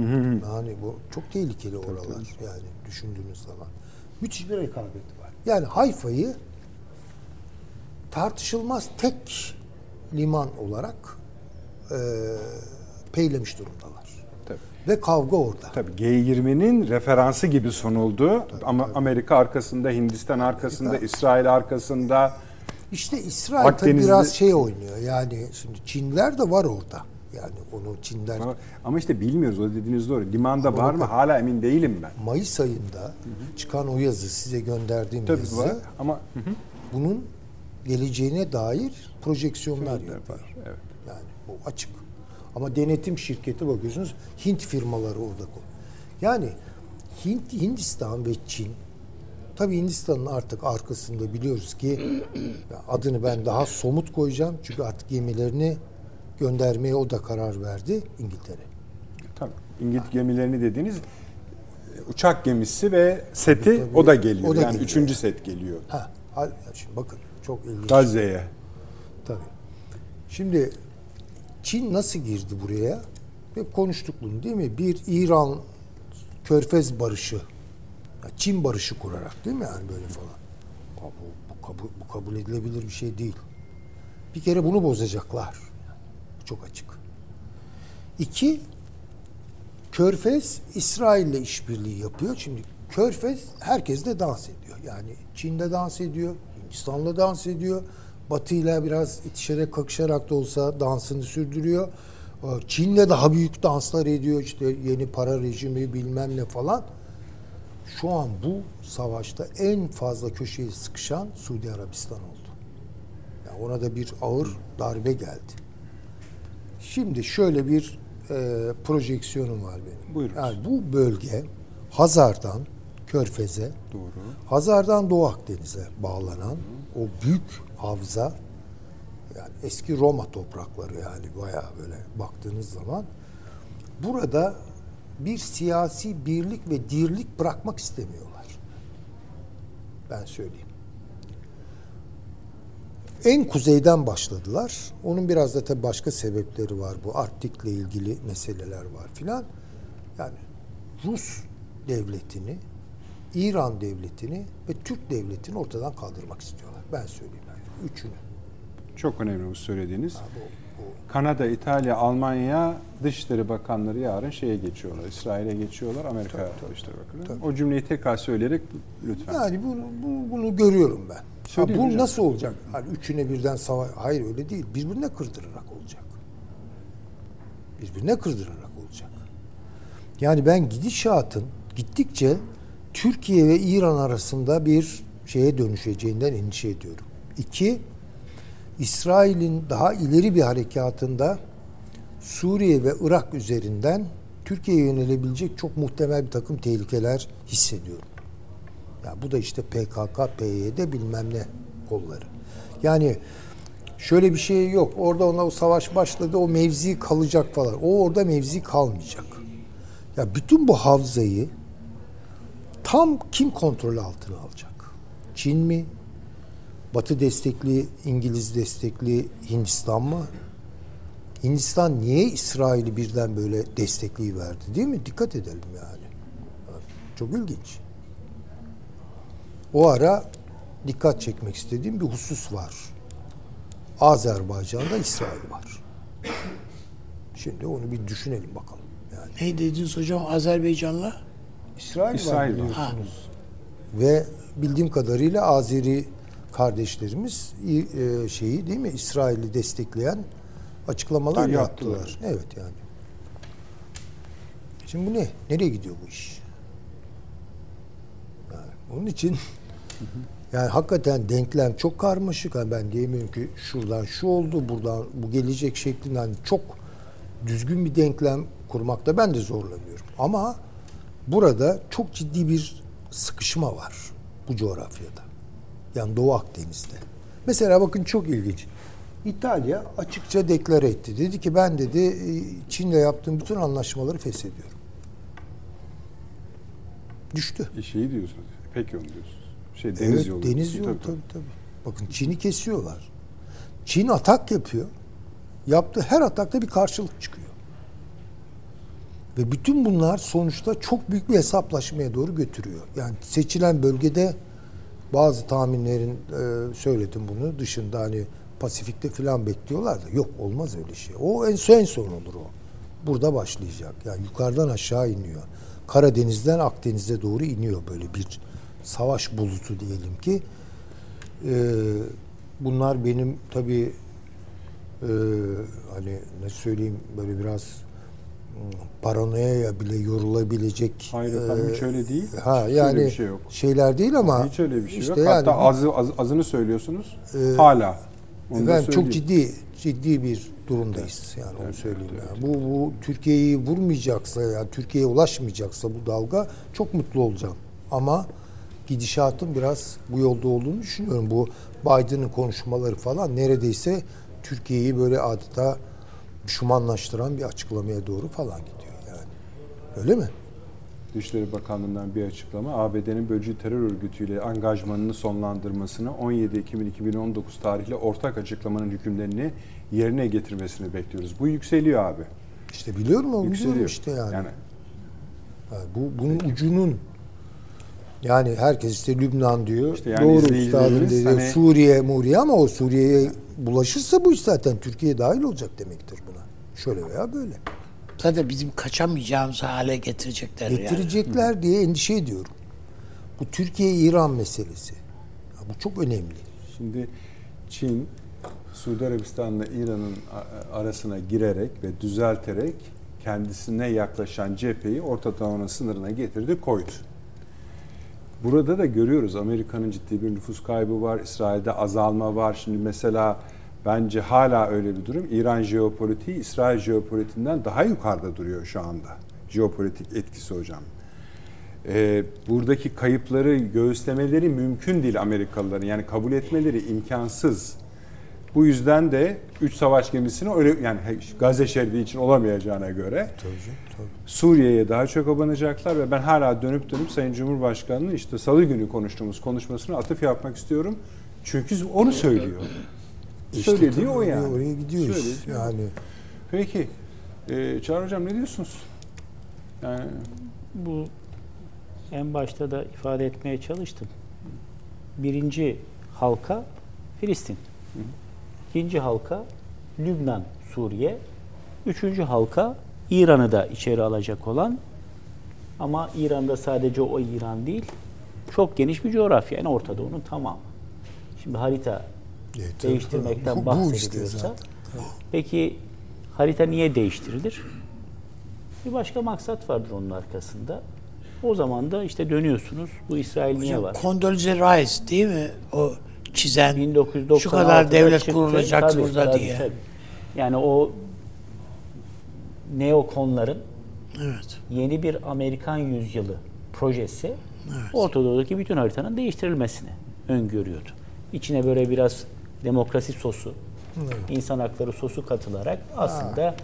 S4: yani bu çok tehlikeli oralar yani düşündüğünüz zaman. Müthiş bir rekabeti var. Yani Hayfa'yı tartışılmaz tek liman olarak e, peylemiş durumdalar.
S1: Tabii.
S4: Ve kavga orada.
S1: Tabii G20'nin referansı gibi sunuldu. Ama Amerika arkasında, Hindistan arkasında,
S4: Amerika-
S1: İsrail arkasında.
S4: İşte İsrail tabii
S1: Akdeniz'de-
S4: biraz şey oynuyor. Yani şimdi Çinler de var orada. Yani onu Çinler
S1: Ama, ama işte bilmiyoruz o dediğiniz doğru. Limanda var mı hala emin değilim ben.
S4: Mayıs ayında çıkan o yazı size gönderdiğim
S1: Tabii
S4: yazı
S1: var ama
S4: bunun geleceğine dair projeksiyonlar
S1: Şeyler
S4: yapıyor.
S1: var, evet.
S4: Yani bu açık. Ama denetim şirketi bakıyorsunuz Hint firmaları orada. konu. Yani Hint, Hindistan ve Çin tabii Hindistan'ın artık arkasında biliyoruz ki adını ben daha somut koyacağım. Çünkü artık gemilerini göndermeye o da karar verdi İngiltere.
S1: tabii İngiliz gemilerini dediğiniz uçak gemisi ve seti
S4: Tabii, tabii.
S1: o da geliyor.
S4: O da
S1: yani
S4: geliyor.
S1: üçüncü set geliyor.
S4: Ha, şimdi bakın çok ilginç.
S1: Gazze'ye.
S4: Tabii. Şimdi Çin nasıl girdi buraya? Hep konuştuk bunu değil mi? Bir İran Körfez barışı. Çin barışı kurarak değil mi yani böyle falan. Bu, bu, kabul, bu kabul edilebilir bir şey değil. Bir kere bunu bozacaklar. Çok açık. İki, Körfez İsrail'le işbirliği yapıyor. Şimdi Körfez herkes de dans ediyor. Yani Çin'de dans ediyor, Hindistan'la dans ediyor. Batı'yla biraz itişerek kakışarak da olsa dansını sürdürüyor. Ee, Çin'le daha büyük danslar ediyor. İşte yeni para rejimi bilmem ne falan. Şu an bu savaşta en fazla köşeye sıkışan Suudi Arabistan oldu. Yani ona da bir ağır darbe geldi. Şimdi şöyle bir e, projeksiyonum var benim.
S5: Buyurun.
S4: Yani bu bölge Hazar'dan Körfez'e,
S5: Doğru.
S4: Hazar'dan Doğu Akdeniz'e bağlanan o büyük havza yani eski Roma toprakları yani bayağı böyle baktığınız zaman burada bir siyasi birlik ve dirlik bırakmak istemiyorlar. Ben söyleyeyim. En kuzeyden başladılar. Onun biraz da tabii başka sebepleri var. Bu Arktik'le ilgili meseleler var filan. Yani Rus devletini, İran devletini ve Türk devletini ortadan kaldırmak istiyorlar. Ben söyleyeyim yani. Üçünü.
S5: Çok önemli bu söylediğiniz. Kanada, İtalya, Almanya Dışişleri Bakanları yarın şeye geçiyorlar. İsrail'e geçiyorlar. Amerika Dışişleri Bakanı. O cümleyi tekrar söyleyerek lütfen.
S4: Yani bunu, bunu, bunu görüyorum ben. Ha, bu
S5: hocam.
S4: nasıl olacak? Hani üçüne birden savaş... Hayır öyle değil. Birbirine kırdırarak olacak. Birbirine kırdırarak olacak. Yani ben gidişatın gittikçe Türkiye ve İran arasında bir şeye dönüşeceğinden endişe ediyorum. İki, İsrail'in daha ileri bir harekatında Suriye ve Irak üzerinden Türkiye'ye yönelebilecek çok muhtemel bir takım tehlikeler hissediyorum. Ya bu da işte PKK, PYD bilmem ne kolları. Yani şöyle bir şey yok. Orada ona o savaş başladı, o mevzi kalacak falan. O orada mevzi kalmayacak. Ya bütün bu havzayı tam kim kontrol altına alacak? Çin mi? Batı destekli, İngiliz destekli Hindistan mı? Hindistan niye İsrail'i birden böyle destekliği verdi değil mi? Dikkat edelim yani. Çok ilginç. O ara dikkat çekmek istediğim bir husus var. Azerbaycan'da İsrail var. Şimdi onu bir düşünelim bakalım. Yani
S2: Ne dediniz hocam Azerbaycan'la?
S4: İsrail,
S5: İsrail
S4: var biliyorsunuz. Ve bildiğim kadarıyla Azeri kardeşlerimiz e, şeyi değil mi İsrail'i destekleyen açıklamalar
S5: Tabii
S4: yaptılar.
S5: yaptılar.
S4: Evet yani. Şimdi bu ne? Nereye gidiyor bu iş? Yani onun için yani hakikaten denklem çok karmaşık. Yani ben diyemiyorum ki şuradan şu oldu, buradan bu gelecek şeklinden çok düzgün bir denklem kurmakta ben de zorlanıyorum. Ama burada çok ciddi bir sıkışma var bu coğrafyada. Yani Doğu Akdeniz'de. Mesela bakın çok ilginç. İtalya açıkça deklare etti. Dedi ki ben dedi e, Çin'le yaptığım bütün anlaşmaları feshediyorum. Düştü.
S5: E, şeyi diyorsunuz. Peki onu diyorsunuz. Şey deniz
S4: evet,
S5: yolu.
S4: Deniz yolu tabii, tabii. Bakın Çin'i kesiyorlar. Çin atak yapıyor. Yaptığı her atakta bir karşılık çıkıyor. Ve bütün bunlar sonuçta çok büyük bir hesaplaşmaya doğru götürüyor. Yani seçilen bölgede bazı tahminlerin e, söyledim bunu dışında hani Pasifik'te falan bekliyorlar da yok olmaz öyle şey. O en son en son olur o. Burada başlayacak. Yani yukarıdan aşağı iniyor. Karadeniz'den Akdeniz'e doğru iniyor böyle bir savaş bulutu diyelim ki. E, bunlar benim tabii e, hani ne söyleyeyim böyle biraz hmm, paranoyaya bile yorulabilecek
S5: Hayır efendim, hiç öyle değil.
S4: Ha
S5: Hiç
S4: yani
S5: bir şey yok.
S4: şeyler değil ama
S5: Hiç öyle bir şey
S4: işte
S5: yok.
S4: yani
S5: Hatta
S4: bu-
S5: azı, az- azını söylüyorsunuz.
S4: Ee,
S5: Hala. Onu
S4: efendim çok ciddi ciddi bir durumdayız yani onu söyleyeyim yani. Bu bu Türkiye'yi vurmayacaksa yani Türkiye'ye ulaşmayacaksa bu dalga çok mutlu olacağım. Ama gidişatın biraz bu yolda olduğunu düşünüyorum. Bu Biden'ın konuşmaları falan neredeyse Türkiye'yi böyle adeta düşmanlaştıran bir açıklamaya doğru falan gidiyor yani. Öyle mi?
S5: Dışişleri Bakanlığı'ndan bir açıklama ABD'nin bölücü terör örgütüyle angajmanını sonlandırmasını 17 Ekim 2019 tarihli ortak açıklamanın hükümlerini yerine getirmesini bekliyoruz. Bu yükseliyor abi.
S4: İşte biliyorum onu
S5: Yükseliyor.
S4: işte yani.
S5: yani
S4: Yani bu bunun ucunun yani herkes işte Lübnan diyor.
S5: İşte yani
S4: Doğru üstadım diyor.
S5: hani-
S4: Suriye, Muriye ama o Suriye'ye bulaşırsa bu iş zaten Türkiye dahil olacak demektir buna. Şöyle veya böyle.
S2: Zaten bizim kaçamayacağımız hale getirecekler yani.
S4: Getirecekler diye endişe ediyorum. Bu Türkiye-İran meselesi. Ya bu çok önemli.
S1: Şimdi Çin Suudi Arabistan'la İran'ın arasına girerek ve düzelterek kendisine yaklaşan cepheyi Orta Doğu'nun sınırına getirdi, koydu. Burada da görüyoruz Amerika'nın ciddi bir nüfus kaybı var, İsrail'de azalma var. Şimdi mesela bence hala öyle bir durum. İran jeopolitiği İsrail jeopolitiğinden daha yukarıda duruyor şu anda. Jeopolitik etkisi hocam. Ee, buradaki kayıpları göğüslemeleri mümkün değil Amerikalıların. Yani kabul etmeleri imkansız. Bu yüzden de 3 savaş gemisini öyle yani Gazze şeridi için olamayacağına göre Suriye'ye daha çok abanacaklar ve ben hala dönüp dönüp Sayın Cumhurbaşkanı'nın işte salı günü konuştuğumuz konuşmasına atıf yapmak istiyorum. Çünkü onu söylüyor.
S4: İşte
S1: Söylediği o
S4: tabii
S1: yani.
S4: Oraya gidiyoruz.
S1: Söylediği.
S4: Yani
S1: Peki. Ee, Çağrı Hocam ne diyorsunuz? Yani
S3: Bu en başta da ifade etmeye çalıştım. Birinci halka Filistin. İkinci halka Lübnan, Suriye. Üçüncü halka İran'ı da içeri alacak olan ama İran'da sadece o İran değil, çok geniş bir coğrafya. Yani Orta Doğu'nun tamamı. Şimdi harita
S4: Evet,
S3: değiştirmekten
S4: Bu- bu
S3: bahsediliyorsa
S4: işte
S3: peki harita niye değiştirilir? Bir başka maksat vardır onun arkasında. O zaman da işte dönüyorsunuz. Bu İsrail niye var?
S2: Condoleezza Rice değil mi? O çizen
S3: 1996'da
S2: şu kadar devlet
S3: çıktı.
S2: kurulacak
S3: Tabii,
S2: burada
S3: tabii,
S2: diye.
S3: tabii. Yani o neokonların
S2: Evet.
S3: yeni bir Amerikan yüzyılı projesi Orta Doğu'daki bütün haritanın değiştirilmesini öngörüyordu. İçine böyle biraz demokrasi sosu, insan hakları sosu katılarak aslında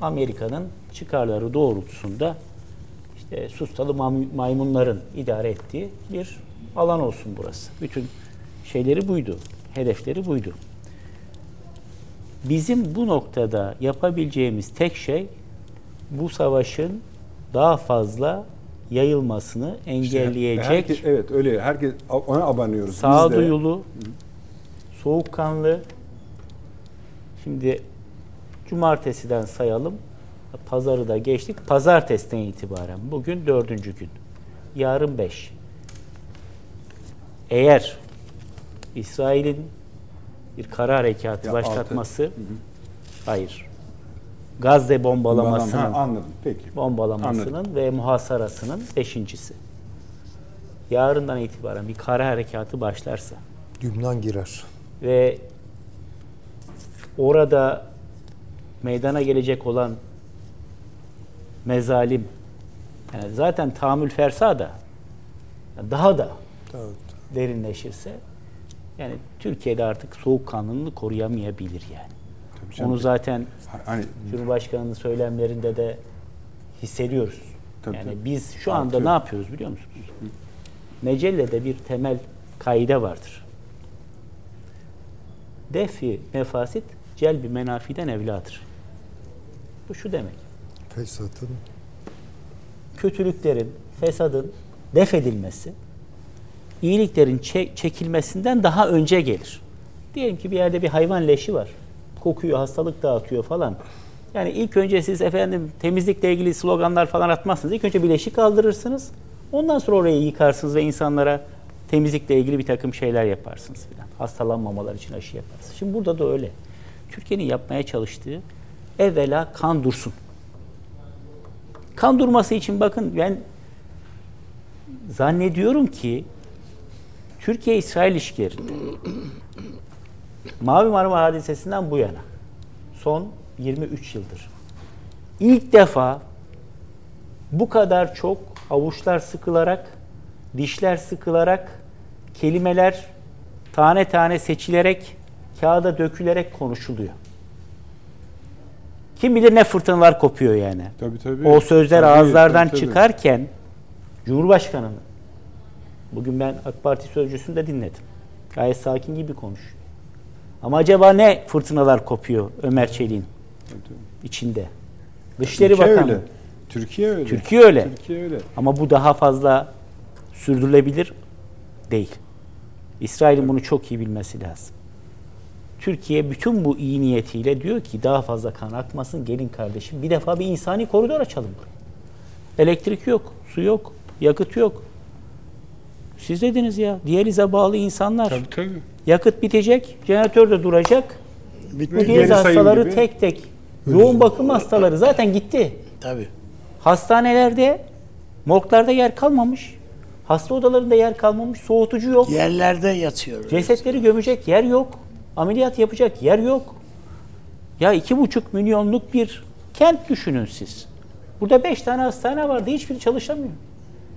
S3: Amerika'nın çıkarları doğrultusunda işte sustalı maymunların idare ettiği bir alan olsun burası. Bütün şeyleri buydu, hedefleri buydu. Bizim bu noktada yapabileceğimiz tek şey bu savaşın daha fazla yayılmasını engelleyecek
S1: herkes, evet öyle herkes ona abanıyoruz.
S3: Sağduyulu, soğukkanlı. Şimdi cumartesiden sayalım. Pazarı da geçtik. Pazartesiden itibaren bugün dördüncü gün. Yarın beş. Eğer İsrail'in bir kara harekatı
S1: Ya
S3: başlatması, hayır, Gazze bombalamasının
S1: Ha, anladım. Peki.
S3: bombalamasının
S1: Anladım.
S3: ve muhasarasının beşincisi. Yarından itibaren bir kara harekatı başlarsa
S4: Lübnan girer.
S3: ve orada meydana gelecek olan mezalim yani zaten tahammül fersada daha da
S4: Tabii.
S3: derinleşirse yani Türkiye'de artık soğukkanlılığını koruyamayabilir yani.
S1: Tabii canım.
S3: Onu zaten
S1: hani
S3: Cumhurbaşkanı'nın söylemlerinde de hissediyoruz.
S1: Tabii,
S3: yani
S1: tabii.
S3: biz şu anda
S1: Artıyor.
S3: ne yapıyoruz biliyor musunuz? Mecelle'de bir temel kaide vardır. Defi mefasit celbi menafiden evladır. Bu şu demek.
S4: Fesat'ın
S3: Kötülüklerin, fesadın def edilmesi, iyiliklerin çe- çekilmesinden daha önce gelir. Diyelim ki bir yerde bir hayvan leşi var. Kokuyor, hastalık dağıtıyor falan. Yani ilk önce siz efendim temizlikle ilgili sloganlar falan atmazsınız. İlk önce bir leşi kaldırırsınız. Ondan sonra orayı yıkarsınız ve insanlara temizlikle ilgili bir takım şeyler yaparsınız filan. Hastalanmamalar için aşı yaparsınız. Şimdi burada da öyle. Türkiye'nin yapmaya çalıştığı evvela kan dursun. Kan durması için bakın ben zannediyorum ki Türkiye-İsrail ilişkilerinde Mavi Marmara hadisesinden bu yana son 23 yıldır ilk defa bu kadar çok avuçlar sıkılarak, dişler sıkılarak, kelimeler tane tane seçilerek, kağıda dökülerek konuşuluyor. Kim bilir ne fırtınalar kopuyor yani.
S1: tabii tabii.
S3: O sözler
S1: Tabii,
S3: ağızlardan
S1: tabii, tabii.
S3: çıkarken Cumhurbaşkanı'nın bugün ben AK Parti sözcüsünü de dinledim. Gayet sakin gibi konuşuyor. Ama acaba ne fırtınalar kopuyor Ömer Çelik'in içinde? Dışişleri
S1: Türkiye
S3: Bakanı.
S1: öyle. Türkiye öyle.
S3: Türkiye öyle.
S1: Türkiye öyle.
S3: Ama bu daha fazla sürdürülebilir değil. İsrail'in bunu çok iyi bilmesi lazım. Türkiye bütün bu iyi niyetiyle diyor ki daha fazla kan akmasın gelin kardeşim bir defa bir insani koridor açalım buraya. Elektrik yok, su yok, yakıt yok. Siz dediniz ya diyalize bağlı insanlar.
S5: Tabii tabii.
S3: Yakıt bitecek, jeneratör de duracak. Bu
S1: Geri
S3: diyaliz hastaları
S1: gibi.
S3: tek tek. Yoğun bakım hastaları zaten gitti.
S2: Tabii.
S3: Hastanelerde, morglarda yer kalmamış. Hasta odalarında yer kalmamış. Soğutucu yok.
S2: Yerlerde yatıyor.
S3: Cesetleri gömecek yer yok. Ameliyat yapacak yer yok. Ya iki buçuk milyonluk bir kent düşünün siz. Burada beş tane hastane vardı. Hiçbiri çalışamıyor.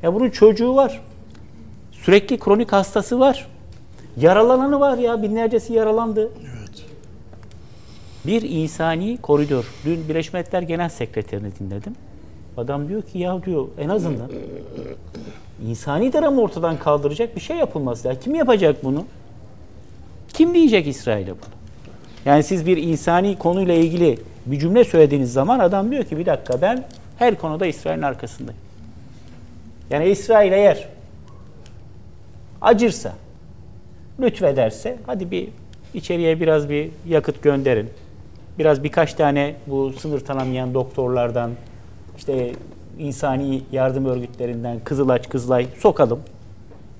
S3: Ya bunun çocuğu var. Sürekli kronik hastası var. Yaralananı var ya. Binlercesi yaralandı.
S2: Evet.
S3: Bir insani koridor. Dün Birleşmiş Milletler Genel Sekreterini dinledim. Adam diyor ki ya diyor en azından insani dramı ortadan kaldıracak bir şey yapılması lazım. Kim yapacak bunu? Kim diyecek İsrail'e bunu? Yani siz bir insani konuyla ilgili bir cümle söylediğiniz zaman adam diyor ki bir dakika ben her konuda İsrail'in arkasındayım. Yani İsrail eğer acırsa, lütfederse hadi bir içeriye biraz bir yakıt gönderin. Biraz birkaç tane bu sınır tanımayan doktorlardan işte insani yardım örgütlerinden Kızılaç, Kızılay sokalım.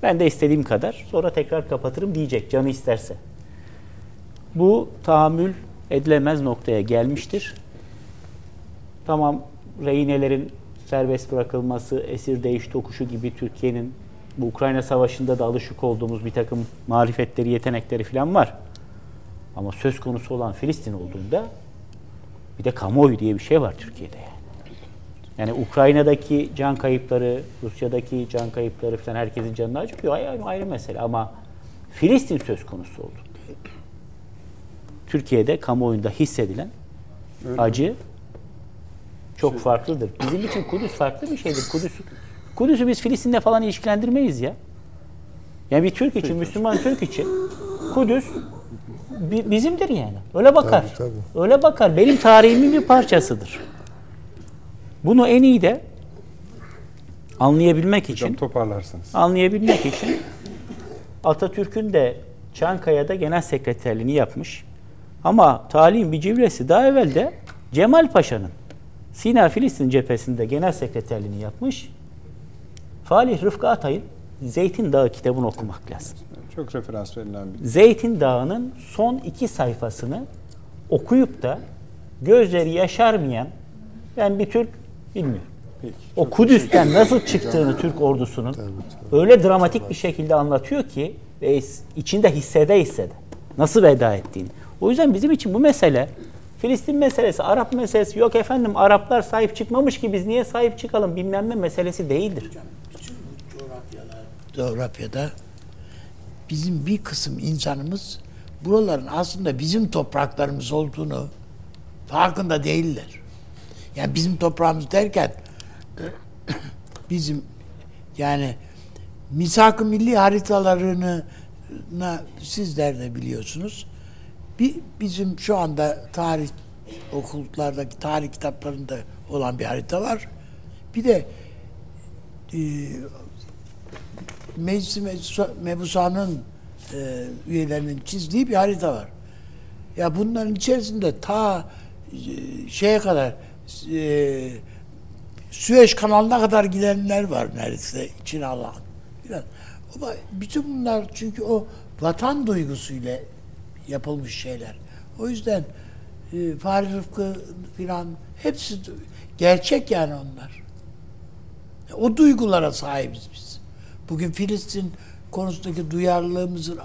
S3: Ben de istediğim kadar sonra tekrar kapatırım diyecek canı isterse. Bu tahammül edilemez noktaya gelmiştir. Tamam rehinelerin serbest bırakılması, esir değiş tokuşu gibi Türkiye'nin bu Ukrayna Savaşı'nda da alışık olduğumuz bir takım marifetleri, yetenekleri falan var. Ama söz konusu olan Filistin olduğunda bir de kamuoyu diye bir şey var Türkiye'de yani. Yani Ukrayna'daki can kayıpları, Rusya'daki can kayıpları falan herkesin canını acıtıyor. Ayrı, ayrı mesele ama Filistin söz konusu oldu. Türkiye'de kamuoyunda hissedilen acı çok farklıdır. Bizim için Kudüs farklı bir şeydir. Kudüs Kudüs'ü biz Filistin'le falan ilişkilendirmeyiz ya. Yani bir Türk için, Müslüman Türk için Kudüs bi- bizimdir yani. Öyle bakar.
S4: Tabii,
S3: Öyle bakar. Benim tarihimin bir parçasıdır. Bunu en iyi de anlayabilmek için
S1: Hocam toparlarsanız.
S3: anlayabilmek için Atatürk'ün de Çankaya'da genel sekreterliğini yapmış. Ama talihin bir civresi daha evvel de Cemal Paşa'nın Sina Filistin cephesinde genel sekreterliğini yapmış. Falih Rıfkı Atay'ın Zeytin Dağı kitabını okumak lazım.
S1: Çok referans verilen bir
S3: Zeytin Dağı'nın son iki sayfasını okuyup da gözleri yaşarmayan ben bir Türk bilmiyorum. O Kudüs'ten nasıl çıktığını Türk ordusunun öyle dramatik bir şekilde anlatıyor ki ve içinde hissede hissede nasıl veda ettiğini. O yüzden bizim için bu mesele Filistin meselesi, Arap meselesi yok efendim Araplar sahip çıkmamış ki biz niye sahip çıkalım bilmem ne meselesi değildir.
S2: Coğrafyada bizim bir kısım insanımız buraların aslında bizim topraklarımız olduğunu farkında değiller. Yani bizim toprağımız derken <clears throat> bizim yani misak-ı milli haritalarını sizler de biliyorsunuz. Bir, bizim şu anda tarih okullardaki tarih kitaplarında olan bir harita var. Bir de e, Meclis-i Mebusa- Mebusa'nın e, üyelerinin çizdiği bir harita var. Ya bunların içerisinde ta e, şeye kadar e, Süveyş kanalına kadar gidenler var neredeyse için Allah. Ama bütün bunlar çünkü o vatan duygusuyla yapılmış şeyler. O yüzden e, Fahri Rıfkı filan hepsi gerçek yani onlar. O duygulara sahibiz biz. Bugün Filistin konusundaki duyarlılığımızın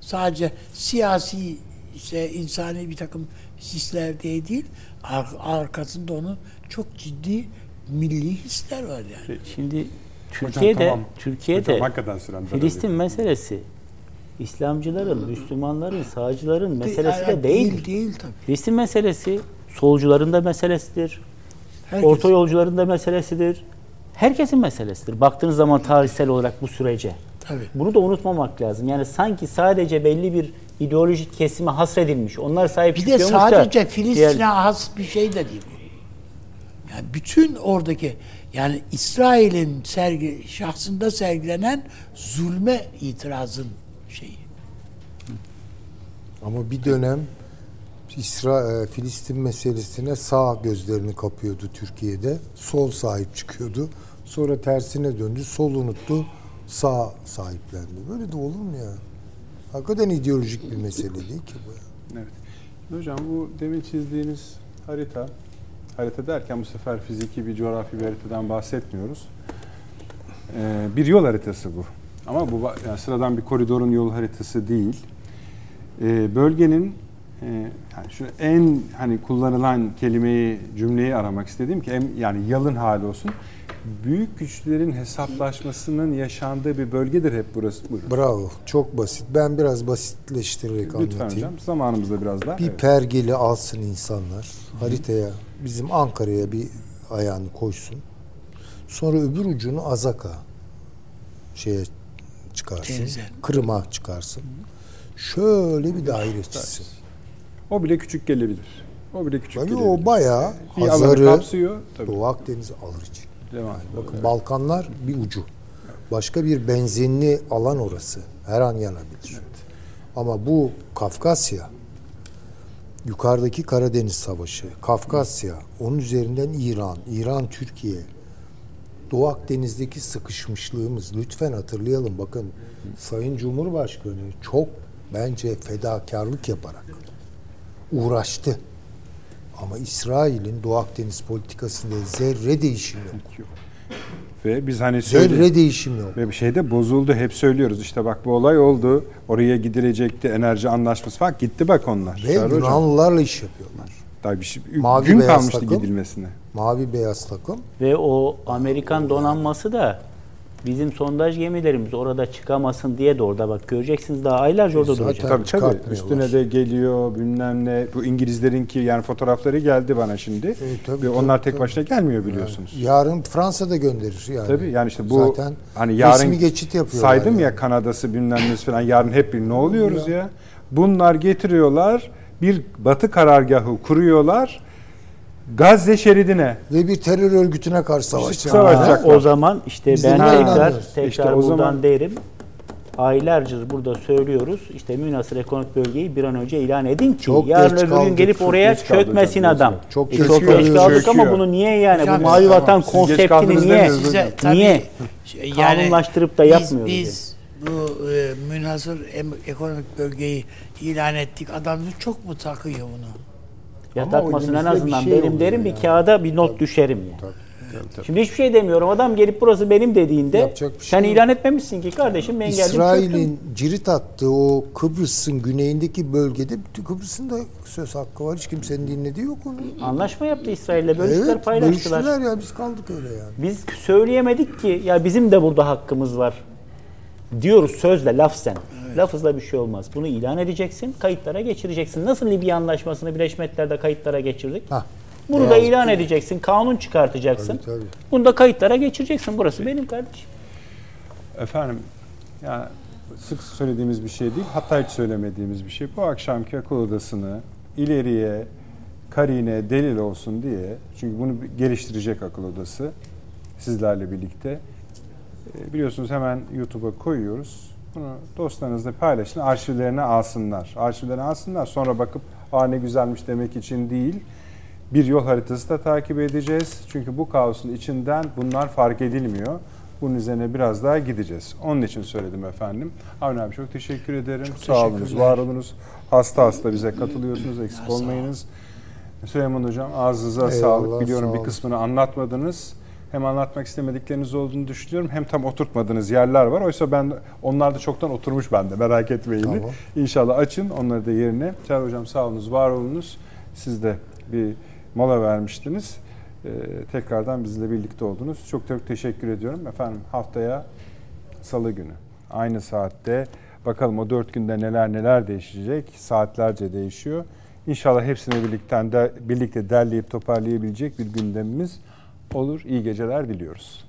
S2: sadece siyasi işte insani bir takım hisler diye değil, ar- arkasında onun çok ciddi milli hisler var yani.
S3: Şimdi Türkiye'de
S5: tamam.
S3: Türkiye'de
S5: Hocam
S3: Filistin meselesi İslamcıların, Müslümanların, sağcıların meselesi de değil.
S2: değil, değil tabii.
S3: Filistin meselesi solcuların da meselesidir.
S2: Herkes-
S3: Orta yolcuların da meselesidir. Herkesin meselesidir. Baktığınız zaman tarihsel olarak bu sürece.
S2: Tabii.
S3: Bunu da unutmamak lazım. Yani sanki sadece belli bir ideolojik kesime hasredilmiş. Onlar sahip
S2: Bir de
S3: da
S2: sadece Filistin'e
S3: diğer-
S2: has bir şey de değil bu. Yani bütün oradaki yani İsrail'in sergi şahsında sergilenen zulme itirazın şeyi.
S4: Ama bir dönem İsra e, Filistin meselesine sağ gözlerini kapıyordu Türkiye'de. Sol sahip çıkıyordu. Sonra tersine döndü. Sol unuttu. Sağ sahiplendi. Böyle de olur mu ya? Hakikaten ideolojik bir mesele değil ki bu.
S1: Evet. Hocam bu demin çizdiğiniz harita, harita derken bu sefer fiziki bir coğrafi bir haritadan bahsetmiyoruz. Ee, bir yol haritası bu. Ama bu yani sıradan bir koridorun yol haritası değil. Ee, bölgenin e, yani şu en hani kullanılan kelimeyi, cümleyi aramak istediğim ki en, yani yalın hali olsun. Büyük güçlerin hesaplaşmasının yaşandığı bir bölgedir hep burası. Buyurun.
S4: Bravo. Çok basit. Ben biraz basitleştirerek
S1: Lütfen
S4: anlatayım.
S1: hocam. Zamanımızda biraz daha.
S4: Bir
S1: Evet.
S4: pergeli alsın insanlar. Haritaya bizim Ankara'ya bir ayağını koysun. Sonra öbür ucunu Azaka şeye çıkarsın.
S2: Denize.
S4: Kırım'a çıkarsın. Şöyle bir daire çizsin.
S1: O bile küçük gelebilir. O bile küçük
S4: Tabii
S1: gelebilir.
S4: o bayağı
S1: bir
S4: Hazar'ı
S1: kapsıyor. Tabii.
S4: Doğu Akdeniz'i alır için.
S1: Devam.
S4: Bakın Balkanlar bir ucu. Başka bir benzinli alan orası. Her an yanabilir. Ama bu Kafkasya, yukarıdaki Karadeniz Savaşı, Kafkasya, onun üzerinden İran, İran Türkiye, Doğu Akdeniz'deki sıkışmışlığımız lütfen hatırlayalım. Bakın Sayın Cumhurbaşkanı çok bence fedakarlık yaparak uğraştı. Ama İsrail'in Doğu Akdeniz politikasında zerre değişim yok.
S1: Ve biz hani söyle
S4: Zerre değişim yok.
S1: ve bir şey de bozuldu. Hep söylüyoruz. İşte bak bu olay oldu. Oraya gidilecekti. Enerji anlaşması falan. Gitti bak onlar.
S4: Ve
S1: hocam.
S4: Yunanlılarla iş yapıyorlar.
S1: Daha bir şey,
S4: Mavi
S1: gün
S4: beyaz
S1: kalmıştı
S4: takım.
S1: gidilmesine.
S4: Mavi beyaz takım.
S3: Ve o Amerikan donanması da bizim sondaj gemilerimiz orada çıkamasın diye de orada bak göreceksiniz daha aylarca orada
S4: Zaten-
S3: duracak.
S1: Tabii tabii. Üstüne de geliyor bilmem ne. Bu İngilizlerinki yani fotoğrafları geldi bana şimdi.
S4: tabii,
S1: Ve onlar
S4: tabii,
S1: tek
S4: tabii.
S1: başına gelmiyor biliyorsunuz.
S4: Yarın Fransa da gönderir yani.
S1: Tabii yani işte bu
S4: Zaten
S1: hani yarın
S4: resmi geçit yapıyorlar.
S1: saydım
S4: yani.
S1: ya Kanada'sı bilmem nesi falan yarın hep bir ne oluyoruz ya. Bunlar getiriyorlar bir batı karargahı kuruyorlar Gazze şeridine.
S4: Ve bir terör örgütüne karşı savaşacak.
S1: Savaşacak.
S3: O zaman işte
S4: Biz
S3: ben tekrar tekrar
S1: İşte
S3: buradan
S1: zaman-
S3: derim. Aylarca burada söylüyoruz. İşte münasır ekonomik bölgeyi bir an önce ilan edin ki
S4: Çok
S3: yarın
S4: geç
S3: öbür gün gelip
S4: çok
S3: oraya
S1: geç kaldık
S3: çökmesin adam.
S4: Çok
S3: E,
S4: geç
S3: çok geç
S4: kalıyoruz.
S3: kaldık ama bunu niye yani? Bu mavi
S2: tamam.
S3: vatan
S1: Siz geç
S3: konseptini niye?
S2: Size tabii
S3: Niye?
S2: şey,
S3: Kanunlaştırıp da
S2: biz-
S3: yapmıyoruz
S2: Biz, bu e, münhasır em- ekonomik bölgeyi ilan ettik. Adam çok mu takıyor bunu?
S3: Ya
S4: Ama
S3: takmasın en
S4: bir
S3: azından
S4: şey
S3: benim derim bir
S4: yani.
S3: kağıda bir not düşerim yani. Şimdi hiçbir şey demiyorum. Adam gelip burası benim dediğinde
S4: bir şey
S3: sen
S4: yok.
S3: ilan etmemişsin ki kardeşim ben geldim.
S4: İsrail'in cirit attığı o Kıbrıs'ın güneyindeki bölgede Kıbrıs'ın da söz hakkı var. Hiç kimsenin dinlediği yok onu.
S3: Anlaşma yaptı İsrail'le bölüştüler
S4: Evet,
S3: paylaştılar.
S4: bölüştüler ya biz kaldık öyle yani.
S3: Biz söyleyemedik ki ya bizim de burada hakkımız var. Diyoruz sözle lafzen. Lafızla bir şey olmaz. Bunu ilan edeceksin, kayıtlara geçireceksin. Nasıl Libya Anlaşması'nı Birleşmiş Milletler'de kayıtlara geçirdik?
S4: Hah.
S3: Bunu da
S4: Beyaz-
S3: ilan edeceksin, kanun çıkartacaksın.
S4: Tabii, tabii.
S3: Bunu da kayıtlara geçireceksin. Burası benim kardeşim.
S1: Efendim yani sık söylediğimiz bir şey değil hatta hiç söylemediğimiz bir şey. Bu akşamki akıl odasını ileriye karine delil olsun diye çünkü bunu geliştirecek akıl odası sizlerle birlikte biliyorsunuz hemen YouTube'a koyuyoruz. Bunu dostlarınızla paylaşın, arşivlerine alsınlar. Arşivlerine alsınlar sonra bakıp aa ne güzelmiş demek için değil. Bir yol haritası da takip edeceğiz. Çünkü bu kaosun içinden bunlar fark edilmiyor. Bunun üzerine biraz daha gideceğiz. Onun için söyledim efendim. Avni abi çok teşekkür ederim. Sağ olunuz, var olunuz. Hasta hasta bize katılıyorsunuz. Eksik olmayınız. Süleyman Hocam ağzınıza
S4: Eyvallah,
S1: sağlık. Biliyorum
S4: sağ
S1: bir kısmını anlatmadınız. Hem anlatmak istemedikleriniz olduğunu düşünüyorum hem tam oturtmadığınız yerler var. Oysa ben onlar da çoktan oturmuş bende merak etmeyin.
S4: Tamam.
S1: İnşallah açın onları da yerine. Çağrı Hocam sağ olunuz, var olunuz. Siz de bir mola vermiştiniz. Ee, tekrardan bizle birlikte oldunuz. Çok çok teşekkür ediyorum. Efendim haftaya salı günü aynı saatte bakalım o dört günde neler neler değişecek. Saatlerce değişiyor. İnşallah hepsini birlikte, de, birlikte derleyip toparlayabilecek bir gündemimiz olur. İyi geceler diliyoruz.